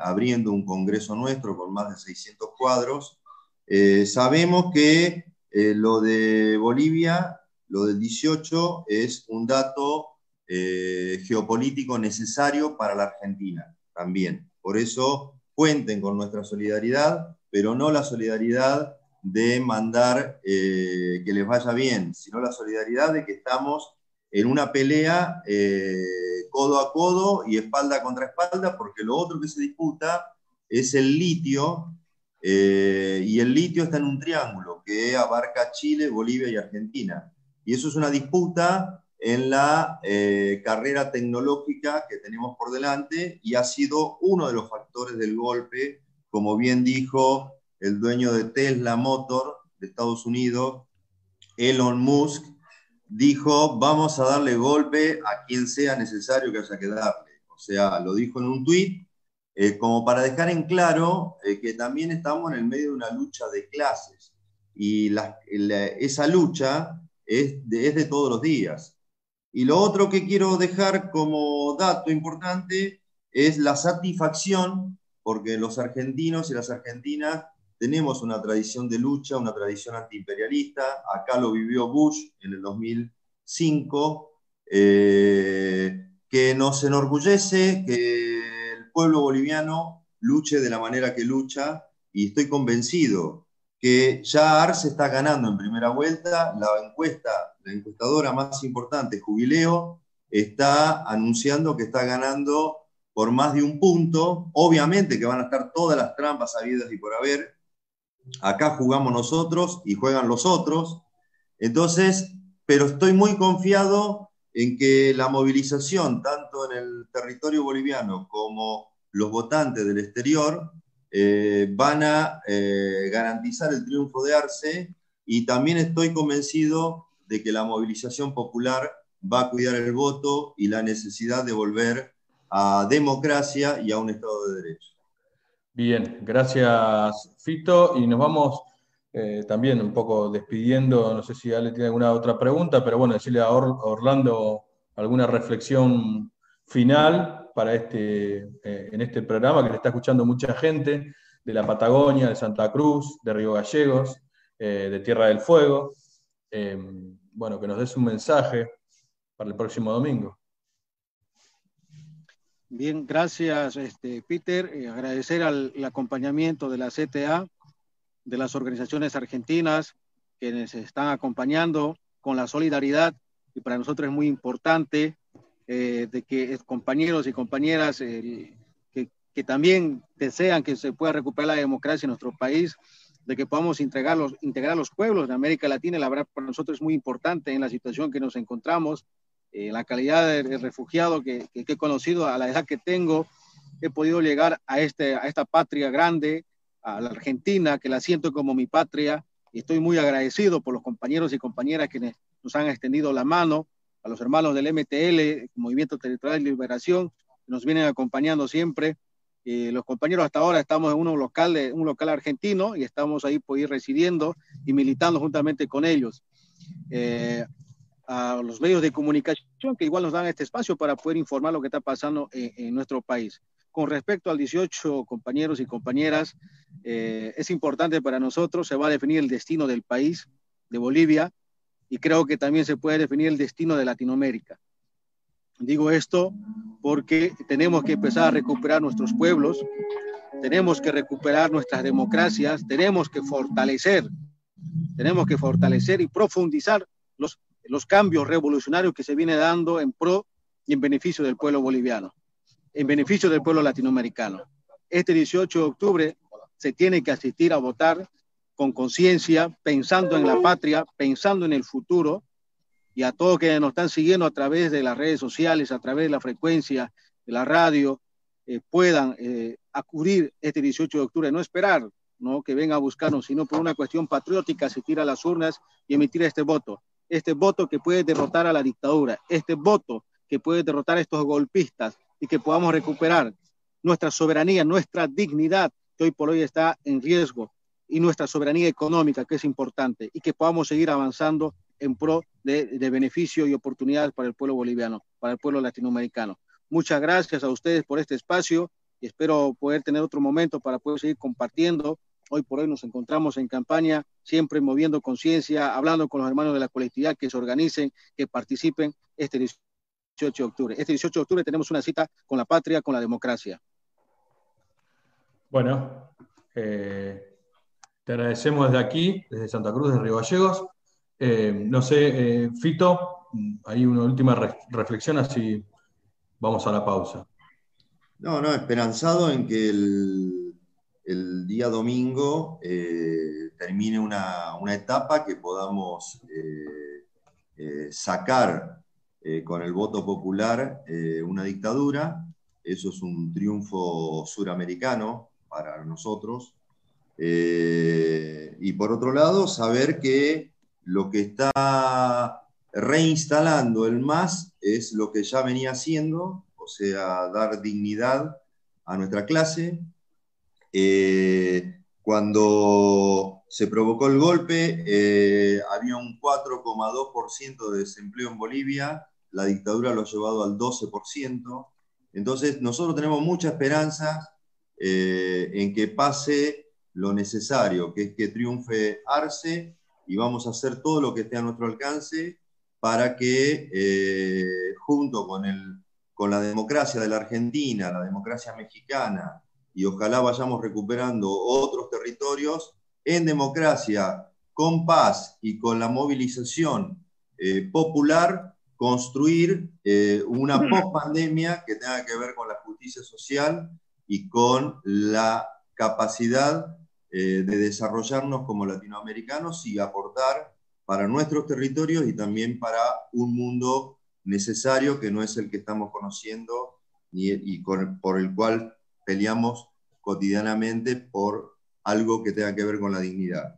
abriendo un congreso nuestro con más de 600 cuadros. Eh, sabemos que eh, lo de Bolivia, lo del 18, es un dato eh, geopolítico necesario para la Argentina también. Por eso cuenten con nuestra solidaridad, pero no la solidaridad de mandar que les vaya bien, sino la solidaridad de que estamos en una pelea codo a codo y espalda contra espalda, porque lo otro que se disputa es el litio, eh, y el litio está en un triángulo que abarca Chile, Bolivia y Argentina. Y eso es una disputa en la eh, carrera tecnológica que tenemos por delante y ha sido uno de los factores del golpe, como bien dijo el dueño de Tesla Motor de Estados Unidos, Elon Musk, dijo, vamos a darle golpe a quien sea necesario que haya que darle. O sea, lo dijo en un tuit eh, como para dejar en claro eh, que también estamos en el medio de una lucha de clases y esa lucha es de, es de todos los días. Y lo otro que quiero dejar como dato importante es la satisfacción, porque los argentinos y las argentinas tenemos una tradición de lucha, una tradición antiimperialista. Acá lo vivió Bush en el 2005, eh, que nos enorgullece que el pueblo boliviano luche de la manera que lucha y estoy convencido que ya Arce está ganando en primera vuelta. La encuesta, la encuestadora más importante, Jubileo, está anunciando que está ganando por más de un punto. Obviamente que van a estar todas las trampas habidas y por haber. Acá jugamos nosotros y juegan los otros. Entonces, pero estoy muy confiado en que la movilización, tanto en el territorio boliviano como los votantes del exterior, eh, van a eh, garantizar el triunfo de Arce y también estoy convencido de que la movilización popular va a cuidar el voto y la necesidad de volver a democracia y a un Estado de Derecho. Bien, gracias Fito. Y nos vamos eh, también un poco despidiendo. No sé si Ale tiene alguna otra pregunta, pero bueno, decirle a Or- Orlando alguna reflexión final para este, eh, en este programa que le está escuchando mucha gente de la Patagonia, de Santa Cruz, de Río Gallegos, eh, de Tierra del Fuego. Bueno, que nos des un mensaje para el próximo domingo. Bien, gracias, este, Peter. Eh, agradecer al el acompañamiento de la CTA, de las organizaciones argentinas que nos están acompañando con la solidaridad y para nosotros es muy importante eh, de que compañeros y compañeras eh, que, que también desean que se pueda recuperar la democracia en nuestro país, de que podamos integrar los, integrar los pueblos de América Latina. La verdad, para nosotros es muy importante en la situación que nos encontramos eh, la calidad de, de refugiado que, que, que he conocido a la edad que tengo, he podido llegar a, este, a esta patria grande, a la Argentina, que la siento como mi patria, y estoy muy agradecido por los compañeros y compañeras que nos han extendido la mano, a los hermanos del MTL, Movimiento Territorial de Liberación, que nos vienen acompañando siempre. Eh, los compañeros hasta ahora estamos en un local, de, un local argentino y estamos ahí por ir residiendo y militando juntamente con ellos. Eh, a los medios de comunicación que igual nos dan este espacio para poder informar lo que está pasando en, en nuestro país. Con respecto al 18, compañeros y compañeras, eh, es importante para nosotros, se va a definir el destino del país, de Bolivia, y creo que también se puede definir el destino de Latinoamérica. Digo esto porque tenemos que empezar a recuperar nuestros pueblos, tenemos que recuperar nuestras democracias, tenemos que fortalecer, tenemos que fortalecer y profundizar los los cambios revolucionarios que se viene dando en pro y en beneficio del pueblo boliviano, en beneficio del pueblo latinoamericano. Este 18 de octubre se tiene que asistir a votar con conciencia, pensando en la patria, pensando en el futuro, y a todos que nos están siguiendo a través de las redes sociales, a través de la frecuencia de la radio, eh, puedan eh, acudir este 18 de octubre, no esperar ¿no? que venga a buscarnos, sino por una cuestión patriótica, asistir a las urnas y emitir este voto este voto que puede derrotar a la dictadura, este voto que puede derrotar a estos golpistas y que podamos recuperar nuestra soberanía, nuestra dignidad, que hoy por hoy está en riesgo, y nuestra soberanía económica, que es importante, y que podamos seguir avanzando en pro de, de beneficio y oportunidades para el pueblo boliviano, para el pueblo latinoamericano. Muchas gracias a ustedes por este espacio y espero poder tener otro momento para poder seguir compartiendo Hoy por hoy nos encontramos en campaña, siempre moviendo conciencia, hablando con los hermanos de la colectividad que se organicen, que participen este 18 de octubre. Este 18 de octubre tenemos una cita con la patria, con la democracia. Bueno, eh, te agradecemos desde aquí, desde Santa Cruz de Río Gallegos. Eh, no sé, eh, Fito, hay una última re reflexión, así vamos a la pausa. No, no, esperanzado en que el, el día domingo eh, termine una, una, etapa que podamos eh, eh, sacar con el voto popular una dictadura. Eso es un triunfo suramericano para nosotros. y por otro lado, saber que lo que está reinstalando el MAS es lo que ya venía haciendo, o sea, dar dignidad a nuestra clase. Eh, cuando se provocó el golpe, eh, había un 4,2% de desempleo en Bolivia, la dictadura lo ha llevado al 12%. Entonces, nosotros tenemos mucha esperanza eh, en que pase lo necesario, que es que triunfe Arce, y vamos a hacer todo lo que esté a nuestro alcance para que, eh, junto con, el, con la democracia de la Argentina, la democracia mexicana, y ojalá vayamos recuperando otros territorios en democracia, con paz y con la movilización eh, popular, construir eh, una post-pandemia que tenga que ver con la justicia social y con la capacidad eh, de desarrollarnos como latinoamericanos y aportar para nuestros territorios y también para un mundo necesario que no es el que estamos conociendo y, y con, por el cual peleamos cotidianamente por algo que tenga que ver con la dignidad.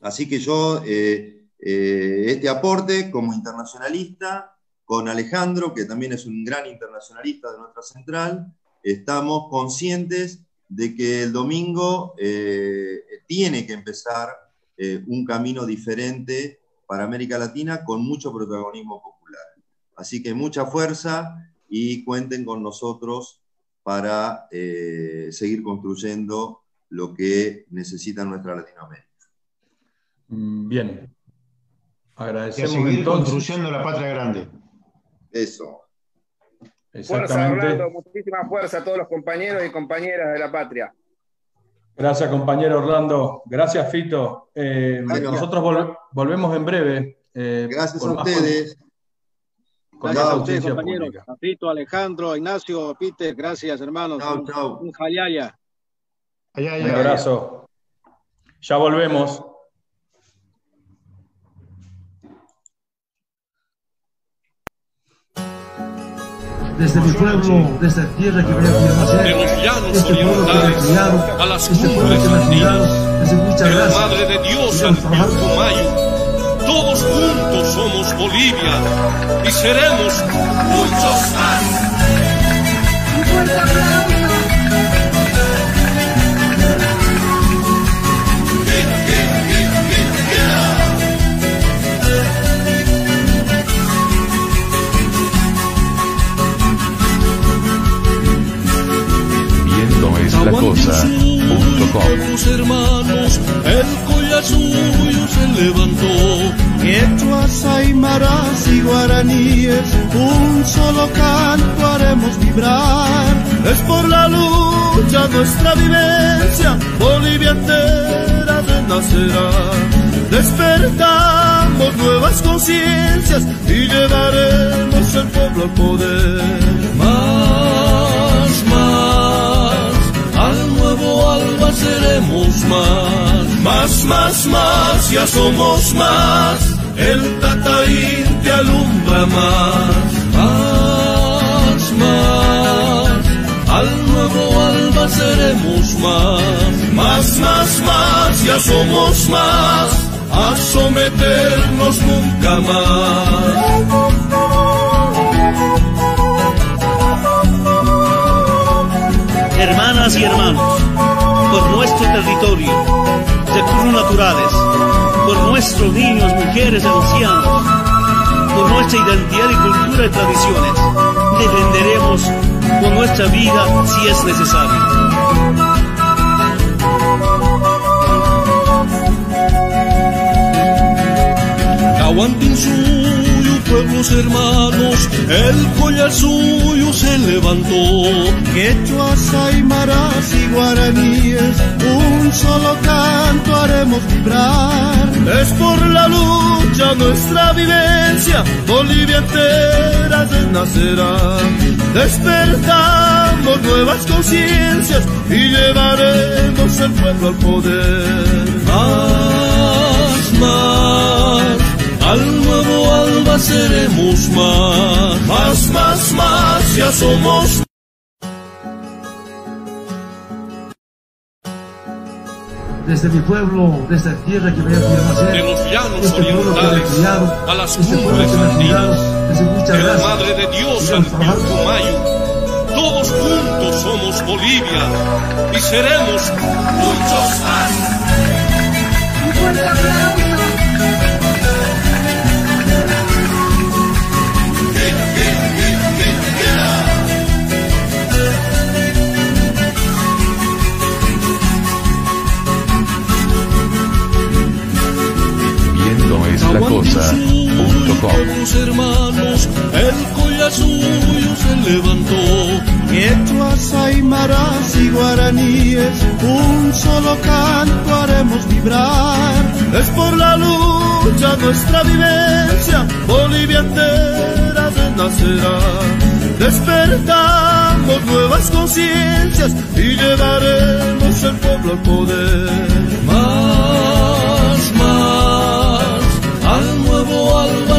Así que yo, eh, eh, este aporte como internacionalista, con Alejandro, que también es un gran internacionalista de nuestra central, estamos conscientes de que el domingo eh, tiene que empezar un camino diferente para América Latina con mucho protagonismo popular. Así que mucha fuerza y cuenten con nosotros para eh, seguir construyendo lo que necesita nuestra Latinoamérica. Mm, Bien. Y a Agradecemos seguir entonces. construyendo la patria grande. Eso. Fuerza, Exactamente. Orlando, muchísima fuerza a todos los compañeros y compañeras de la patria. Gracias, compañero Orlando. Gracias, Fito. Eh, nosotros vol- volvemos en breve. eh, Gracias a ustedes. Con Gracias a ustedes, compañeros. Papito, Alejandro, Ignacio, Peter, gracias, hermanos. Chao, un, chao. un jayaya. Allá, Un abrazo. Ya volvemos. desde mi pueblo, desde la tierra que me ha nacer, De los llanos este pueblo que me ha orientales criado, a las este pueblo cumbres que me ha criado, andinas, desde muchas gracias. Madre de Dios al trabajando. Todos juntos somos Bolivia y seremos muchos más. Un fuerte aplauso. Viendo es la cosa.com. Hermanos, el suyo se levantó. Quechuas, aymaras y guaraníes, un solo canto haremos vibrar. Es por la lucha nuestra vivencia, Bolivia entera renacerá. Despertamos nuevas conciencias y llevaremos el pueblo al poder. Más, nuevo alba seremos más. Más, más, más, ya somos más. El Tataín te alumbra más. Más, más, al nuevo alba seremos más. Más, más, más, ya somos más. A someternos nunca Hermanas y hermanos, por nuestro territorio, recursos naturales, por nuestros niños, mujeres ancianos, por nuestra identidad y cultura y tradiciones, defenderemos con nuestra vida si es necesario. Pueblos hermanos, el collar suyo se levantó. Quechuas, aymaras y guaraníes, un solo canto haremos vibrar. Es por la lucha nuestra vivencia, Bolivia entera renacerá. Despertamos nuevas conciencias y llevaremos el pueblo al poder. Más, más. Al nuevo alba seremos más, más, más, más, ya somos. Desde mi pueblo, desde la tierra que me ha nacer, De los llanos este que me orientales criado, a las este cumbres andinas, de la gracias. Madre de Dios al. Pilcomayo. Todos juntos somos Bolivia y seremos muchos más. La hermanos, el collasuyo se levantó. Quechuas, aymaras y guaraníes, un solo canto haremos vibrar. Es por la lucha nuestra vivencia, Bolivia entera renacerá. Despertamos nuevas conciencias y llevaremos el pueblo al poder. Más,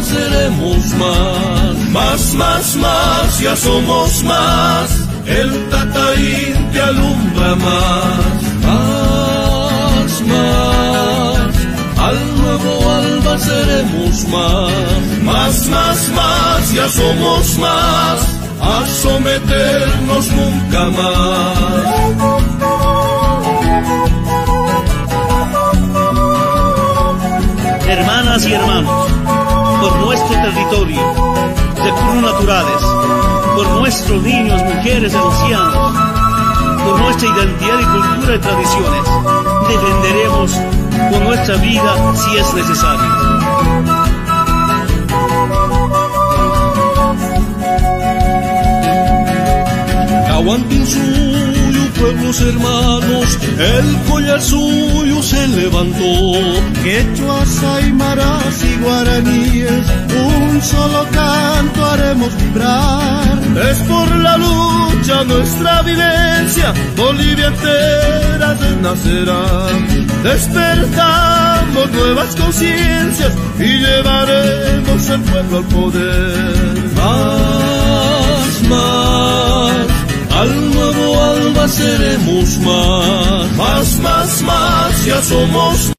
seremos más. Más, más, más, ya somos más. El Tataín te alumbra más. Más, más, al nuevo alba seremos más. Más, más, más, ya somos más. A someternos nunca más. Hermanas y hermanos, por nuestro territorio, recursos naturales, por nuestros niños, mujeres y ancianos, por nuestra identidad y cultura y tradiciones, defenderemos con nuestra vida si es necesario. Aguanten suyo, pueblos hermanos, el collar suyo se levantó. Quechuas, aymaras y guaraníes, un solo canto haremos vibrar. Es por la lucha nuestra vivencia, Bolivia entera renacerá. Despertamos nuevas conciencias y llevaremos el pueblo al poder. Más, más, al nuevo alba seremos más. Más, más, más, ya somos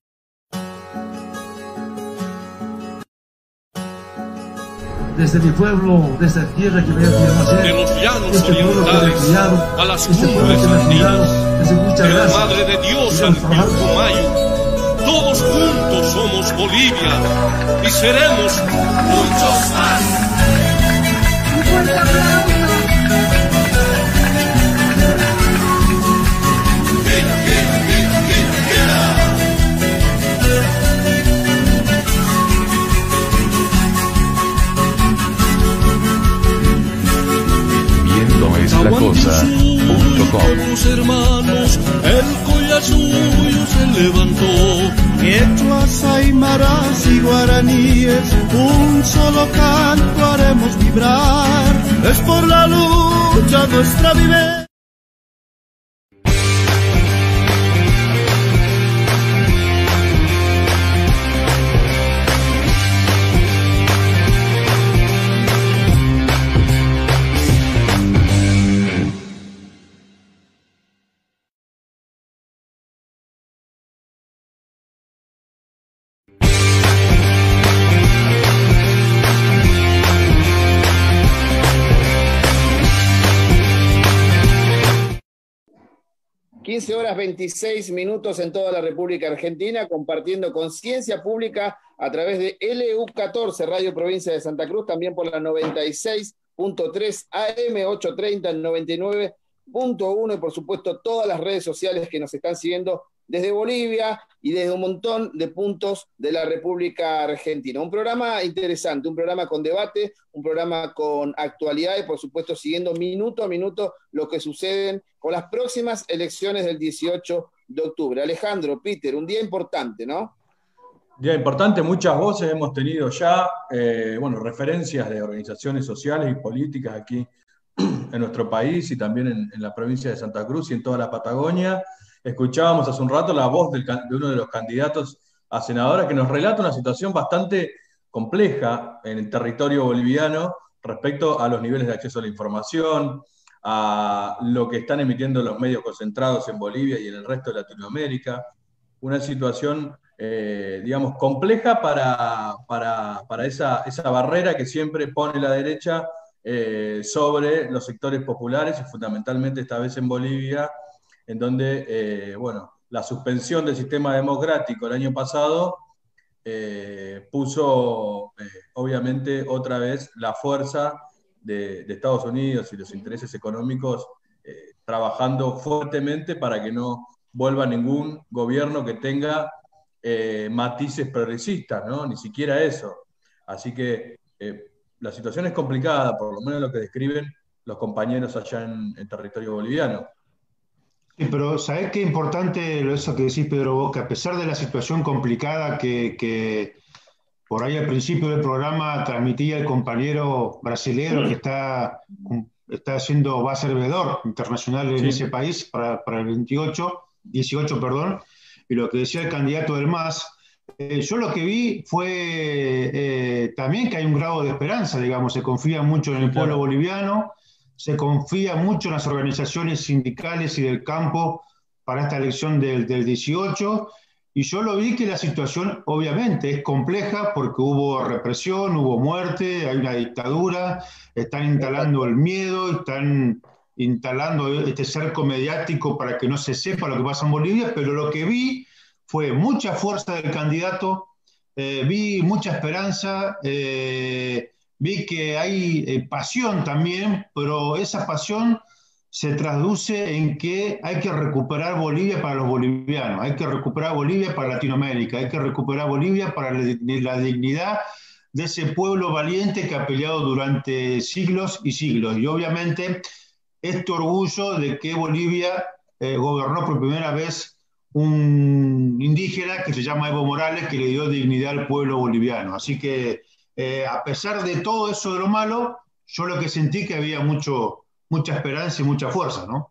desde mi pueblo, desde la tierra que me ha de los llanos este pueblo que me ha orientales criado, a las este cumbres que me ha andinas, criado, desde muchas de la gracias. Madre de Dios al Pilcomayo. Todos juntos somos Bolivia y seremos muchos más. Los hermanos, el collar suyo se levantó. Quechuas, aymaras y guaraníes, un solo canto haremos vibrar. Es por la lucha nuestra vivencia. Quince horas 26 minutos en toda la República Argentina, compartiendo conciencia pública a través de LU14, Radio Provincia de Santa Cruz, también por la 96.3 AM 830 99.1 y por supuesto todas las redes sociales que nos están siguiendo desde Bolivia y desde un montón de puntos de la República Argentina. Un programa interesante, un programa con debate, un programa con actualidad y por supuesto siguiendo minuto a minuto lo que sucede con las próximas elecciones del 18 de octubre. Alejandro, Peter, un día importante, ¿no? Día importante, muchas voces hemos tenido ya, eh, bueno, referencias de organizaciones sociales y políticas aquí (clears throat) en nuestro país y también en la provincia de Santa Cruz y en toda la Patagonia. Escuchábamos hace un rato la voz del de uno de los candidatos a senadora que nos relata una situación bastante compleja en el territorio boliviano respecto a los niveles de acceso a la información, a lo que están emitiendo los medios concentrados en Bolivia y en el resto de Latinoamérica. Una situación, eh, digamos, compleja para, para, para esa, esa barrera que siempre pone la derecha eh, sobre los sectores populares y fundamentalmente esta vez en Bolivia, en donde, eh, bueno, la suspensión del sistema democrático el año pasado eh, puso, eh, obviamente, otra vez la fuerza de, Estados Unidos y los intereses económicos trabajando fuertemente para que no vuelva ningún gobierno que tenga matices progresistas, ¿no? Ni siquiera eso. Así que la situación es complicada, por lo menos lo que describen los compañeros allá en territorio boliviano. Sí, pero ¿sabés qué importante eso que decís, Pedro? Vos, que a pesar de la situación complicada que, que por ahí al principio del programa transmitía el compañero brasileño que está, está haciendo, va a ser veedor internacional en Sí. ese país para, para el 28, 18, perdón, y lo que decía el candidato del MAS, eh, yo lo que vi fue eh, también que hay un grado de esperanza, digamos, se confía mucho en el pueblo boliviano, se confía mucho en las organizaciones sindicales y del campo para esta elección del, del 18, y yo lo vi que la situación obviamente es compleja porque hubo represión, hubo muerte, hay una dictadura, están instalando el miedo, están instalando este cerco mediático para que no se sepa lo que pasa en Bolivia, pero lo que vi fue mucha fuerza del candidato, eh, vi mucha esperanza, eh, vi que hay eh, pasión también, pero esa pasión se traduce en que hay que recuperar Bolivia para los bolivianos, hay que recuperar Bolivia para Latinoamérica, hay que recuperar Bolivia para la, dignidad de ese pueblo valiente que ha peleado durante siglos y siglos. Y obviamente este orgullo de que Bolivia eh, gobernó por primera vez un indígena que se llama Evo Morales, que le dio dignidad al pueblo boliviano. Así que eh, a pesar de todo eso de lo malo, yo lo que sentí que había mucho, mucha esperanza y mucha fuerza, ¿no?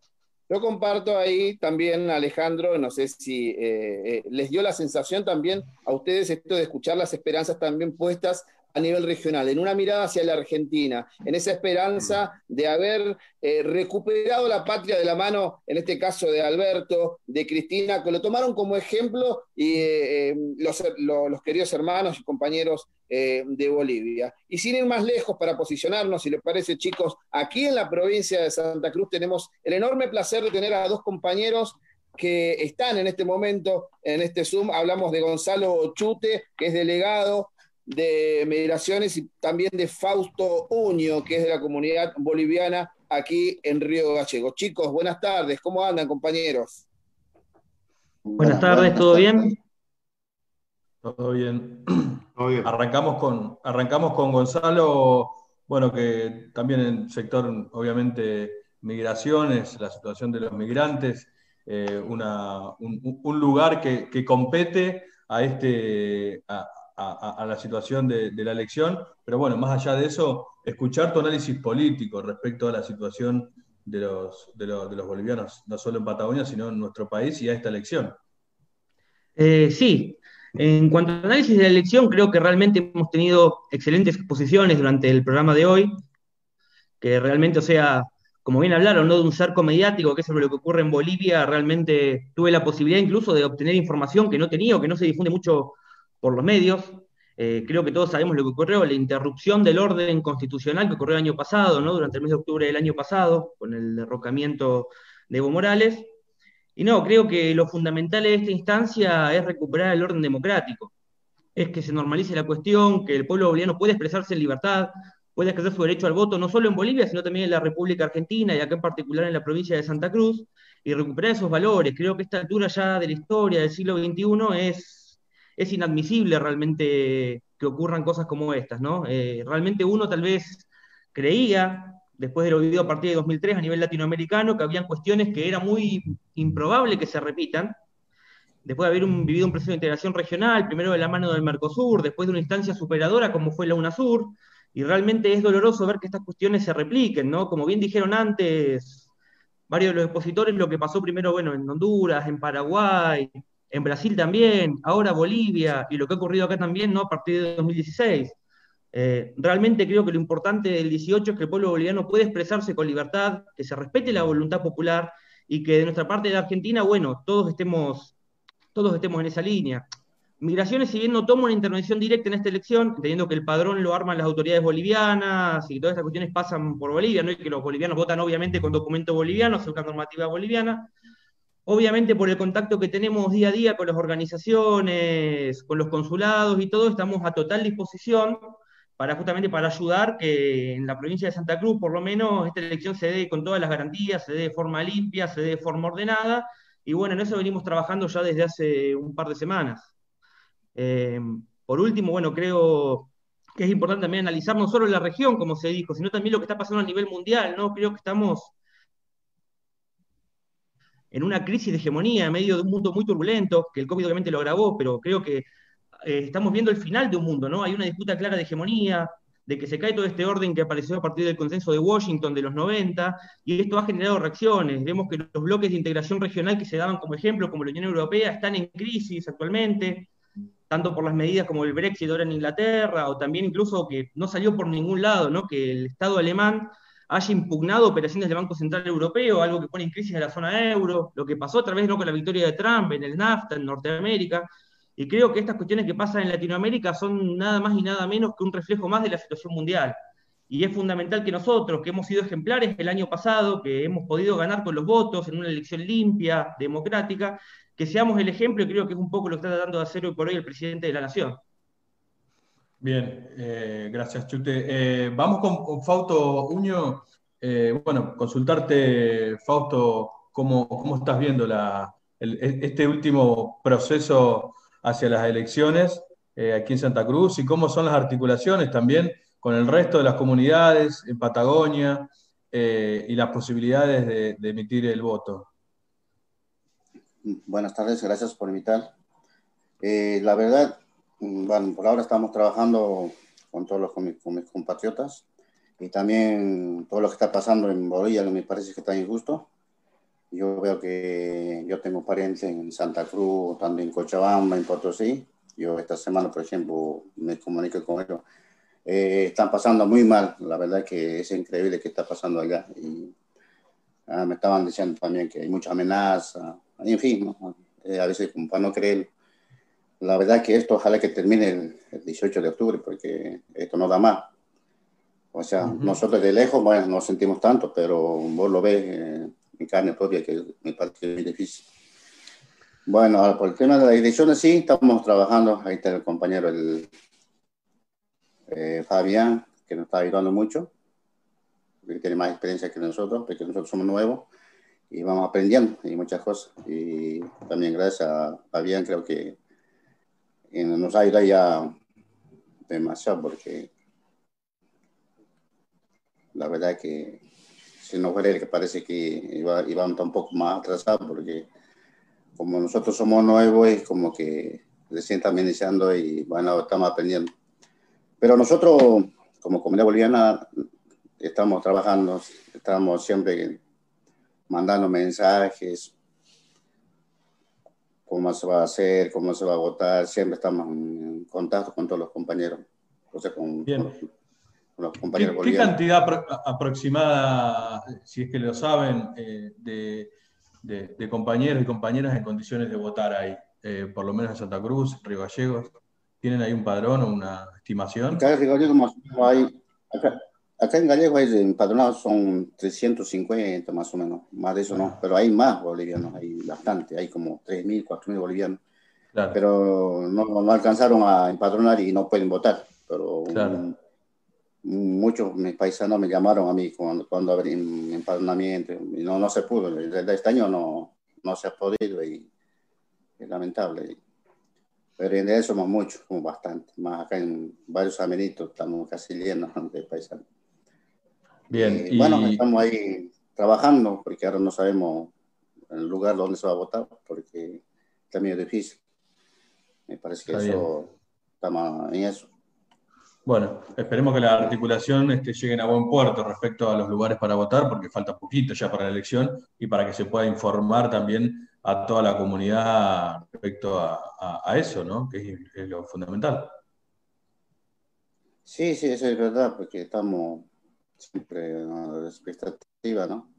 Yo comparto ahí también, Alejandro, no sé si eh, eh, les dio la sensación también a ustedes esto de escuchar las esperanzas también puestas a nivel regional, en una mirada hacia la Argentina, en esa esperanza de haber eh, recuperado la patria de la mano, en este caso de Alberto, de Cristina, que lo tomaron como ejemplo y eh, eh, los, lo- los queridos hermanos y compañeros de Bolivia. Y sin ir más lejos para posicionarnos, si les parece, chicos, aquí en la provincia de Santa Cruz tenemos el enorme placer de tener a dos compañeros que están en este momento en este Zoom. Hablamos de Gonzalo Chute, que es delegado de Migraciones, y también de Fausto Uño, que es de la comunidad boliviana aquí en Río Gallegos. Chicos, buenas tardes. ¿Cómo andan, compañeros? Buenas tardes, ¿todo bien? (clears throat) Todo bien. Arrancamos con, arrancamos con Gonzalo, bueno, que también en el sector, obviamente, migraciones, la situación de los migrantes, eh, una- un, un lugar que, que compete a, este, a, a- la situación de, la elección, pero bueno, más allá de eso, escuchar tu análisis político respecto a la situación de los, de los, de los bolivianos, no solo en Patagonia, sino en nuestro país y a esta elección. Eh, sí, en cuanto al análisis de la elección, creo que realmente hemos tenido excelentes exposiciones durante el programa de hoy, que realmente, o sea, como bien hablaron, ¿no? de un cerco mediático, que es sobre lo que ocurre en Bolivia, realmente tuve la posibilidad incluso de obtener información que no tenía o que no se difunde mucho por los medios. Eh, creo que todos sabemos lo que ocurrió, la interrupción del orden constitucional que ocurrió el año pasado, ¿no? durante el mes de octubre del año pasado, con el derrocamiento de Evo Morales. Y no, creo que lo fundamental de esta instancia es recuperar el orden democrático. Es que se normalice la cuestión, que el pueblo boliviano puede expresarse en libertad, puede ejercer su derecho al voto, no solo en Bolivia, sino también en la República Argentina y acá en particular en la provincia de Santa Cruz, y recuperar esos valores. Creo que esta altura ya de la historia del siglo XXI es, es inadmisible realmente que ocurran cosas como estas, ¿no? Eh, realmente uno tal vez creía, después de lo vivido a partir de 2003 a nivel latinoamericano, que habían cuestiones que era muy improbable que se repitan, después de haber vivido un proceso de integración regional, primero de la mano del Mercosur, después de una instancia superadora como fue la UNASUR, y realmente es doloroso ver que estas cuestiones se repliquen, ¿no? Como bien dijeron antes varios de los expositores, lo que pasó primero, bueno, en Honduras, en Paraguay, en Brasil también, ahora Bolivia, y lo que ha ocurrido acá también, ¿no? A partir de 2016. Eh, realmente creo que lo importante del 18 es que el pueblo boliviano puede expresarse con libertad, que se respete la voluntad popular y que de nuestra parte de Argentina, bueno, todos estemos, todos estemos en esa línea. Migraciones, si bien no toma una intervención directa en esta elección, entendiendo que el padrón lo arman las autoridades bolivianas y todas estas cuestiones pasan por Bolivia, ¿no? y que los bolivianos votan obviamente con documentos bolivianos, según la normativa boliviana, Obviamente por el contacto que tenemos día a día con las organizaciones, con los consulados y todo, estamos a total disposición para justamente para ayudar que en la provincia de Santa Cruz, por lo menos, esta elección se dé con todas las garantías, se dé de forma limpia, se dé de forma ordenada, y bueno, en eso venimos trabajando ya desde hace un par de semanas. Eh, por último, bueno, creo que es importante también analizar no solo la región, como se dijo, sino también lo que está pasando a nivel mundial, ¿no? Creo que estamos en una crisis de hegemonía en medio de un mundo muy turbulento, que el COVID obviamente lo agravó, pero creo que eh, estamos viendo el final de un mundo, ¿no? Hay una disputa clara de hegemonía, de que se cae todo este orden que apareció a partir del consenso de Washington de los 90, y esto ha generado reacciones. Vemos que los bloques de integración regional que se daban como ejemplo, como la Unión Europea, están en crisis actualmente, tanto por las medidas como el Brexit ahora en Inglaterra, o también incluso que no salió por ningún lado, ¿no? Que el Estado alemán haya impugnado operaciones del Banco Central Europeo, algo que pone en crisis a la zona euro, lo que pasó a través ¿no? con la victoria de Trump en el NAFTA en Norteamérica. Y creo que estas cuestiones que pasan en Latinoamérica son nada más y nada menos que un reflejo más de la situación mundial. Y es fundamental que nosotros, que hemos sido ejemplares el año pasado, que hemos podido ganar con los votos en una elección limpia, democrática, que seamos el ejemplo y creo que es un poco lo que está tratando de hacer hoy por hoy el presidente de la Nación. Bien, eh, gracias Chute. Eh, vamos con, Fausto Uño. Eh, bueno, consultarte, Fausto, cómo, cómo estás viendo el, este último proceso hacia las elecciones aquí en Santa Cruz y cómo son las articulaciones también con el resto de las comunidades en Patagonia y las posibilidades de, de emitir el voto. Buenas tardes, gracias por invitar. la verdad, bueno, por ahora estamos trabajando con todos los con mis, con mis, compatriotas y también todo lo que está pasando en Bolivia me parece que está injusto. Yo veo que yo tengo parientes en Santa Cruz, también en Cochabamba, en Potosí. Yo esta semana, por ejemplo, me comuniqué con ellos. Eh, están pasando muy mal, la verdad que es increíble que está pasando allá. Y ah, me estaban diciendo también que hay mucha amenaza, en fin, ¿no? eh, a veces como para no creer la verdad que esto ojalá que termine el, el, 18 de octubre, porque esto no da más. O sea, uh -huh. nosotros de lejos, bueno, no sentimos tanto, pero vos lo ves eh, en carne propia, que me parece muy difícil. Bueno, ahora por el tema de las elecciones, sí, estamos trabajando. Ahí está el compañero el, eh, Fabián, que nos está ayudando mucho, que tiene más experiencia que nosotros, porque nosotros somos nuevos y vamos aprendiendo y muchas cosas. Y también gracias a Fabián, creo que y nos ayuda ya demasiado porque la verdad que si no fuera que parece que iba, iba un poco más atrasado porque como nosotros somos nuevos es como que recién estamos iniciando y bueno, estamos aprendiendo. Pero nosotros como comunidad boliviana estamos trabajando, estamos siempre mandando mensajes, cómo se va a hacer, cómo se va a votar, siempre estamos en contacto con todos los compañeros, o sea, con, Bien. con, los, con los compañeros ¿Qué, ¿Qué, cantidad apro aproximada, si es que lo saben, eh, de, de, de, compañeros y compañeras en condiciones de votar hay? Eh, por lo menos en Santa Cruz, Río Gallegos, ¿tienen ahí un padrón o una estimación? Acá en Río Gallegos hay, acá, acá en Gallego empadronados son 350 más o menos, más de eso no, pero hay más bolivianos, hay bastante, hay como 3.000, 4.000 bolivianos, claro. pero no, no, alcanzaron a empadronar y no pueden votar, pero claro. um, muchos mis paisanos me llamaron a mí cuando, cuando abrí empadronamiento. Y no, no se pudo, desde este año no, no se ha podido y es lamentable. Pero en realidad somos muchos, como bastante, más acá en varios amenitos estamos casi llenos de paisanos. Bien. Y... Bueno, estamos ahí trabajando porque ahora no sabemos el lugar donde se va a votar porque está medio difícil. Me parece que está eso estamos en eso. Bueno, esperemos que la articulación este, lleguen a buen puerto respecto a los lugares para votar, porque falta poquito ya para la elección y para que se pueda informar también a toda la comunidad respecto a, a, a eso, ¿no? Que es, es, lo fundamental. Sí, sí, eso es verdad, porque estamos siempre a la expectativa, ¿no?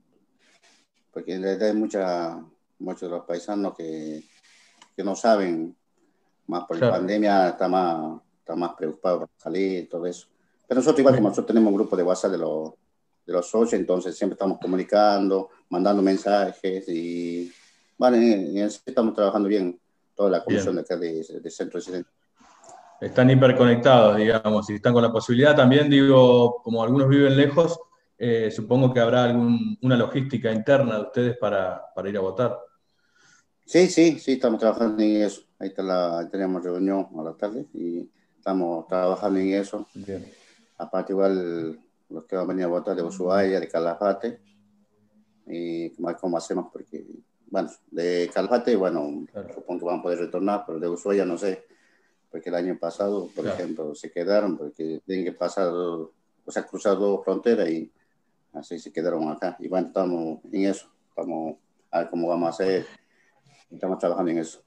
Porque en realidad hay mucha, muchos de los paisanos que, que no saben más por Claro. la pandemia, está más, está más preocupado por salir y todo eso. Pero nosotros igual como nosotros tenemos un grupo de WhatsApp de los, de los socios, entonces siempre estamos comunicando, mandando mensajes y bueno, en, en estamos trabajando bien toda la comisión de acá de, de Centro de. Están hiperconectados, digamos, y están con la posibilidad también, digo, como algunos viven lejos, eh, supongo que habrá alguna logística interna de ustedes para, para ir a votar. Sí, sí, sí, estamos trabajando en eso. Ahí está la, ahí tenemos reunión a la tarde y estamos trabajando en eso. Bien. Aparte igual los que van a venir a votar de Ushuaia, de Calafate, y cómo, hacemos porque, bueno, de Calafate, bueno, supongo que van a poder retornar, pero de Ushuaia no sé, porque el año pasado, por Claro. ejemplo, se quedaron porque tienen que pasar, o sea, cruzar dos fronteras y así se quedaron acá. Y bueno, estamos en eso, estamos a ver cómo vamos a hacer, estamos trabajando en eso.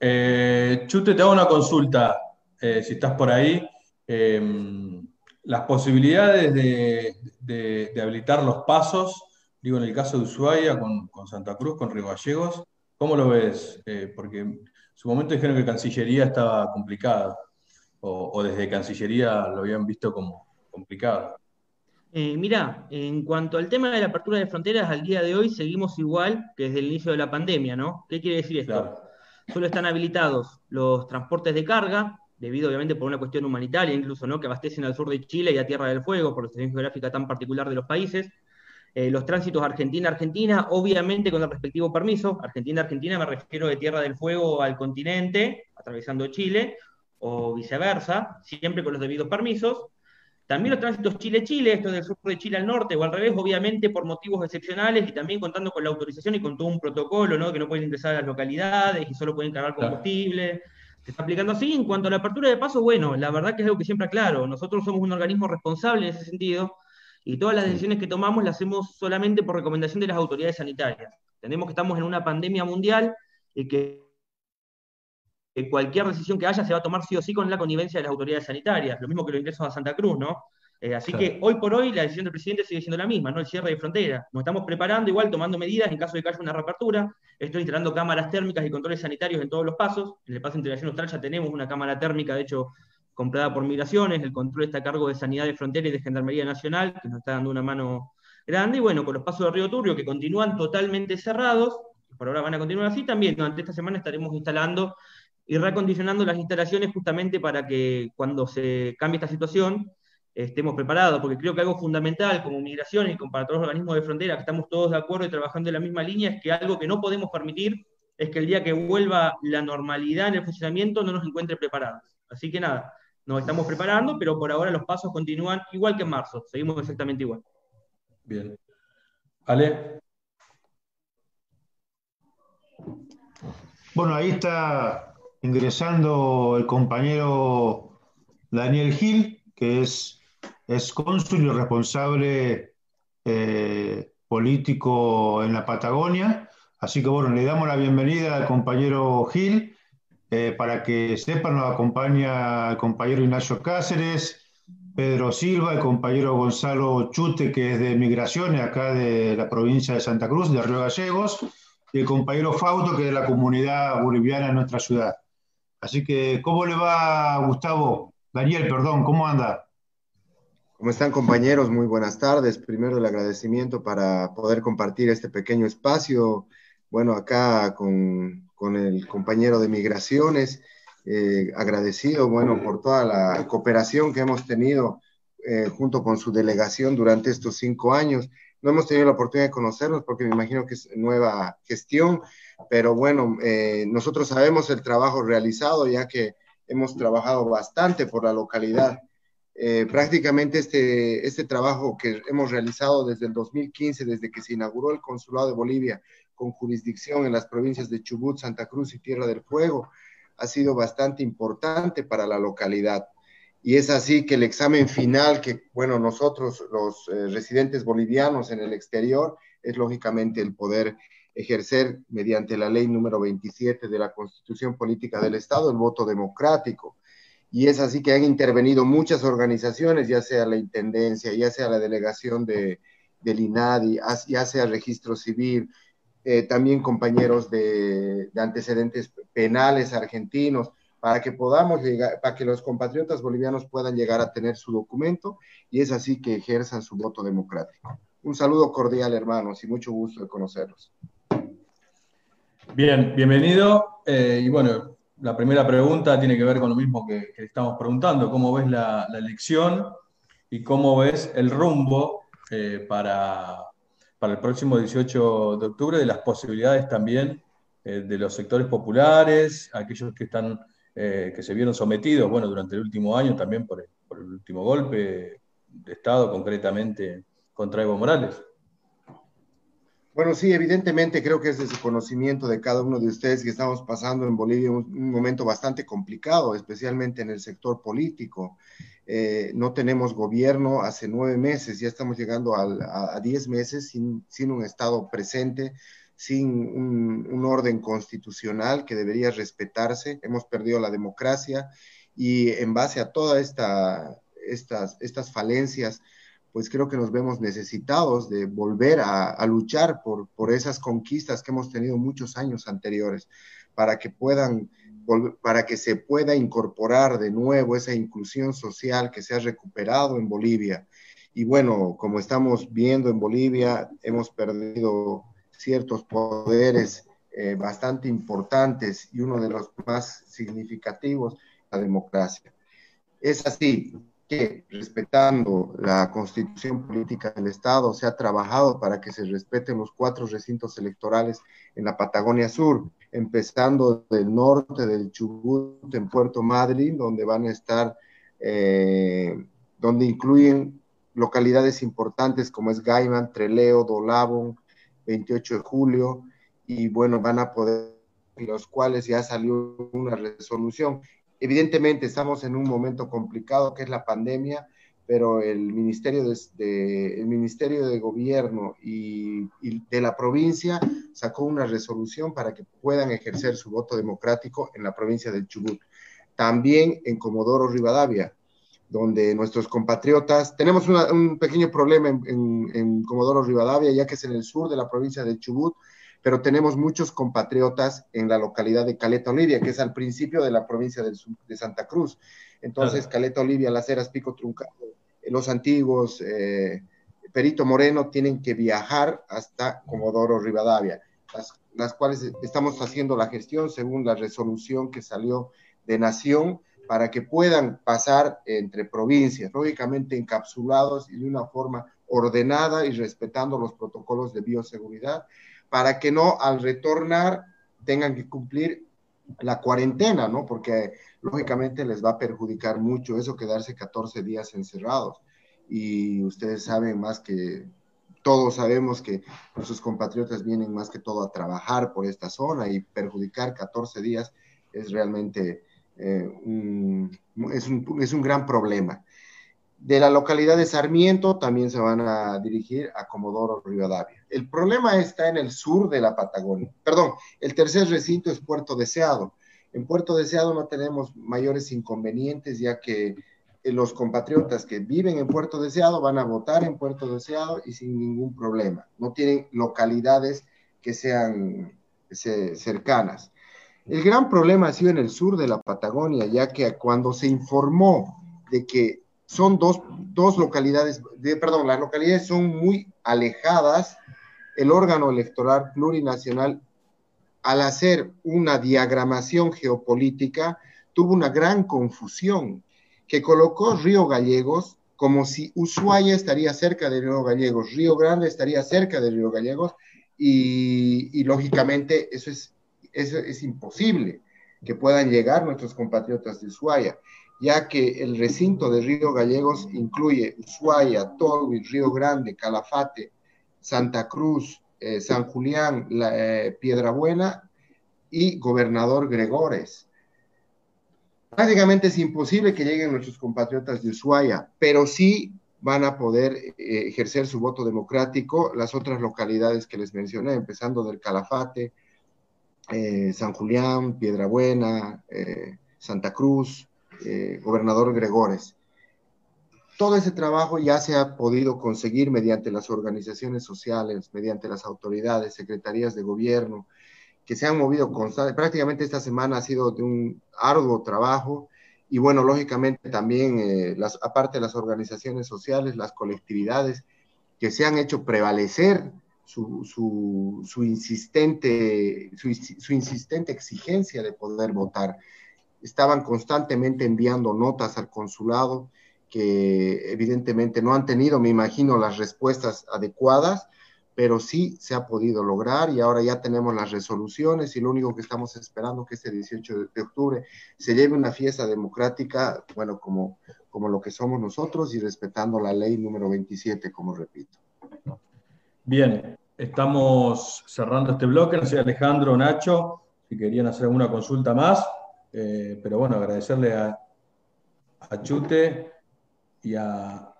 Eh, Chute, te hago una consulta, eh, si estás por ahí. Eh, las posibilidades de, de- de habilitar los pasos, digo, en el caso de Ushuaia con, con Santa Cruz, con Río Gallegos, ¿cómo lo ves? Eh, porque su momento dijeron que Cancillería estaba complicada, o, o desde Cancillería lo habían visto como complicado. Eh, mira, en cuanto al tema de la apertura de fronteras, al día de hoy seguimos igual que desde el inicio de la pandemia, ¿no? ¿Qué quiere decir esto? Solo están habilitados los transportes de carga, debido obviamente por una cuestión humanitaria incluso, ¿no? Que abastecen al sur de Chile y a Tierra del Fuego, por la situación geográfica tan particular de los países. Eh, los tránsitos Argentina-Argentina, obviamente con el respectivo permiso. Argentina-Argentina me refiero de Tierra del Fuego al continente, atravesando Chile, o viceversa, siempre con los debidos permisos. También los tránsitos Chile-Chile, esto del sur de Chile al norte o al revés, obviamente por motivos excepcionales y también contando con la autorización y con todo un protocolo, ¿no? Que no pueden ingresar a las localidades y solo pueden cargar Claro. combustible. Se está aplicando así. En cuanto a la apertura de paso, bueno, la verdad que es algo que siempre aclaro. Nosotros somos un organismo responsable en ese sentido y todas las decisiones que tomamos las hacemos solamente por recomendación de las autoridades sanitarias. Entendemos que estamos en una pandemia mundial y que que cualquier decisión que haya se va a tomar sí o sí con la connivencia de las autoridades sanitarias, lo mismo que los ingresos a Santa Cruz, ¿no? Eh, así Claro. que hoy por hoy la decisión del presidente sigue siendo la misma, ¿no? El cierre de frontera. Nos estamos preparando igual, tomando medidas en caso de que haya una reapertura. Estoy instalando cámaras térmicas y controles sanitarios en todos los pasos. En el paso de integración austral ya tenemos una cámara térmica, de hecho, comprada por migraciones. El control está a cargo de Sanidad de Frontera y de Gendarmería Nacional, que nos está dando una mano grande. Y bueno, con los pasos de Río Turbio, que continúan totalmente cerrados, por ahora van a continuar así, también durante esta semana estaremos instalando y reacondicionando las instalaciones justamente para que cuando se cambie esta situación estemos preparados, porque creo que algo fundamental como migraciones y como para todos los organismos de frontera, que estamos todos de acuerdo y trabajando en la misma línea, es que algo que no podemos permitir es que el día que vuelva la normalidad en el funcionamiento no nos encuentre preparados. Así que nada, nos estamos preparando, pero por ahora los pasos continúan igual que en marzo, seguimos exactamente igual. Bien. Ale. Bueno, ahí está ingresando el compañero Daniel Gil, que es, es cónsul y responsable eh, político en la Patagonia. Así que bueno, le damos la bienvenida al compañero Gil. Eh, para que sepan, nos acompaña el compañero Ignacio Cáceres, Pedro Silva, el compañero Gonzalo Chute, que es de Migraciones, acá de la provincia de Santa Cruz, de Río Gallegos, y el compañero Fausto, que es de la comunidad boliviana en nuestra ciudad. Así que, ¿cómo le va, Gustavo? Daniel, perdón, ¿cómo anda? ¿Cómo están compañeros? Muy buenas tardes. Primero el agradecimiento para poder compartir este pequeño espacio. Bueno, acá con, con el compañero de Migraciones, eh, agradecido, bueno, por toda la cooperación que hemos tenido eh, junto con su delegación durante estos cinco años. No hemos tenido la oportunidad de conocernos porque me imagino que es nueva gestión, pero bueno, eh, nosotros sabemos el trabajo realizado ya que hemos trabajado bastante por la localidad. Eh, prácticamente este, este trabajo que hemos realizado desde el 2015, desde que se inauguró el Consulado de Bolivia con jurisdicción en las provincias de Chubut, Santa Cruz y Tierra del Fuego, ha sido bastante importante para la localidad. Y es así que el examen final que, bueno, nosotros los eh, residentes bolivianos en el exterior, es lógicamente el poder ejercer mediante la ley número 27 de la Constitución Política del Estado el voto democrático. Y es así que han intervenido muchas organizaciones, ya sea la Intendencia, ya sea la delegación de, del INADI, ya sea Registro Civil, eh, también compañeros de, de antecedentes penales argentinos, para que podamos llegar, para que los compatriotas bolivianos puedan llegar a tener su documento y es así que ejerzan su voto democrático. Un saludo cordial, hermanos, y mucho gusto de conocerlos. Bien, bienvenido. Eh, y bueno, la primera pregunta tiene que ver con lo mismo que, que estamos preguntando. ¿Cómo ves la, la, elección y cómo ves el rumbo eh, para, para, el próximo 18 de octubre de las posibilidades también eh, de los sectores populares, aquellos que están eh, que se vieron sometidos, bueno, durante el último año también por el, por el último golpe de Estado, concretamente contra Evo Morales. Bueno, sí, evidentemente creo que es de su conocimiento de cada uno de ustedes que estamos pasando en Bolivia un, un momento bastante complicado, especialmente en el sector político. Eh, no tenemos gobierno hace nueve meses, ya estamos llegando al, a, a, diez meses sin, sin un Estado presente, sin un, un, orden constitucional que debería respetarse. Hemos perdido la democracia y en base a todas esta, estas, estas falencias, pues creo que nos vemos necesitados de volver a, luchar por, por, esas conquistas que hemos tenido muchos años anteriores, para que puedan, para que se pueda incorporar de nuevo esa inclusión social que se ha recuperado en Bolivia. Y bueno, como estamos viendo en Bolivia, hemos perdido ciertos poderes eh, bastante importantes y uno de los más significativos, la democracia. Es así respetando la constitución política del Estado, se ha trabajado para que se respeten los cuatro recintos electorales en la Patagonia Sur, empezando del norte del Chubut en Puerto Madryn, donde van a estar, eh, donde incluyen localidades importantes como es Gaiman, Treleo, Dolabon, 28 de julio, y bueno, van a poder, los cuales ya salió una resolución. Evidentemente estamos en un momento complicado que es la pandemia, pero el Ministerio de, de el Ministerio de Gobierno y, de la provincia sacó una resolución para que puedan ejercer su voto democrático en la provincia del Chubut. También en Comodoro Rivadavia, donde nuestros compatriotas, tenemos un pequeño problema en, Comodoro Rivadavia, ya que es en el sur de la provincia de Chubut, pero tenemos muchos compatriotas en la localidad de Caleta Olivia, que es al principio de la provincia de, de Santa Cruz. Entonces, claro. Caleta Olivia, Las Heras, Pico Truncado, los antiguos, eh, Perito Moreno, tienen que viajar hasta Comodoro Rivadavia, las, las cuales estamos haciendo la gestión según la resolución que salió de Nación, para que puedan pasar entre provincias, lógicamente encapsulados y de una forma ordenada y respetando los protocolos de bioseguridad, para que no al retornar tengan que cumplir la cuarentena, ¿no? Porque lógicamente les va a perjudicar mucho eso quedarse 14 días encerrados. Y ustedes saben más que todos sabemos que nuestros compatriotas vienen más que todo a trabajar por esta zona y perjudicar 14 días es realmente eh, un, es, un, es un gran problema. De la localidad de Sarmiento también se van a dirigir a Comodoro Rivadavia. El problema está en el sur de la Patagonia. Perdón, el tercer recinto es Puerto Deseado. En Puerto Deseado no tenemos mayores inconvenientes, ya que los compatriotas que viven en Puerto Deseado van a votar en Puerto Deseado y sin ningún problema. No tienen localidades que sean cercanas. El gran problema ha sido en el sur de la Patagonia, ya que cuando se informó de que son dos, dos localidades, de, perdón, las localidades son muy alejadas, el órgano electoral plurinacional, al hacer una diagramación geopolítica, tuvo una gran confusión, que colocó Río Gallegos como si Ushuaia estaría cerca de Río Gallegos, Río Grande estaría cerca de Río Gallegos, y, lógicamente eso es es, es, imposible que puedan llegar nuestros compatriotas de Ushuaia, ya que el recinto de Río Gallegos incluye Ushuaia, Tolwi, Río Grande, Calafate, Santa Cruz, eh, San Julián, la, eh, Piedrabuena y Gobernador Gregores. Prácticamente es imposible que lleguen nuestros compatriotas de Ushuaia, pero sí van a poder eh, ejercer su voto democrático las otras localidades que les mencioné, empezando del Calafate, eh, San Julián, Piedrabuena, Santa Cruz, Gobernador Gregores. Todo ese trabajo ya se ha podido conseguir mediante las organizaciones sociales, mediante las autoridades, secretarías de gobierno, que se han movido constante. Prácticamente esta semana ha sido de un arduo trabajo y bueno, lógicamente también, eh, las, aparte de las organizaciones sociales, las colectividades que se han hecho prevalecer su, insistente, su insistente exigencia de poder votar. Estaban constantemente enviando notas al consulado que evidentemente no han tenido, me imagino, las respuestas adecuadas, pero sí se ha podido lograr y ahora ya tenemos las resoluciones y lo único que estamos esperando que este 18 de octubre se lleve una fiesta democrática, bueno, como, como lo que somos nosotros y respetando la ley número 27, como repito. Bien, estamos cerrando este bloque, no sé, Alejandro, Nacho, si querían hacer alguna consulta más, eh, pero bueno, agradecerle a, a Chute y a,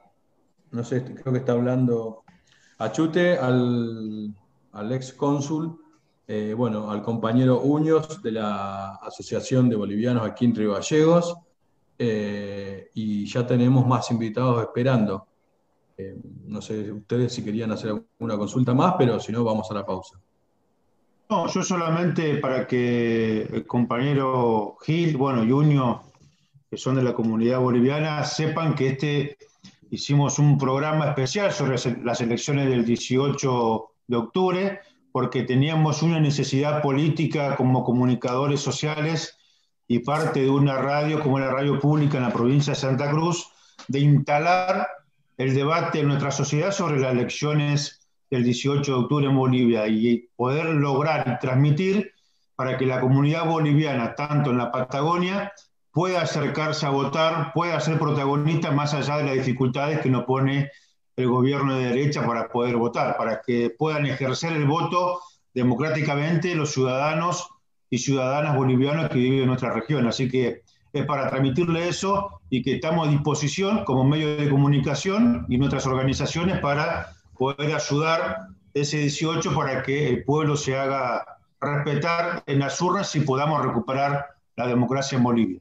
no sé, creo que está hablando a Chute, al, ex cónsul, eh, bueno, al compañero Uños de la Asociación de Bolivianos aquí en Río Gallegos, eh, y ya tenemos más invitados esperando. Eh, no sé ustedes si querían hacer alguna consulta más, pero si no, vamos a la pausa. No, yo solamente para que el compañero Gil, bueno, y que son de la comunidad boliviana, sepan que este hicimos un programa especial sobre las elecciones del 18 de octubre, porque teníamos una necesidad política como comunicadores sociales y parte de una radio como la radio pública en la provincia de Santa Cruz, de instalar el debate en nuestra sociedad sobre las elecciones del 18 de octubre en Bolivia y poder lograr transmitir para que la comunidad boliviana, tanto en la Patagonia, pueda acercarse a votar, pueda ser protagonista más allá de las dificultades que nos pone el gobierno de derecha para poder votar, para que puedan ejercer el voto democráticamente los ciudadanos y ciudadanas bolivianas que viven en nuestra región. Así que es para transmitirle eso y que estamos a disposición como medio de comunicación y nuestras organizaciones para poder ayudar ese 18 para que el pueblo se haga respetar en las urnas y podamos recuperar la democracia en Bolivia.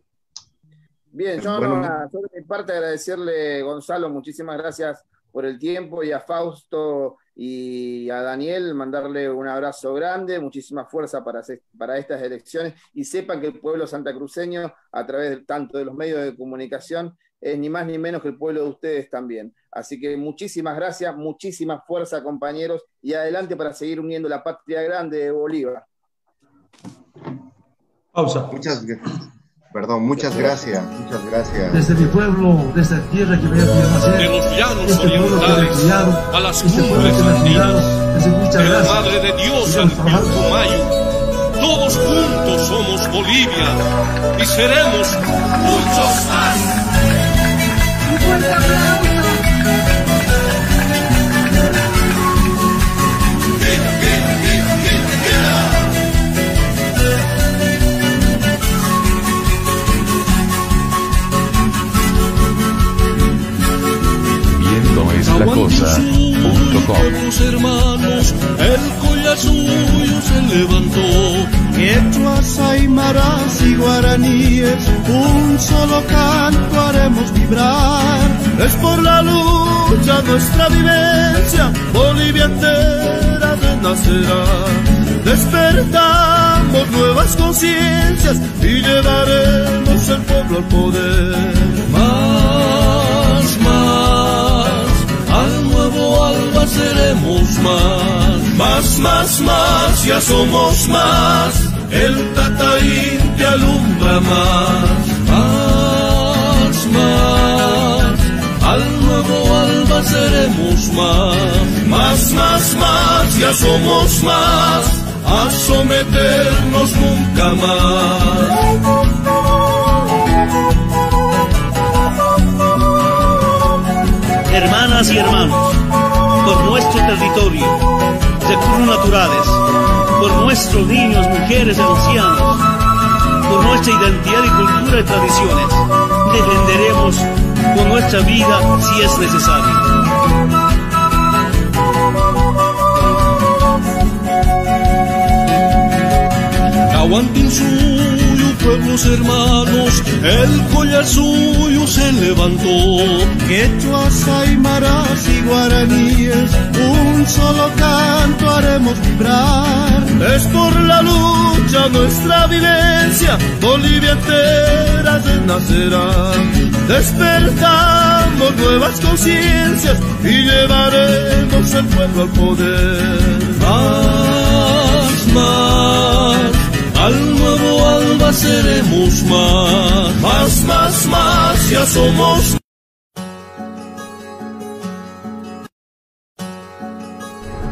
Bien, yo Bueno, no, mi parte agradecerle, Gonzalo, muchísimas gracias por el tiempo y a Fausto y a Daniel mandarle un abrazo grande, muchísima fuerza para, para estas elecciones y sepan que el pueblo santacruceño, a través de- tanto de los medios de comunicación, es ni más ni menos que el pueblo de ustedes también. Así que muchísimas gracias, muchísima fuerza, compañeros, y adelante para seguir uniendo la patria grande de Bolívar. Pausa. Muchas, perdón, muchas gracias, muchas gracias. Desde mi pueblo, desde la tierra que me ha nacer, De los llanos este orientales criado, a las este pueblo cumbres andinas, de la. Madre de Dios al. Pilcomayo, todos juntos somos Bolivia y seremos muchos más. Pueblos hermanos, el collar suyo se levantó. Quechuas, aymaras y guaraníes, un solo canto haremos vibrar. Es por la lucha nuestra vivencia, Bolivia entera renacerá. Despertamos nuevas conciencias y llevaremos el pueblo al poder. Más, seremos más. Más, más, más, ya somos más. El Tataín te alumbra más. Más, más, al nuevo alba seremos más. Más, más, más, ya somos más. A someternos nunca Hermanas y hermanos, por nuestro territorio, recursos naturales, por nuestros niños, mujeres ancianos, por nuestra identidad y cultura y tradiciones, defenderemos con nuestra vida si es necesario. Aguanten suyo, pueblos hermanos, el collar suyo se levantó. Quechuas, aymaras y guaraníes, un solo canto haremos vibrar. Es por la lucha nuestra vivencia, Bolivia entera renacerá. Despertamos nuevas conciencias y llevaremos el pueblo al poder. Más, más, al nuevo alba seremos más. Más, más, más, ya somos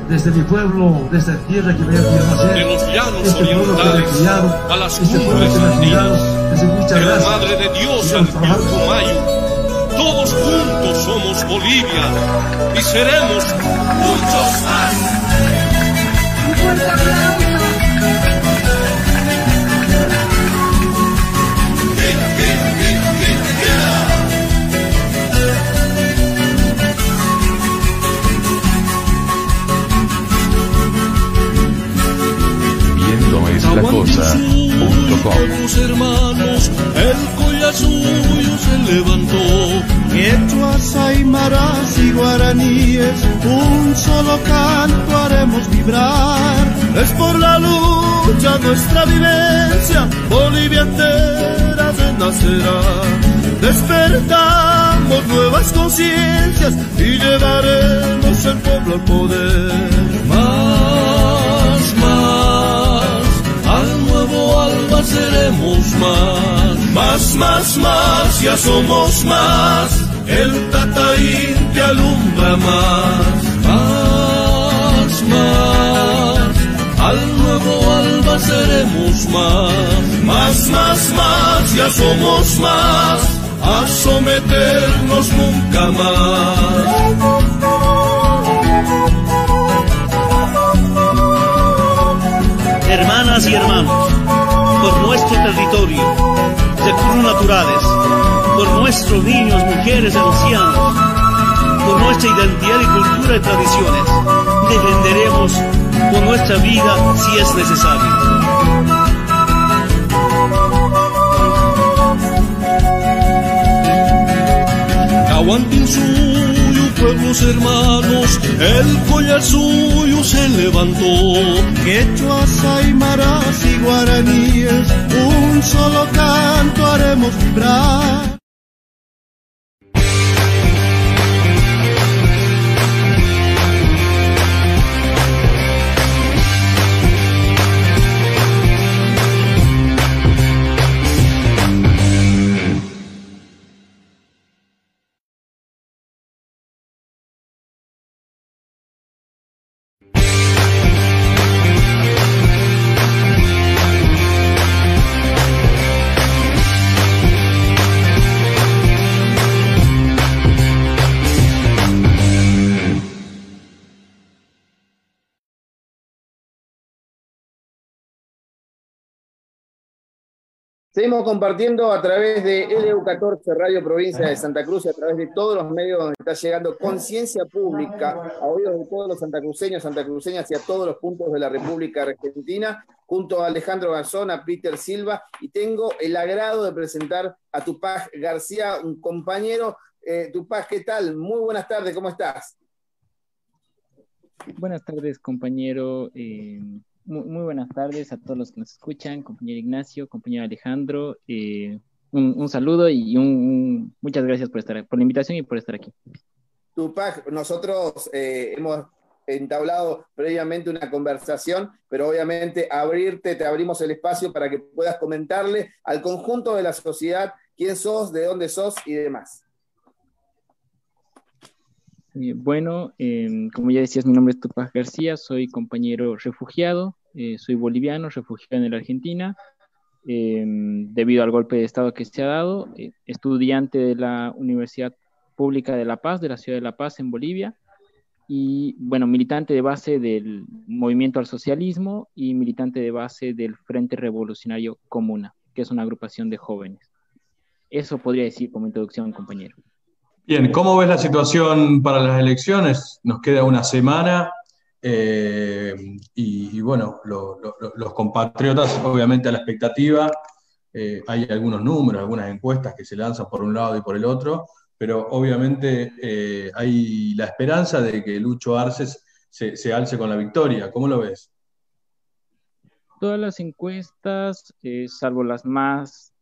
desde mi pueblo, desde la tierra que me ha criado nacer, de los llanos este orientales criado, a las este cumbres andinas, de la. Madre de Dios al. Pilcomayo. Todos juntos somos Bolivia y seremos muchos más. Un fuerte aplauso. Viendo es la cosa.com. Los hermanos, el collar suyo se levantó. Quechuas, aymaras y guaraníes, un solo canto haremos vibrar. Es por la lucha nuestra vivencia, Bolivia entera renacerá. Despertamos nuevas conciencias y llevaremos el pueblo al poder. Más, más, nuevo alba seremos más. Más, más, más, ya somos más. El Tataín te alumbra más. Más, más, al nuevo alba seremos más. Más, más, más, ya somos más. A someternos nunca más. Hermanas y hermanos, por nuestro territorio, recursos naturales, por nuestros niños, mujeres ancianos, por nuestra identidad y cultura y tradiciones, defenderemos con nuestra vida si es necesario. Cahuantín suyo, pueblos hermanos, el collar suyo se levantó. Quechuas, aymaras y guaraníes, un solo canto haremos vibrar. Seguimos compartiendo a través de LU14 Radio Provincia de Santa Cruz y a través de todos los medios donde está llegando conciencia pública a oídos de todos los santacruceños, santacruceñas y a todos los puntos de la República Argentina, junto a Alejandro Garzón, a Peter Silva, y tengo el agrado de presentar a Tupac García, un compañero. Eh, Tupac, ¿qué tal? Muy buenas tardes, ¿cómo estás? Buenas tardes, compañero. eh, muy, muy buenas tardes a todos los que nos escuchan, compañero Ignacio, compañero Alejandro. eh, un, un saludo y un, un- muchas gracias por estar, por la invitación y por estar aquí. Tupac, nosotros eh, hemos entablado previamente una conversación, pero obviamente abrirte, te abrimos el espacio para que puedas comentarle al conjunto de la sociedad quién sos, de dónde sos y demás. Eh, bueno, como ya decías, mi nombre es Tupac García, soy compañero refugiado, eh, soy boliviano, refugiado en la Argentina, em, debido al golpe de Estado que se ha dado, eh, estudiante de la Universidad Pública de La Paz, de la ciudad de La Paz en Bolivia, y bueno, militante de base del Movimiento al Socialismo y militante de base del Frente Revolucionario Comuna, que es una agrupación de jóvenes. Eso podría decir como introducción, compañero. Bien, ¿cómo ves la situación para las elecciones? Nos queda una semana eh, y, bueno, lo- lo- lo- los compatriotas obviamente a la expectativa eh, hay algunos números, algunas encuestas que se lanzan por un lado y por el otro, pero obviamente eh, hay la esperanza de que Lucho Arce se, se alce con la victoria. ¿Cómo lo ves? Todas las encuestas, salvo las más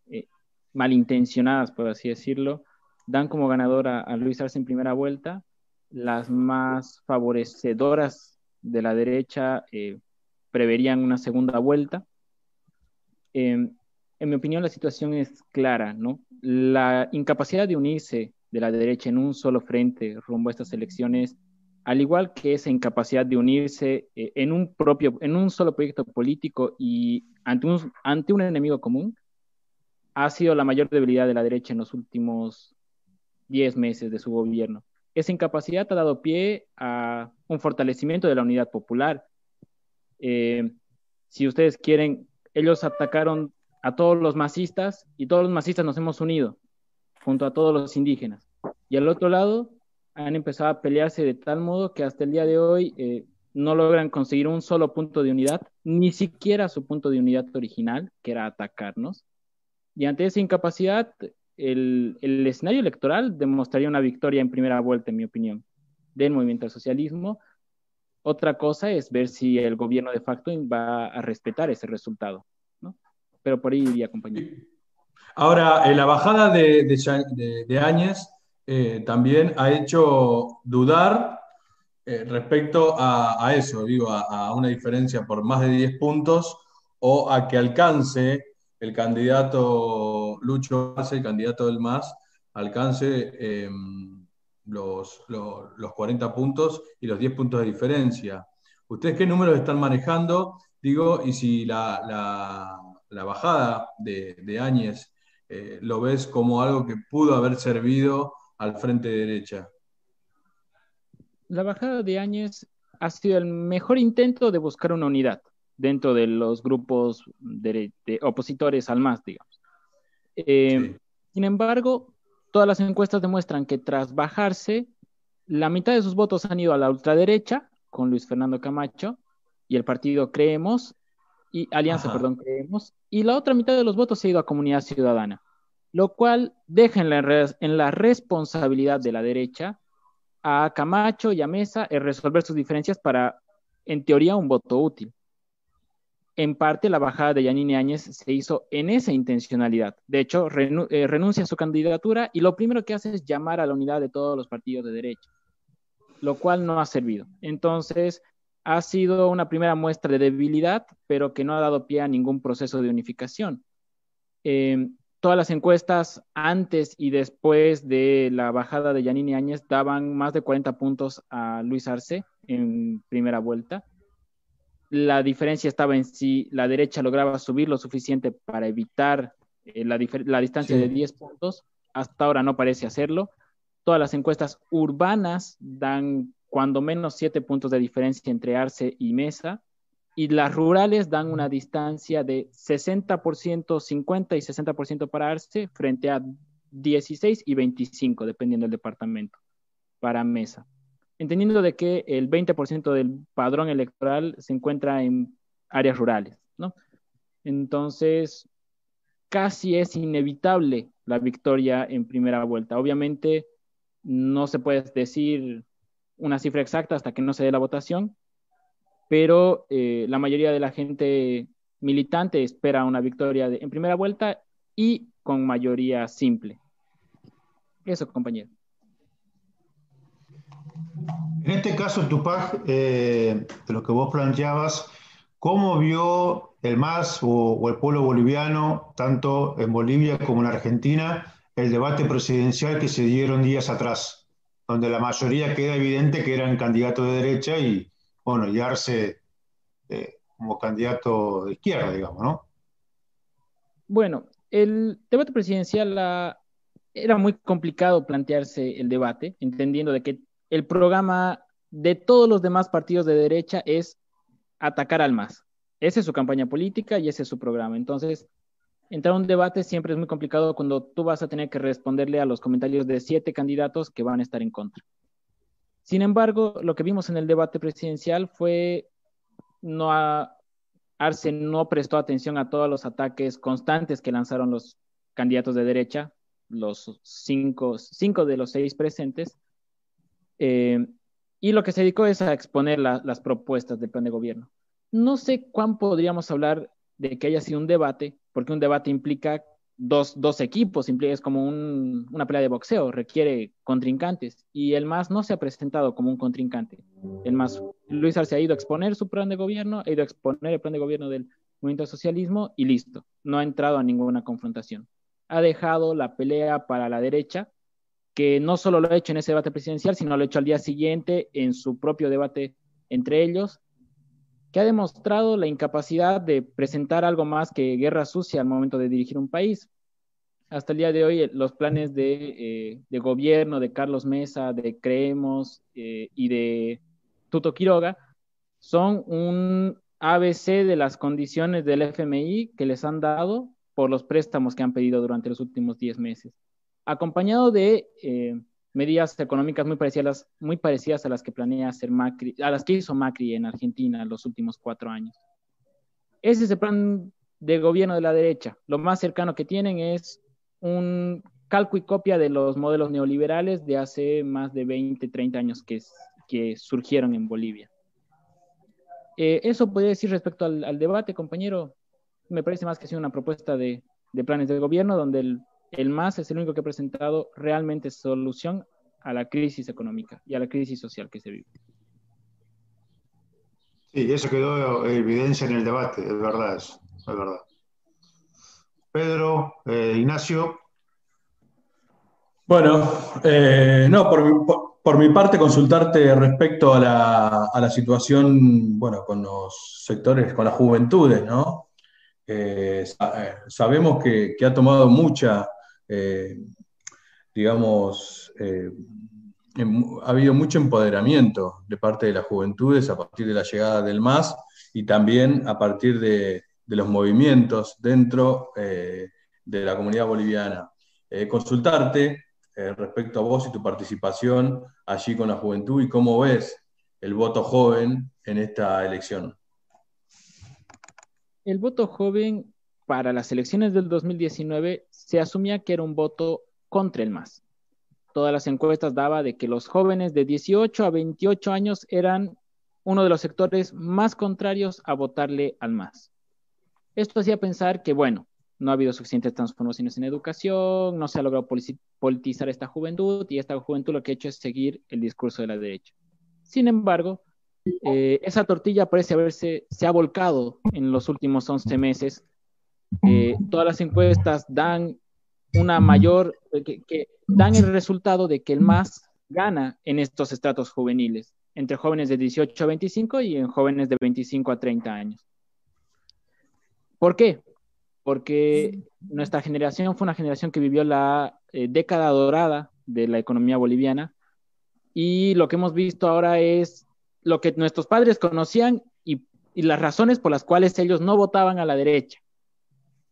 malintencionadas, por así decirlo, dan como ganadora a Luis Arce en primera vuelta. Las más favorecedoras de la derecha eh, preverían una segunda vuelta. Em, en mi opinión, la situación es clara, ¿no? La incapacidad de unirse de la derecha en un solo frente rumbo a estas elecciones al igual que esa incapacidad de unirse eh, en un propio, en un solo proyecto político y ante un, ante un enemigo común, ha sido la mayor debilidad de la derecha en los últimos 10 meses de su gobierno. Esa incapacidad ha dado pie a un fortalecimiento de la unidad popular. Eh, si ustedes quieren, ellos atacaron a todos los masistas y todos los masistas nos hemos unido junto a todos los indígenas. Y al otro lado, han empezado a pelearse de tal modo que hasta el día de hoy eh, no logran conseguir un solo punto de unidad, ni siquiera su punto de unidad original, que era atacarnos. Y ante esa incapacidad, el, escenario electoral demostraría una victoria en primera vuelta, en mi opinión, del movimiento al socialismo. Otra cosa es ver si el gobierno de facto va a respetar ese resultado. ¿no? Pero por ahí iría, compañero. Ahora, en la bajada de, de, eh, también ha hecho dudar eh, respecto a, eso, digo, a, a, una diferencia por más de 10 puntos o a que alcance el candidato Lucho Arce, el candidato del MAS, alcance eh, los, los, los 40 puntos y los 10 puntos de diferencia. ¿Ustedes qué números están manejando? Digo, y si la, la, bajada de, de Áñez eh, lo ves como algo que pudo haber servido al frente derecha? La bajada de Áñez ha sido el mejor intento de buscar una unidad dentro de los grupos opositores al MAS, digamos. Eh, sí. Sin embargo, todas las encuestas demuestran que tras bajarse, la mitad de sus votos han ido a la ultraderecha, con Luis Fernando Camacho y el partido Creemos, y Alianza, Ajá. perdón, Creemos, y la otra mitad de los votos se ha ido a Comunidad Ciudadana lo cual deja en la, en la, responsabilidad de la derecha a Camacho y a Mesa en resolver sus diferencias para, en teoría, un voto útil. En parte, la bajada de Yanine Áñez se hizo en esa intencionalidad. De hecho, eh, renuncia a su candidatura y lo primero que hace es llamar a la unidad de todos los partidos de derecha, lo cual no ha servido. Entonces, ha sido una primera muestra de debilidad, pero que no ha dado pie a ningún proceso de unificación. Eh, todas las encuestas antes y después de la bajada de Yanini Áñez daban más de 40 puntos a Luis Arce en primera vuelta. La diferencia estaba en si la derecha lograba subir lo suficiente para evitar eh, la, la, distancia sí. de 10 puntos. Hasta ahora no parece hacerlo. Todas las encuestas urbanas dan cuando menos 7 puntos de diferencia entre Arce y Mesa y las rurales dan una distancia de 60%, 50 y 60% para Arce frente a 16 y 25, dependiendo del departamento, para Mesa. Entendiendo de que el 20% del padrón electoral se encuentra en áreas rurales, ¿no? Entonces, casi es inevitable la victoria en primera vuelta. Obviamente, no se puede decir una cifra exacta hasta que no se dé la votación, pero eh, la mayoría de la gente militante espera una victoria de, en primera vuelta y con mayoría simple. Eso, compañero. En este caso, Tupac, eh, de lo que vos planteabas, ¿cómo vio el MAS o, el pueblo boliviano, tanto en Bolivia como en Argentina, el debate presidencial que se dieron días atrás, donde la mayoría queda evidente que eran candidatos de derecha y, bueno, y eh, como candidato de izquierda, digamos, ¿no? Bueno, el debate presidencial la, era muy complicado plantearse el debate, entendiendo de que el programa de todos los demás partidos de derecha es atacar al MAS. Esa es su campaña política y ese es su programa. Entonces, entrar a un debate siempre es muy complicado cuando tú vas a tener que responderle a los comentarios de siete candidatos que van a estar en contra. Sin embargo, lo que vimos en el debate presidencial fue no, Arce no prestó atención a todos los ataques constantes que lanzaron los candidatos de derecha, los cinco de los seis presentes, eh, y lo que se dedicó es a exponer la, las propuestas del plan de gobierno. No sé cuán podríamos hablar de que haya sido un debate, porque un debate implica dos, equipos, es como un, una pelea de boxeo, requiere contrincantes, y el MAS no se ha presentado como un contrincante. El MAS, Luis Arce ha ido a exponer su plan de gobierno, ha ido a exponer el plan de gobierno del movimiento de socialismo y listo, no ha entrado a ninguna confrontación. Ha dejado la pelea para la derecha, que no solo lo ha hecho en ese debate presidencial, sino lo ha hecho al día siguiente en su propio debate entre ellos, que ha demostrado la incapacidad de presentar algo más que guerra sucia al momento de dirigir un país. Hasta el día de hoy, los planes de, eh, gobierno de Carlos Mesa, de Creemos eh, y de Tuto Quiroga son un ABC de las condiciones del FMI que les han dado por los préstamos que han pedido durante los últimos 10 meses, acompañado de eh, medidas económicas muy parecidas, muy parecidas a las que planea hacer Macri, a las que hizo Macri en Argentina en los últimos cuatro años. Ese es el plan de gobierno de la derecha. Lo más cercano que tienen es un calco y copia de los modelos neoliberales de hace más de 20, 30 años que, que surgieron en Bolivia. Eh, eso podría decir respecto al, al, debate, compañero. Me parece más que sido una propuesta de, de planes de gobierno donde el el MAS es el único que ha presentado realmente solución a la crisis económica y a la crisis social que se vive. Sí, eso quedó evidencia en el debate, es verdad eso, es verdad. Pedro, eh, Ignacio. Bueno, eh, no, por mi, por, por mi, parte consultarte respecto a la, a la, situación, bueno, con los sectores, con las juventudes, ¿no? Eh, sabemos que, que, ha tomado mucha eh, digamos, eh, ha habido mucho empoderamiento de parte de las juventudes a partir de la llegada del MAS y también a partir de, los movimientos dentro eh, de la comunidad boliviana. Consultarte respecto a vos y tu participación allí con la juventud y cómo ves el voto joven en esta elección. El voto joven para las elecciones del 2019 se asumía que era un voto contra el MAS. Todas las encuestas daba de que los jóvenes de 18 a 28 años eran uno de los sectores más contrarios a votarle al MAS. Esto hacía pensar que, bueno, no ha habido suficientes transformaciones en educación, no se ha logrado politizar esta juventud y esta juventud lo que ha hecho es seguir el discurso de la derecha. Sin embargo, eh, esa tortilla parece haberse se ha volcado en los últimos 11 meses eh, todas las encuestas dan una mayor, eh, que, dan el resultado de que el MAS gana en estos estratos juveniles, entre jóvenes de 18 a 25 y en jóvenes de 25 a 30 años. ¿Por qué? Porque nuestra generación fue una generación que vivió la eh, década dorada de la economía boliviana y lo que hemos visto ahora es lo que nuestros padres conocían y las razones por las cuales ellos no votaban a la derecha.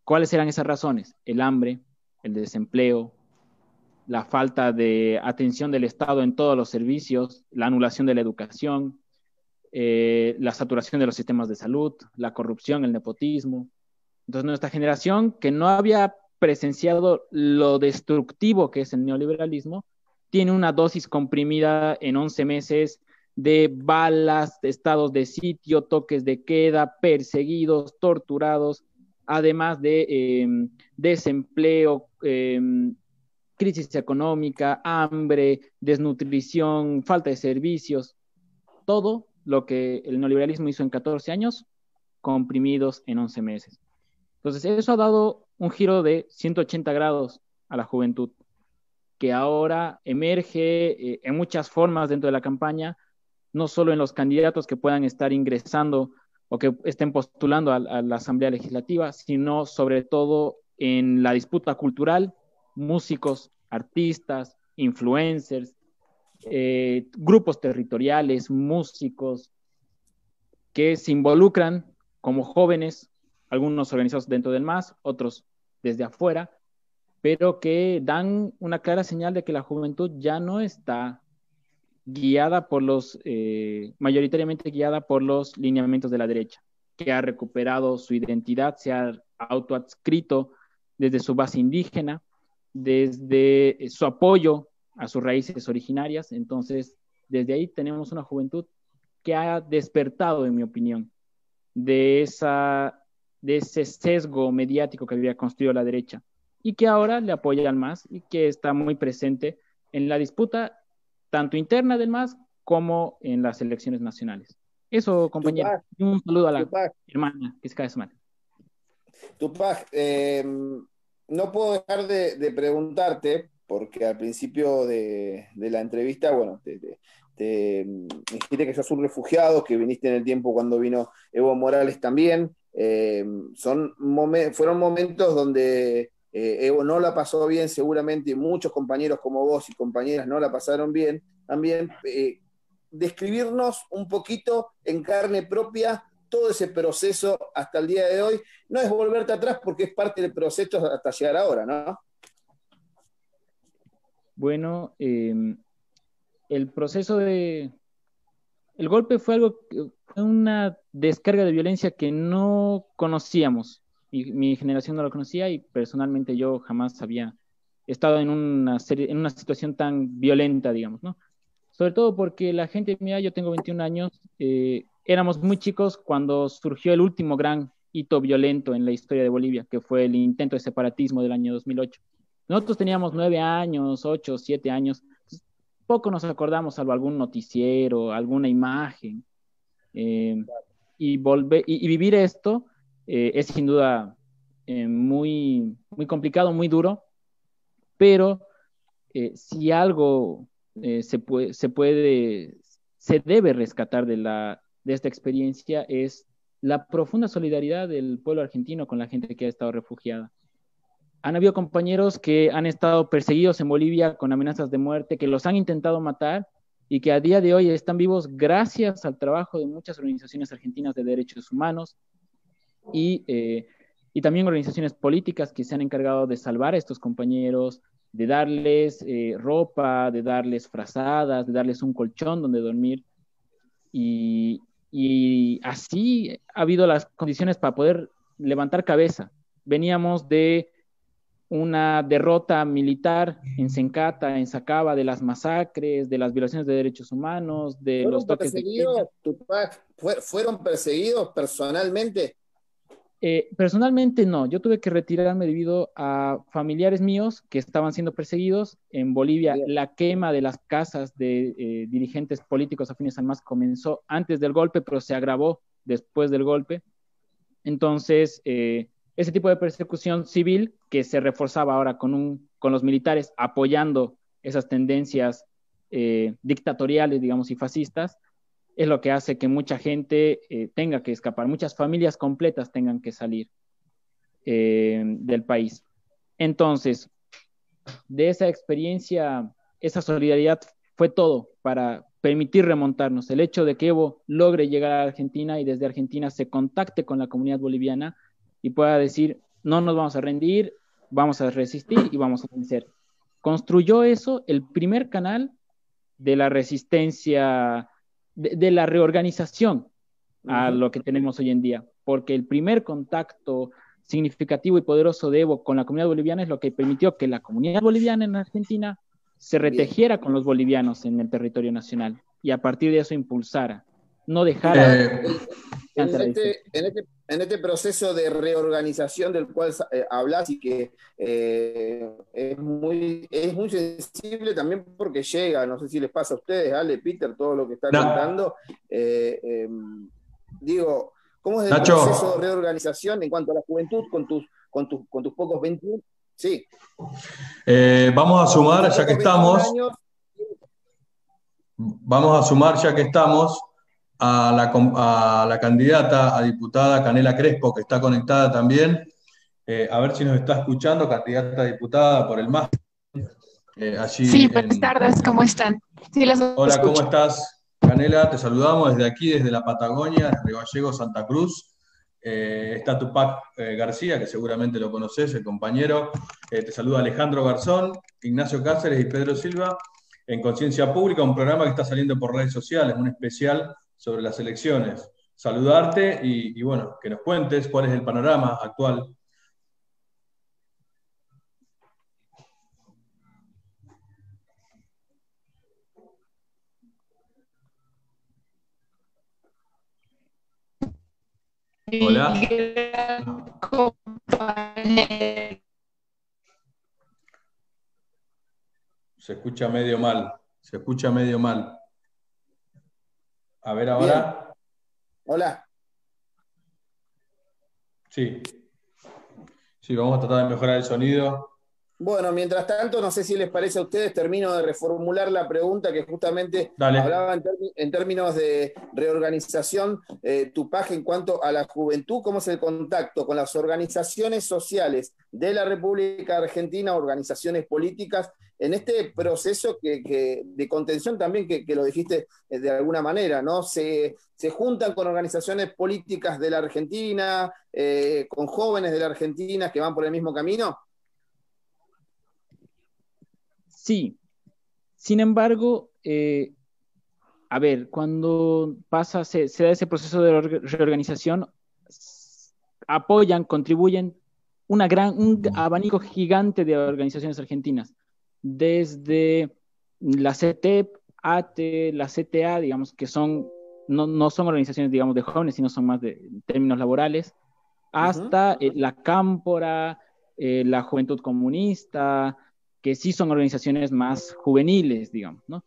¿Cuáles eran esas razones? El hambre, el desempleo, la falta de atención del Estado en todos los servicios, la anulación de la educación, eh, la saturación de los sistemas de salud, la corrupción, el nepotismo. Entonces, nuestra generación, que no había presenciado lo destructivo que es el neoliberalismo, tiene una dosis comprimida en 11 meses de balas, estados de sitio, toques de queda, perseguidos, torturados, además de eh, desempleo, eh, crisis económica, hambre, desnutrición, falta de servicios, todo lo que el neoliberalismo hizo en 14 años, comprimidos en 11 meses. Entonces, eso ha dado un giro de 180 grados a la juventud, que ahora emerge eh, en muchas formas dentro de la campaña, no solo en los candidatos que puedan estar ingresando o que estén postulando a, la Asamblea Legislativa, sino sobre todo en la disputa cultural, músicos, artistas, influencers, eh, grupos territoriales, músicos, que se involucran como jóvenes, algunos organizados dentro del MAS, otros desde afuera, pero que dan una clara señal de que la juventud ya no está guiada por los, eh, mayoritariamente guiada por los lineamientos de la derecha. que ha recuperado su identidad, se ha autoadscrito desde su base indígena, desde su apoyo a sus raíces originarias. Entonces, desde ahí tenemos una juventud que ha despertado, en mi opinión, de, esa, de ese sesgo mediático que había construido la derecha y que ahora le apoya al MAS y que está muy presente en la disputa tanto interna del MAS como en las elecciones nacionales. Eso, compañero. Tupac, un saludo a la Tupac. hermana que se cae semana. Tupac, eh, no puedo dejar de, de preguntarte, porque al principio de, de la entrevista, bueno, te, te- te- dijiste que sos un refugiado, que viniste en el tiempo cuando vino Evo Morales también. Eh, son momen- fueron momentos donde eh, Evo no la pasó bien, seguramente, muchos compañeros como vos y compañeras no la pasaron bien también. Eh, describirnos un poquito en carne propia todo ese proceso hasta el día de hoy. No es volverte atrás porque es parte del proceso hasta llegar ahora, ¿no? Bueno, eh, el proceso de... El golpe fue algo, fue una descarga de violencia que no conocíamos. Mi, generación no lo conocía y personalmente yo jamás había estado en una, en una situación tan violenta, digamos, ¿no? Sobre todo porque la gente, mira, yo tengo 21 años, eh, éramos muy chicos cuando surgió el último gran hito violento en la historia de Bolivia, que fue el intento de separatismo del año 2008. Nosotros teníamos nueve años, ocho, siete años, poco nos acordamos, salvo algún noticiero, alguna imagen. Eh, y, volver, y vivir esto eh, es sin duda eh, muy, muy complicado, muy duro, pero eh, si algo se, puede, se puede, se debe rescatar de, la, de esta experiencia es la profunda solidaridad del pueblo argentino con la gente que ha estado refugiada. Han habido compañeros que han estado perseguidos en Bolivia con amenazas de muerte, que los han intentado matar y que a día de hoy están vivos gracias al trabajo de muchas organizaciones argentinas de derechos humanos y, eh, y también organizaciones políticas que se han encargado de salvar a estos compañeros, de darles eh, ropa, de darles frazadas, de darles un colchón donde dormir. Y, y así ha habido las condiciones para poder levantar cabeza. Veníamos de una derrota militar en Sencata, en Sacaba, de las masacres, de las violaciones de derechos humanos, de los ¿Fueron toques de Tupac? ¿Fue- ¿Fueron perseguidos personalmente? Eh, personalmente no, yo tuve que retirarme debido a familiares míos que estaban siendo perseguidos. En Bolivia, la quema de las casas de eh, dirigentes políticos afines al MAS comenzó antes del golpe, pero se agravó después del golpe. Entonces, eh, ese tipo de persecución civil que se reforzaba ahora con, un, con los militares apoyando esas tendencias dictatoriales, digamos, y fascistas, es lo que hace que mucha gente eh, tenga que escapar, muchas familias completas tengan que salir eh, del país. Entonces, de esa experiencia, esa solidaridad fue todo para permitir remontarnos. El hecho de que Evo logre llegar a Argentina y desde Argentina se contacte con la comunidad boliviana y pueda decir, no nos vamos a rendir, vamos a resistir y vamos a vencer. Construyó eso el primer canal de la resistencia de, de la reorganización a lo que tenemos hoy en día, porque el primer contacto significativo y poderoso de Evo con la comunidad boliviana es lo que permitió que la comunidad boliviana en Argentina se retejiera con los bolivianos en el territorio nacional y a partir de eso impulsara, no dejara... Eh, en, este, en, este, en, este, proceso de reorganización del cual eh, hablas y que eh, es, muy, es muy sensible también porque llega, no sé si les pasa a ustedes, Ale, Peter, todo lo que está no. contando. Eh, digo, ¿cómo es el Nacho. proceso de reorganización en cuanto a la juventud con tus, con tus, con tus pocos 21? Sí. Eh, vamos a sumar, ya que estamos. Vamos a sumar, ya que estamos, a la, a la, candidata a diputada Canela Crespo, que está conectada también. Eh, a ver si nos está escuchando, candidata a diputada por el MAS. Eh, allí sí, buenas en... tardes, ¿cómo están? Sí, Hola, escucho. ¿cómo estás? Canela, te saludamos desde aquí, desde la Patagonia, desde Gallego, Santa Cruz. Eh, está Tupac eh, García, que seguramente lo conoces, el compañero. te saluda Alejandro Garzón, Ignacio Cáceres y Pedro Silva en Conciencia Pública, un programa que está saliendo por redes sociales, un especial sobre las elecciones. saludarte y, bueno, que nos cuentes cuál es el panorama actual Hola. Se escucha medio mal, se escucha medio mal. A ver ahora. Hola. Sí. Sí, vamos a tratar de mejorar el sonido. Bueno, mientras tanto, no sé si les parece a ustedes, termino de reformular la pregunta que justamente Dale. hablaba en, en términos de reorganización, eh, Tupac, en cuanto a la juventud, ¿cómo es el contacto con las organizaciones sociales de la República Argentina, organizaciones políticas, en este proceso que, que- de contención también, que, que lo dijiste eh, de alguna manera, ¿no? Se, se juntan con organizaciones políticas de la Argentina, eh, con jóvenes de la Argentina que van por el mismo camino. Sí. Sin embargo, eh, a ver, cuando pasa, se, se da ese proceso de orga- reorganización, apoyan, contribuyen una gran, un abanico gigante de organizaciones argentinas, desde la CETEP, ATE, la CTA, digamos, que son, no, no son organizaciones, digamos, de jóvenes, sino son más de en términos laborales, hasta eh, la Cámpora, eh, la Juventud Comunista, que sí son organizaciones más juveniles, digamos, ¿no?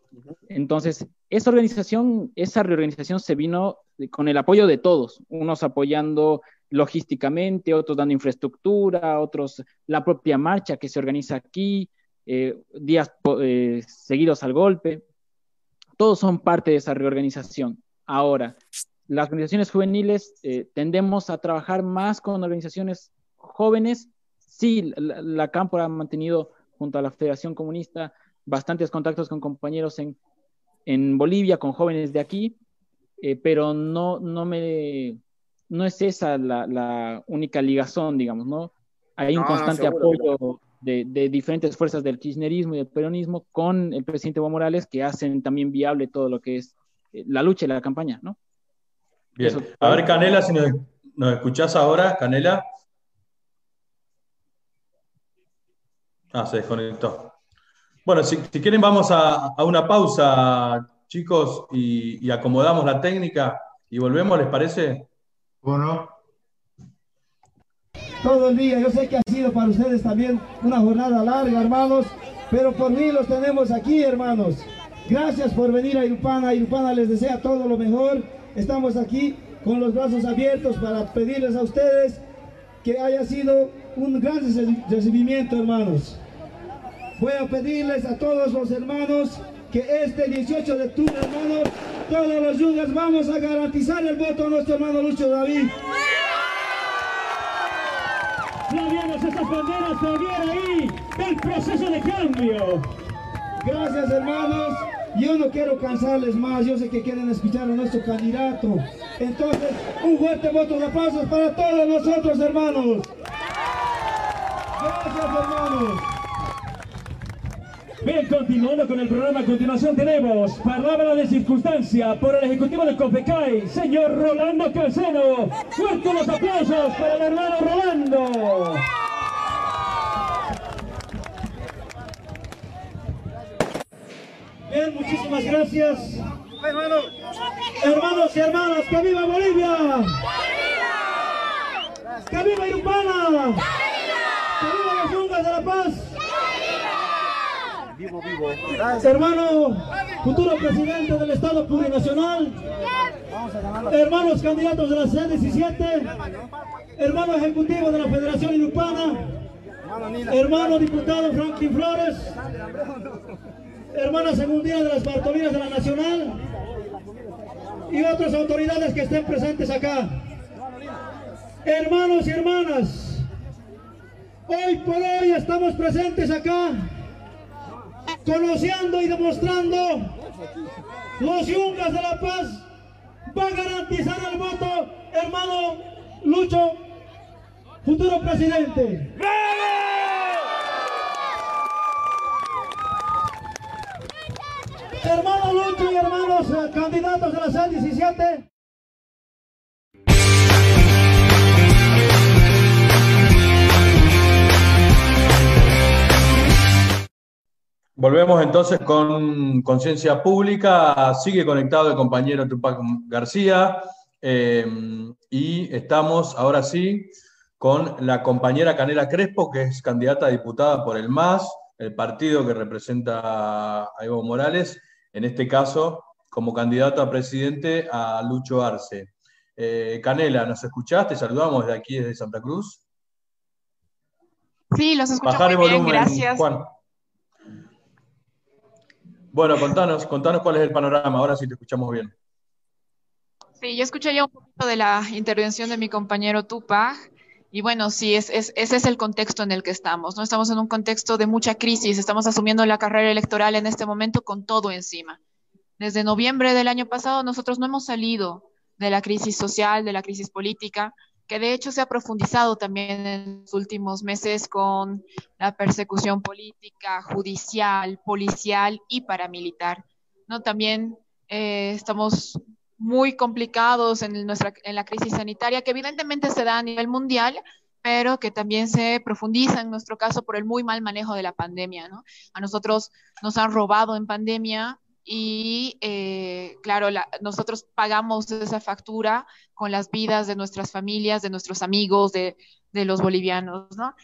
Entonces, esa organización, esa reorganización se vino con el apoyo de todos, unos apoyando logísticamente, otros dando infraestructura, otros la propia marcha que se organiza aquí, eh, días eh, seguidos al golpe, todos son parte de esa reorganización. Ahora, las organizaciones juveniles eh, tendemos a trabajar más con organizaciones jóvenes. Sí, la, la Cámpora ha mantenido junto a la Federación Comunista bastantes contactos con compañeros en, en Bolivia, con jóvenes de aquí, eh, pero no, no, me, no es esa la, la única ligazón, digamos, ¿no? Hay un No, no, constante seguro que apoyo de, de diferentes fuerzas del kirchnerismo y del peronismo con el presidente Evo Morales que hacen también viable todo lo que es eh, la lucha y la campaña, ¿no? Bien. Eso. A ver, Canela, si nos, nos escuchás ahora, Canela. Ah, se desconectó. Bueno, si, quieren vamos a, a una pausa, chicos, y, y acomodamos la técnica y volvemos, ¿les parece? Bueno. todo el día. Yo sé que ha sido para ustedes también una jornada larga, hermanos, pero por mí los tenemos aquí, hermanos. Gracias por venir a Irupana. Irupana les desea todo lo mejor. Estamos aquí con los brazos abiertos para pedirles a ustedes que haya sido un gran recibimiento, hermanos. Voy a pedirles a todos los hermanos que este 18 de octubre, hermanos, todos los yungas vamos a garantizar el voto a nuestro hermano Lucho David. Flavianos, esas banderas todavía ahí del proceso de cambio. Gracias, hermanos. Yo no quiero cansarles más. Yo sé que quieren escuchar a nuestro candidato. Entonces, un fuerte voto de aplausos para todos nosotros, hermanos. Gracias, hermanos. Bien, continuando con el programa, a continuación tenemos palabra de circunstancia por el Ejecutivo de COFECAI, señor Rolando Calceno. Fuertes los aplausos para el hermano Rolando. Bien, muchísimas gracias. Hermanos y hermanas, que viva Bolivia. Que viva Irupana. De la paz. Vivo, vivo. Hermano, futuro presidente del Estado Plurinacional, hermanos candidatos de la C17, hermano ejecutivo de la Federación Irupana, hermano diputado Franklin Flores, hermana segundina de las Bartolinas de la Nacional. Y otras autoridades que estén presentes acá. Hermanos y hermanas, hoy por hoy estamos presentes acá conociendo y demostrando los yungas de la paz va a garantizar el voto, hermano Lucho, futuro presidente. Hermano Lucho y hermanos eh, candidatos de la SAL 17. Volvemos entonces con Conciencia Pública. Sigue conectado el compañero Tupac García. Eh, y estamos ahora sí con la compañera Canela Crespo, que es candidata a diputada por el MAS, el partido que representa a Evo Morales, en este caso como candidato a presidente a Lucho Arce. Eh, Canela, ¿nos escuchaste? Saludamos de aquí, desde Santa Cruz. Sí, los escucho muy bien, gracias. Juan. Bueno, contanos, contanos cuál es el panorama, ahora sí te escuchamos bien. Sí, yo escuché ya un poquito de la intervención de mi compañero Tupac. Y bueno, sí, es, ese es el contexto en el que estamos, ¿no? Estamos en un contexto de mucha crisis, estamos asumiendo la carrera electoral en este momento con todo encima. Desde noviembre del año pasado nosotros no hemos salido de la crisis social, de la crisis política, que de hecho se ha profundizado también en los últimos meses con la persecución política, judicial, policial y paramilitar. ¿no? También eh, estamos muy complicados en, nuestra, en la crisis sanitaria, que evidentemente se da a nivel mundial, pero que también se profundiza en nuestro caso por el muy mal manejo de la pandemia. ¿no? A nosotros nos han robado en pandemia y eh, claro, nosotros pagamos esa factura con las vidas de nuestras familias, de nuestros amigos, de, de, los bolivianos, ¿no?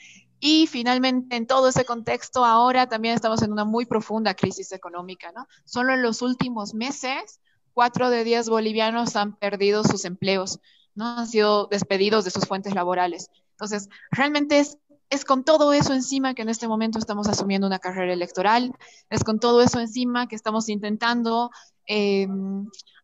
Y finalmente, en todo ese contexto, ahora también estamos en una muy profunda crisis económica, ¿no? Solo en los últimos meses, cuatro de diez bolivianos han perdido sus empleos, ¿no? Han sido despedidos de sus fuentes laborales. Entonces, realmente es es con todo eso encima que en este momento estamos asumiendo una carrera electoral, es con todo eso encima que estamos intentando eh,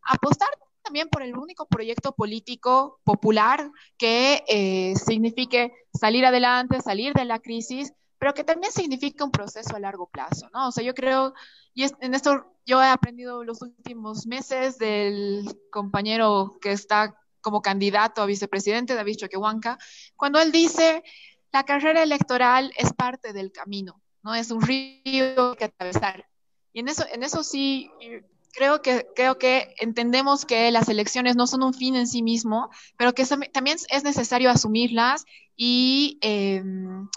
apostar también por el único proyecto político popular que eh, signifique salir adelante, salir de la crisis, pero que también significa un proceso a largo plazo, ¿no? O sea, yo creo, y en esto yo he aprendido los últimos meses del compañero que está como candidato a vicepresidente, David Choquehuanca, cuando él dice la carrera electoral es parte del camino, ¿no? Es un río que atravesar. Y en eso, en eso sí creo que, creo que entendemos que las elecciones no son un fin en sí mismo, pero que también es necesario asumirlas y em,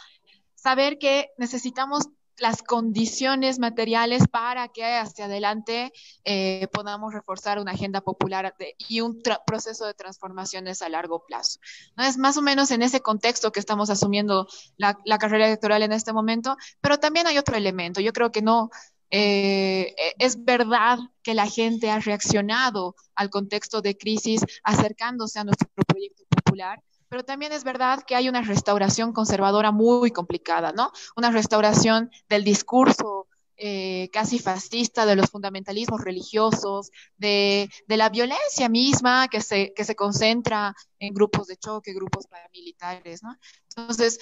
saber que necesitamos las condiciones materiales para que hacia adelante eh, podamos reforzar una agenda popular y un proceso de transformaciones a largo plazo. ¿No? Es más o menos en ese contexto que estamos asumiendo la, carrera electoral en este momento, pero también hay otro elemento. Yo creo que no, eh, e, es verdad que la gente ha reaccionado al contexto de crisis acercándose a nuestro proyecto popular, pero también es verdad que hay una restauración conservadora muy complicada, ¿no? Una restauración del discurso eh, casi fascista de los fundamentalismos religiosos, de, de, la violencia misma que se, que se concentra en grupos de choque, grupos paramilitares, ¿no? Entonces,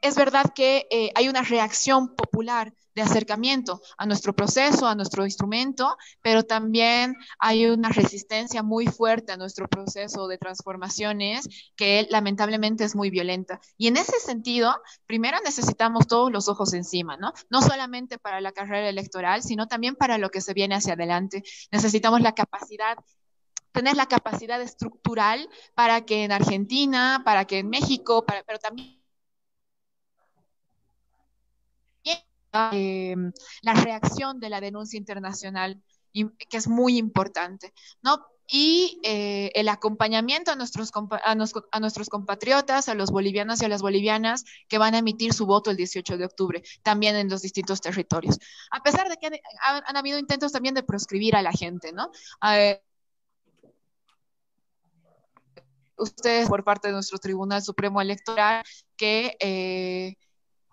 es verdad que eh, hay una reacción popular de acercamiento a nuestro proceso, a nuestro instrumento, pero también hay una resistencia muy fuerte a nuestro proceso de transformaciones que lamentablemente es muy violenta. Y en ese sentido, primero necesitamos todos los ojos encima, ¿no? No solamente para la carrera electoral, sino también para lo que se viene hacia adelante. Necesitamos la capacidad tener la capacidad estructural para que en Argentina, para que en México, pero también eh, la reacción de la denuncia internacional, que es muy importante, ¿no? Y eh, el acompañamiento a nuestros, a, nuestros compatriotas, a los bolivianos y a las bolivianas que van a emitir su voto el 18 de octubre, también en los distintos territorios. A pesar de que han, habido intentos también de proscribir a la gente, ¿no? Ustedes por parte de nuestro Tribunal Supremo Electoral que eh,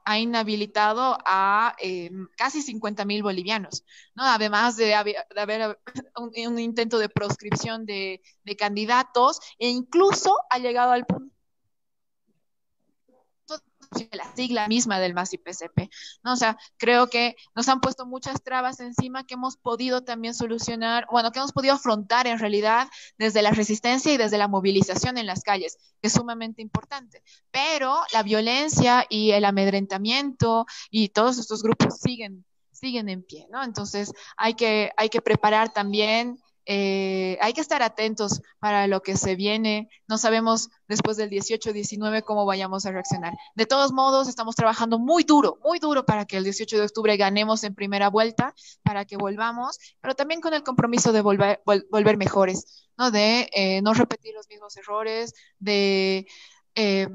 ha inhabilitado a eh, casi 50 mil bolivianos, ¿no? Además de, haber, un, intento de proscripción de, de candidatos e incluso ha llegado al punto la sigla misma del MAS y PCP. ¿no? O sea, creo que nos han puesto muchas trabas encima que hemos podido también solucionar, bueno, que hemos podido afrontar en realidad desde la resistencia y desde la movilización en las calles, que es sumamente importante. Pero la violencia y el amedrentamiento y todos estos grupos siguen, siguen en pie, ¿no? Entonces hay que, hay que preparar también eh, hay que estar atentos para lo que se viene. No sabemos después del 18-19 cómo vayamos a reaccionar. De todos modos, estamos trabajando muy duro, muy duro para que el 18 de octubre ganemos en primera vuelta, para que volvamos, pero también con el compromiso de volver, mejores, ¿no? De eh, no repetir los mismos errores, de... Eh,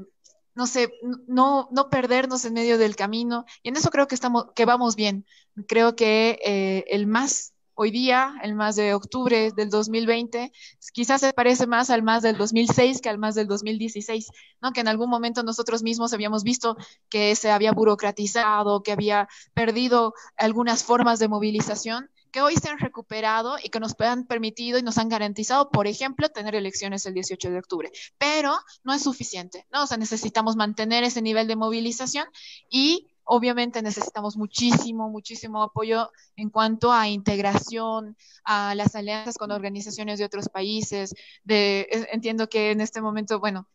no sé, no, no perdernos en medio del camino. Y en eso creo que estamos, que vamos bien. Creo que el más hoy día, el más de octubre del 2020, quizás se parece más al más del 2006 que al más del 2016, ¿no? Que en algún momento nosotros mismos habíamos visto que se había burocratizado, que había perdido algunas formas de movilización que hoy se han recuperado y que nos han permitido y nos han garantizado, por ejemplo, tener elecciones el 18 de octubre. Pero no es suficiente, ¿no? O sea, necesitamos mantener ese nivel de movilización y obviamente necesitamos muchísimo, muchísimo apoyo en cuanto a integración, a las alianzas con organizaciones de otros países. De, entiendo que en este momento, bueno,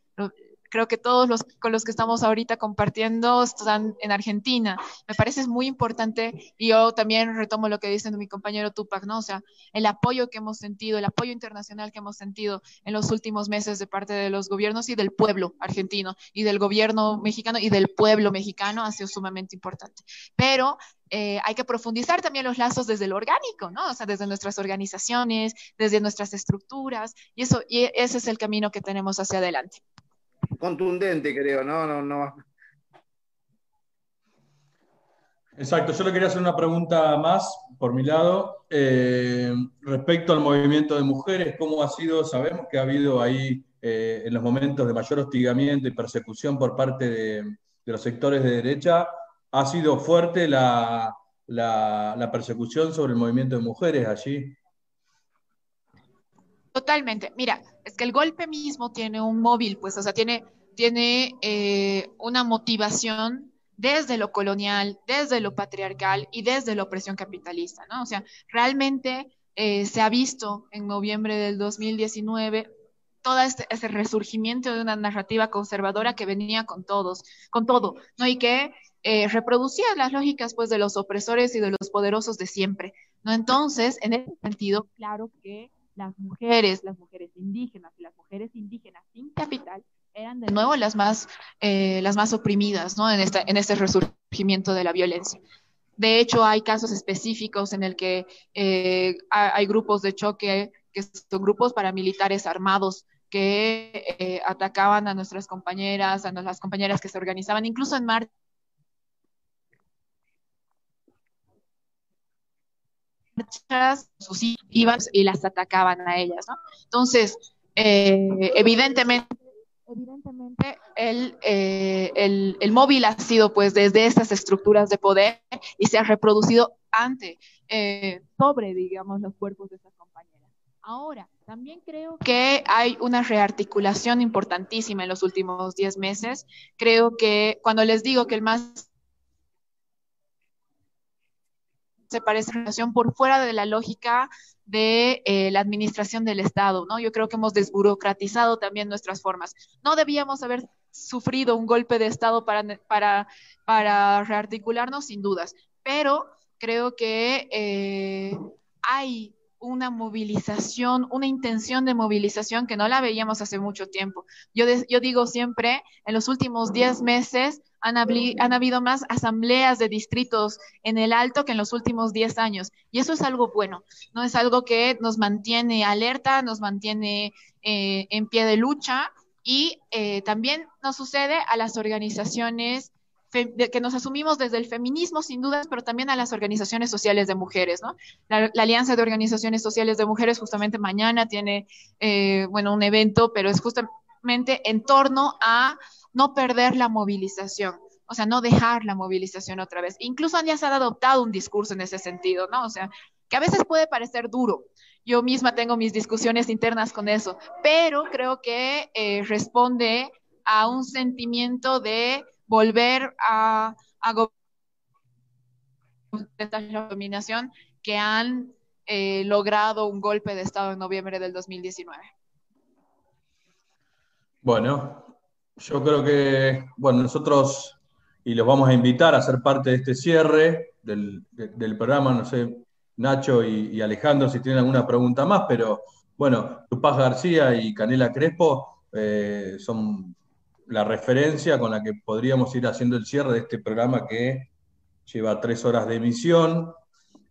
creo que todos los con los que estamos ahorita compartiendo están en Argentina. Me parece muy importante y yo también retomo lo que dice mi compañero Tupac, ¿no? O sea, el apoyo que hemos sentido, el apoyo internacional que hemos sentido en los últimos meses de parte de los gobiernos y del pueblo argentino y del gobierno mexicano y del pueblo mexicano ha sido sumamente importante. Pero eh, hay que profundizar también los lazos desde lo orgánico, ¿no? O sea, desde nuestras organizaciones, desde nuestras estructuras, y eso, y ese es el camino que tenemos hacia adelante contundente, creo, ¿no? no, no. Exacto, yo le quería hacer una pregunta más por mi lado. Eh, respecto al movimiento de mujeres, ¿cómo ha sido? Sabemos que ha habido ahí eh, en los momentos de mayor hostigamiento y persecución por parte de, los sectores de derecha, ¿ha sido fuerte la, la persecución sobre el movimiento de mujeres allí? Totalmente. Mira, es que el golpe mismo tiene un móvil, pues, o sea, tiene, tiene eh, una motivación desde lo colonial, desde lo patriarcal y desde la opresión capitalista, ¿no? O sea, realmente eh, se ha visto en noviembre del 2019 todo este, ese resurgimiento de una narrativa conservadora que venía con todos, con todo, ¿no? Y que eh, reproducía las lógicas, pues, de los opresores y de los poderosos de siempre, ¿no? Entonces, en ese sentido, claro que las mujeres, las mujeres indígenas y las mujeres indígenas sin capital eran de nuevo las más, eh, las más oprimidas ¿no? en, esta, en este resurgimiento de la violencia. De hecho, hay casos específicos en el que eh, hay grupos de choque, que son grupos paramilitares armados que eh, atacaban a nuestras compañeras, a las compañeras que se organizaban, incluso en marcha sus iban y las atacaban a ellas, ¿no? Entonces, eh, evidentemente, evidentemente eh, el, el, móvil ha sido pues desde estas estructuras de poder y se ha reproducido ante, eh, sobre, digamos, los cuerpos de estas compañeras. Ahora, también creo que hay una rearticulación importantísima en los últimos 10 meses. Creo que cuando les digo que el más se parece relación por fuera de la lógica de eh, la administración del Estado, ¿no? Yo creo que hemos desburocratizado también nuestras formas. No debíamos haber sufrido un golpe de Estado para, para, para rearticularnos, sin dudas, pero creo que eh, hay una movilización, una intención de movilización que no la veíamos hace mucho tiempo. Yo, yo digo siempre, en los últimos 10 meses han, han, habido más asambleas de distritos en el Alto que en los últimos 10 años. Y eso es algo bueno, no es algo que nos mantiene alerta, nos mantiene eh, en pie de lucha y eh, también nos sucede a las organizaciones que nos asumimos desde el feminismo, sin dudas, pero también a las organizaciones sociales de mujeres, ¿no? La, Alianza de Organizaciones Sociales de Mujeres justamente mañana tiene, eh, bueno, un evento, pero es justamente en torno a no perder la movilización, o sea, no dejar la movilización otra vez. Incluso ya se ha adoptado un discurso en ese sentido, ¿no? O sea, que a veces puede parecer duro. Yo misma tengo mis discusiones internas con eso, pero creo que eh, responde a un sentimiento de volver a, a la dominación que han eh, logrado un golpe de Estado en noviembre del 2019. Bueno, yo creo que, bueno, nosotros, y los vamos a invitar a ser parte de este cierre del, del programa, no sé, Nacho y, Alejandro si tienen alguna pregunta más, pero bueno, Tupaz García y Canela Crespo eh, son la referencia con la que podríamos ir haciendo el cierre de este programa que lleva tres horas de emisión,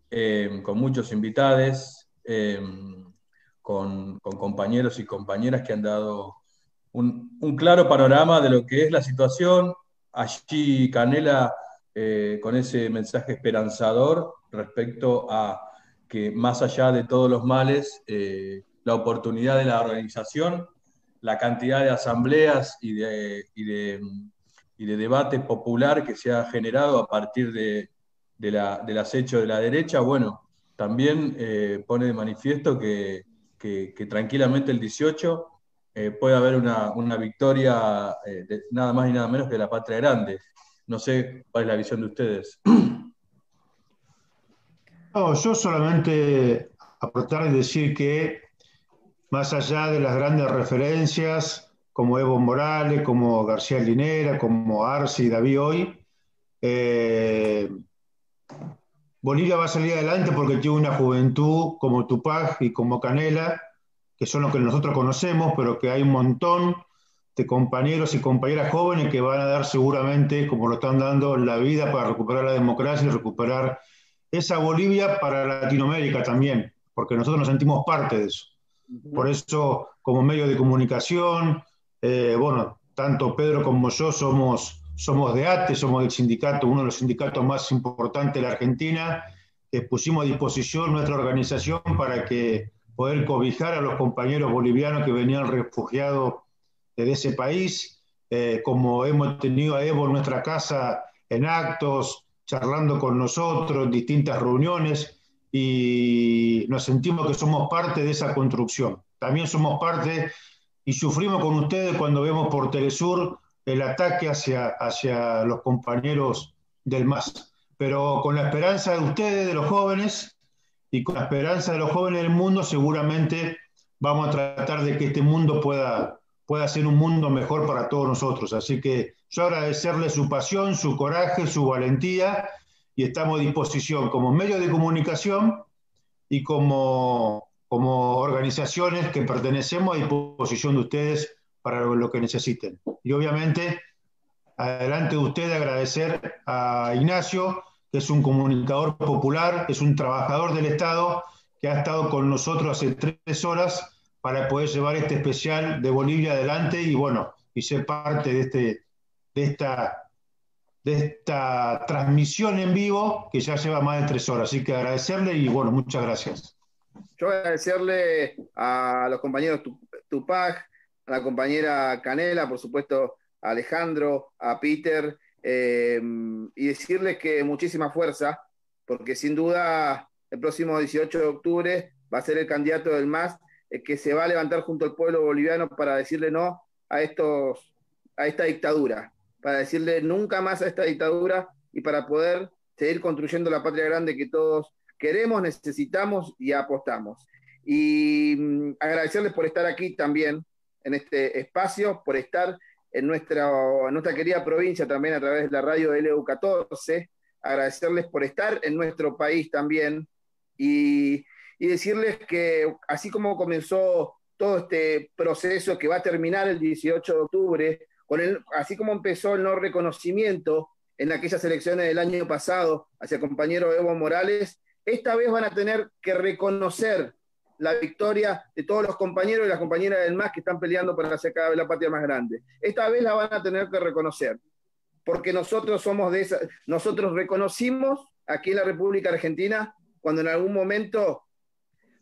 eh, con muchos invitados, eh, con, compañeros y compañeras que han dado un, claro panorama de lo que es la situación. Allí Canela eh, con ese mensaje esperanzador respecto a que más allá de todos los males, la oportunidad de la organización la cantidad de asambleas y de, y de, debate popular que se ha generado a partir de, la, del acecho de la derecha, bueno, también eh, pone de manifiesto que, tranquilamente el 18 eh, puede haber una, victoria eh, de nada más y nada menos que la patria grande. No sé cuál es la visión de ustedes. No, yo solamente aportar y decir que más allá de las grandes referencias como Evo Morales, como García Linera, como Arce y David Hoy, eh, Bolivia va a salir adelante porque tiene una juventud como Tupac y como Canela, que son los que nosotros conocemos, pero que hay un montón de compañeros y compañeras jóvenes que van a dar seguramente, como lo están dando, la vida para recuperar la democracia y recuperar esa Bolivia para Latinoamérica también, porque nosotros nos sentimos parte de eso. Por eso, como medio de comunicación, eh, bueno, tanto Pedro como yo somos, somos de ATE, somos del sindicato, uno de los sindicatos más importantes de la Argentina, que pusimos a disposición nuestra organización para que poder cobijar a los compañeros bolivianos que venían refugiados de ese país, eh, como hemos tenido a Evo en nuestra casa en actos, charlando con nosotros, en distintas reuniones, y nos sentimos que somos parte de esa construcción. También somos parte y sufrimos con ustedes cuando vemos por Telesur el ataque hacia, hacia los compañeros del MAS. Pero con la esperanza de ustedes, de los jóvenes, y con la esperanza de los jóvenes del mundo, seguramente vamos a tratar de que este mundo pueda, pueda ser un mundo mejor para todos nosotros. Así que yo agradecerle su pasión, su coraje, su valentía y estamos a disposición como medio de comunicación y como, como organizaciones que pertenecemos a disposición de ustedes para lo que necesiten. Y obviamente, adelante de ustedes agradecer a Ignacio, que es un comunicador popular, es un trabajador del Estado, que ha estado con nosotros hace tres horas para poder llevar este especial de Bolivia adelante y bueno, y ser parte de, este, de esta de esta transmisión en vivo que ya lleva más de tres horas. Así que agradecerle y bueno, muchas gracias. Yo agradecerle a los compañeros Tupac, a la compañera Canela, por supuesto a Alejandro, a Peter, eh, y decirles que muchísima fuerza, porque sin duda el próximo 18 de octubre va a ser el candidato del MAS eh, que se va a levantar junto al pueblo boliviano para decirle no a, estos, a esta dictadura para decirle nunca más a esta dictadura y para poder seguir construyendo la patria grande que todos queremos, necesitamos y apostamos. Y mm, agradecerles por estar aquí también en este espacio, por estar en nuestra, nuestra querida provincia también a través de la radio LU14, agradecerles por estar en nuestro país también y, y decirles que así como comenzó todo este proceso que va a terminar el 18 de octubre, así como empezó el no reconocimiento en aquellas elecciones del año pasado hacia el compañero Evo Morales, esta vez van a tener que reconocer la victoria de todos los compañeros y las compañeras del MAS que están peleando para hacer cada vez la patria más grande. Esta vez la van a tener que reconocer, porque nosotros somos de esa, nosotros reconocimos aquí en la República Argentina cuando en algún momento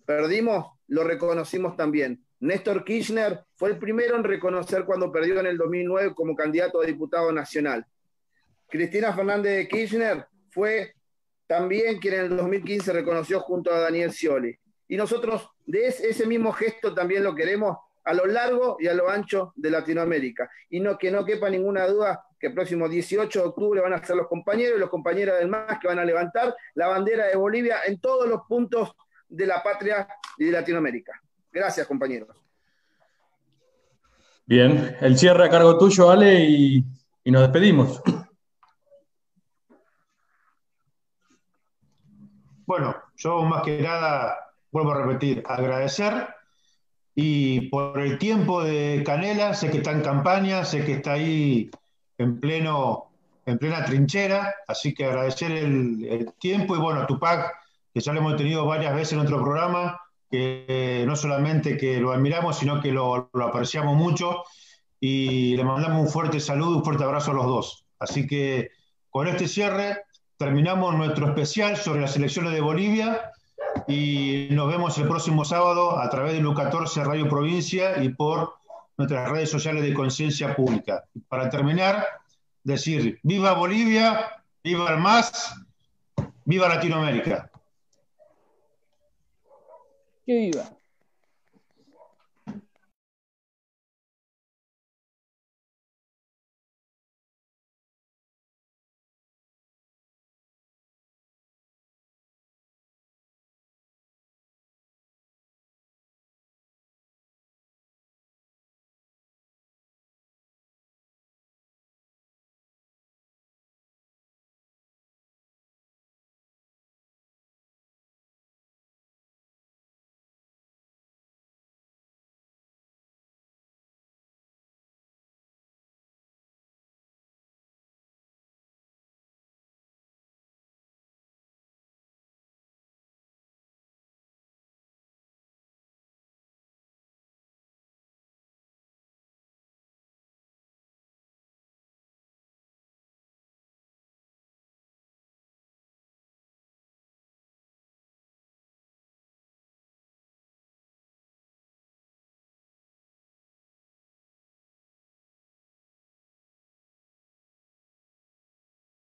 perdimos, lo reconocimos también. Néstor Kirchner fue el primero en reconocer cuando perdió en el 2009 como candidato a diputado nacional. Cristina Fernández de Kirchner fue también quien en el 2015 reconoció junto a Daniel Scioli. Y nosotros de ese mismo gesto también lo queremos a lo largo y a lo ancho de Latinoamérica. Y no que no quepa ninguna duda que el próximo 18 de octubre van a ser los compañeros y los compañeras del MAS que van a levantar la bandera de Bolivia en todos los puntos de la patria y de Latinoamérica. Gracias, compañeros. Bien, el cierre a cargo tuyo, Ale, y, nos despedimos. Bueno, yo más que nada, vuelvo a repetir, agradecer y por el tiempo de Canela, sé que está en campaña, sé que está ahí en pleno en plena trinchera, así que agradecer el, el tiempo y bueno, Tupac, que ya lo hemos tenido varias veces en nuestro programa, no solamente que lo admiramos, sino que lo, lo apreciamos mucho y le mandamos un fuerte saludo, un fuerte abrazo a los dos. Así que con este cierre terminamos nuestro especial sobre las elecciones de Bolivia y nos vemos el próximo sábado a través de LU14 Radio Provincia y por nuestras redes sociales de conciencia pública. Para terminar, decir, viva Bolivia, viva el MAS, viva Latinoamérica. Que viva.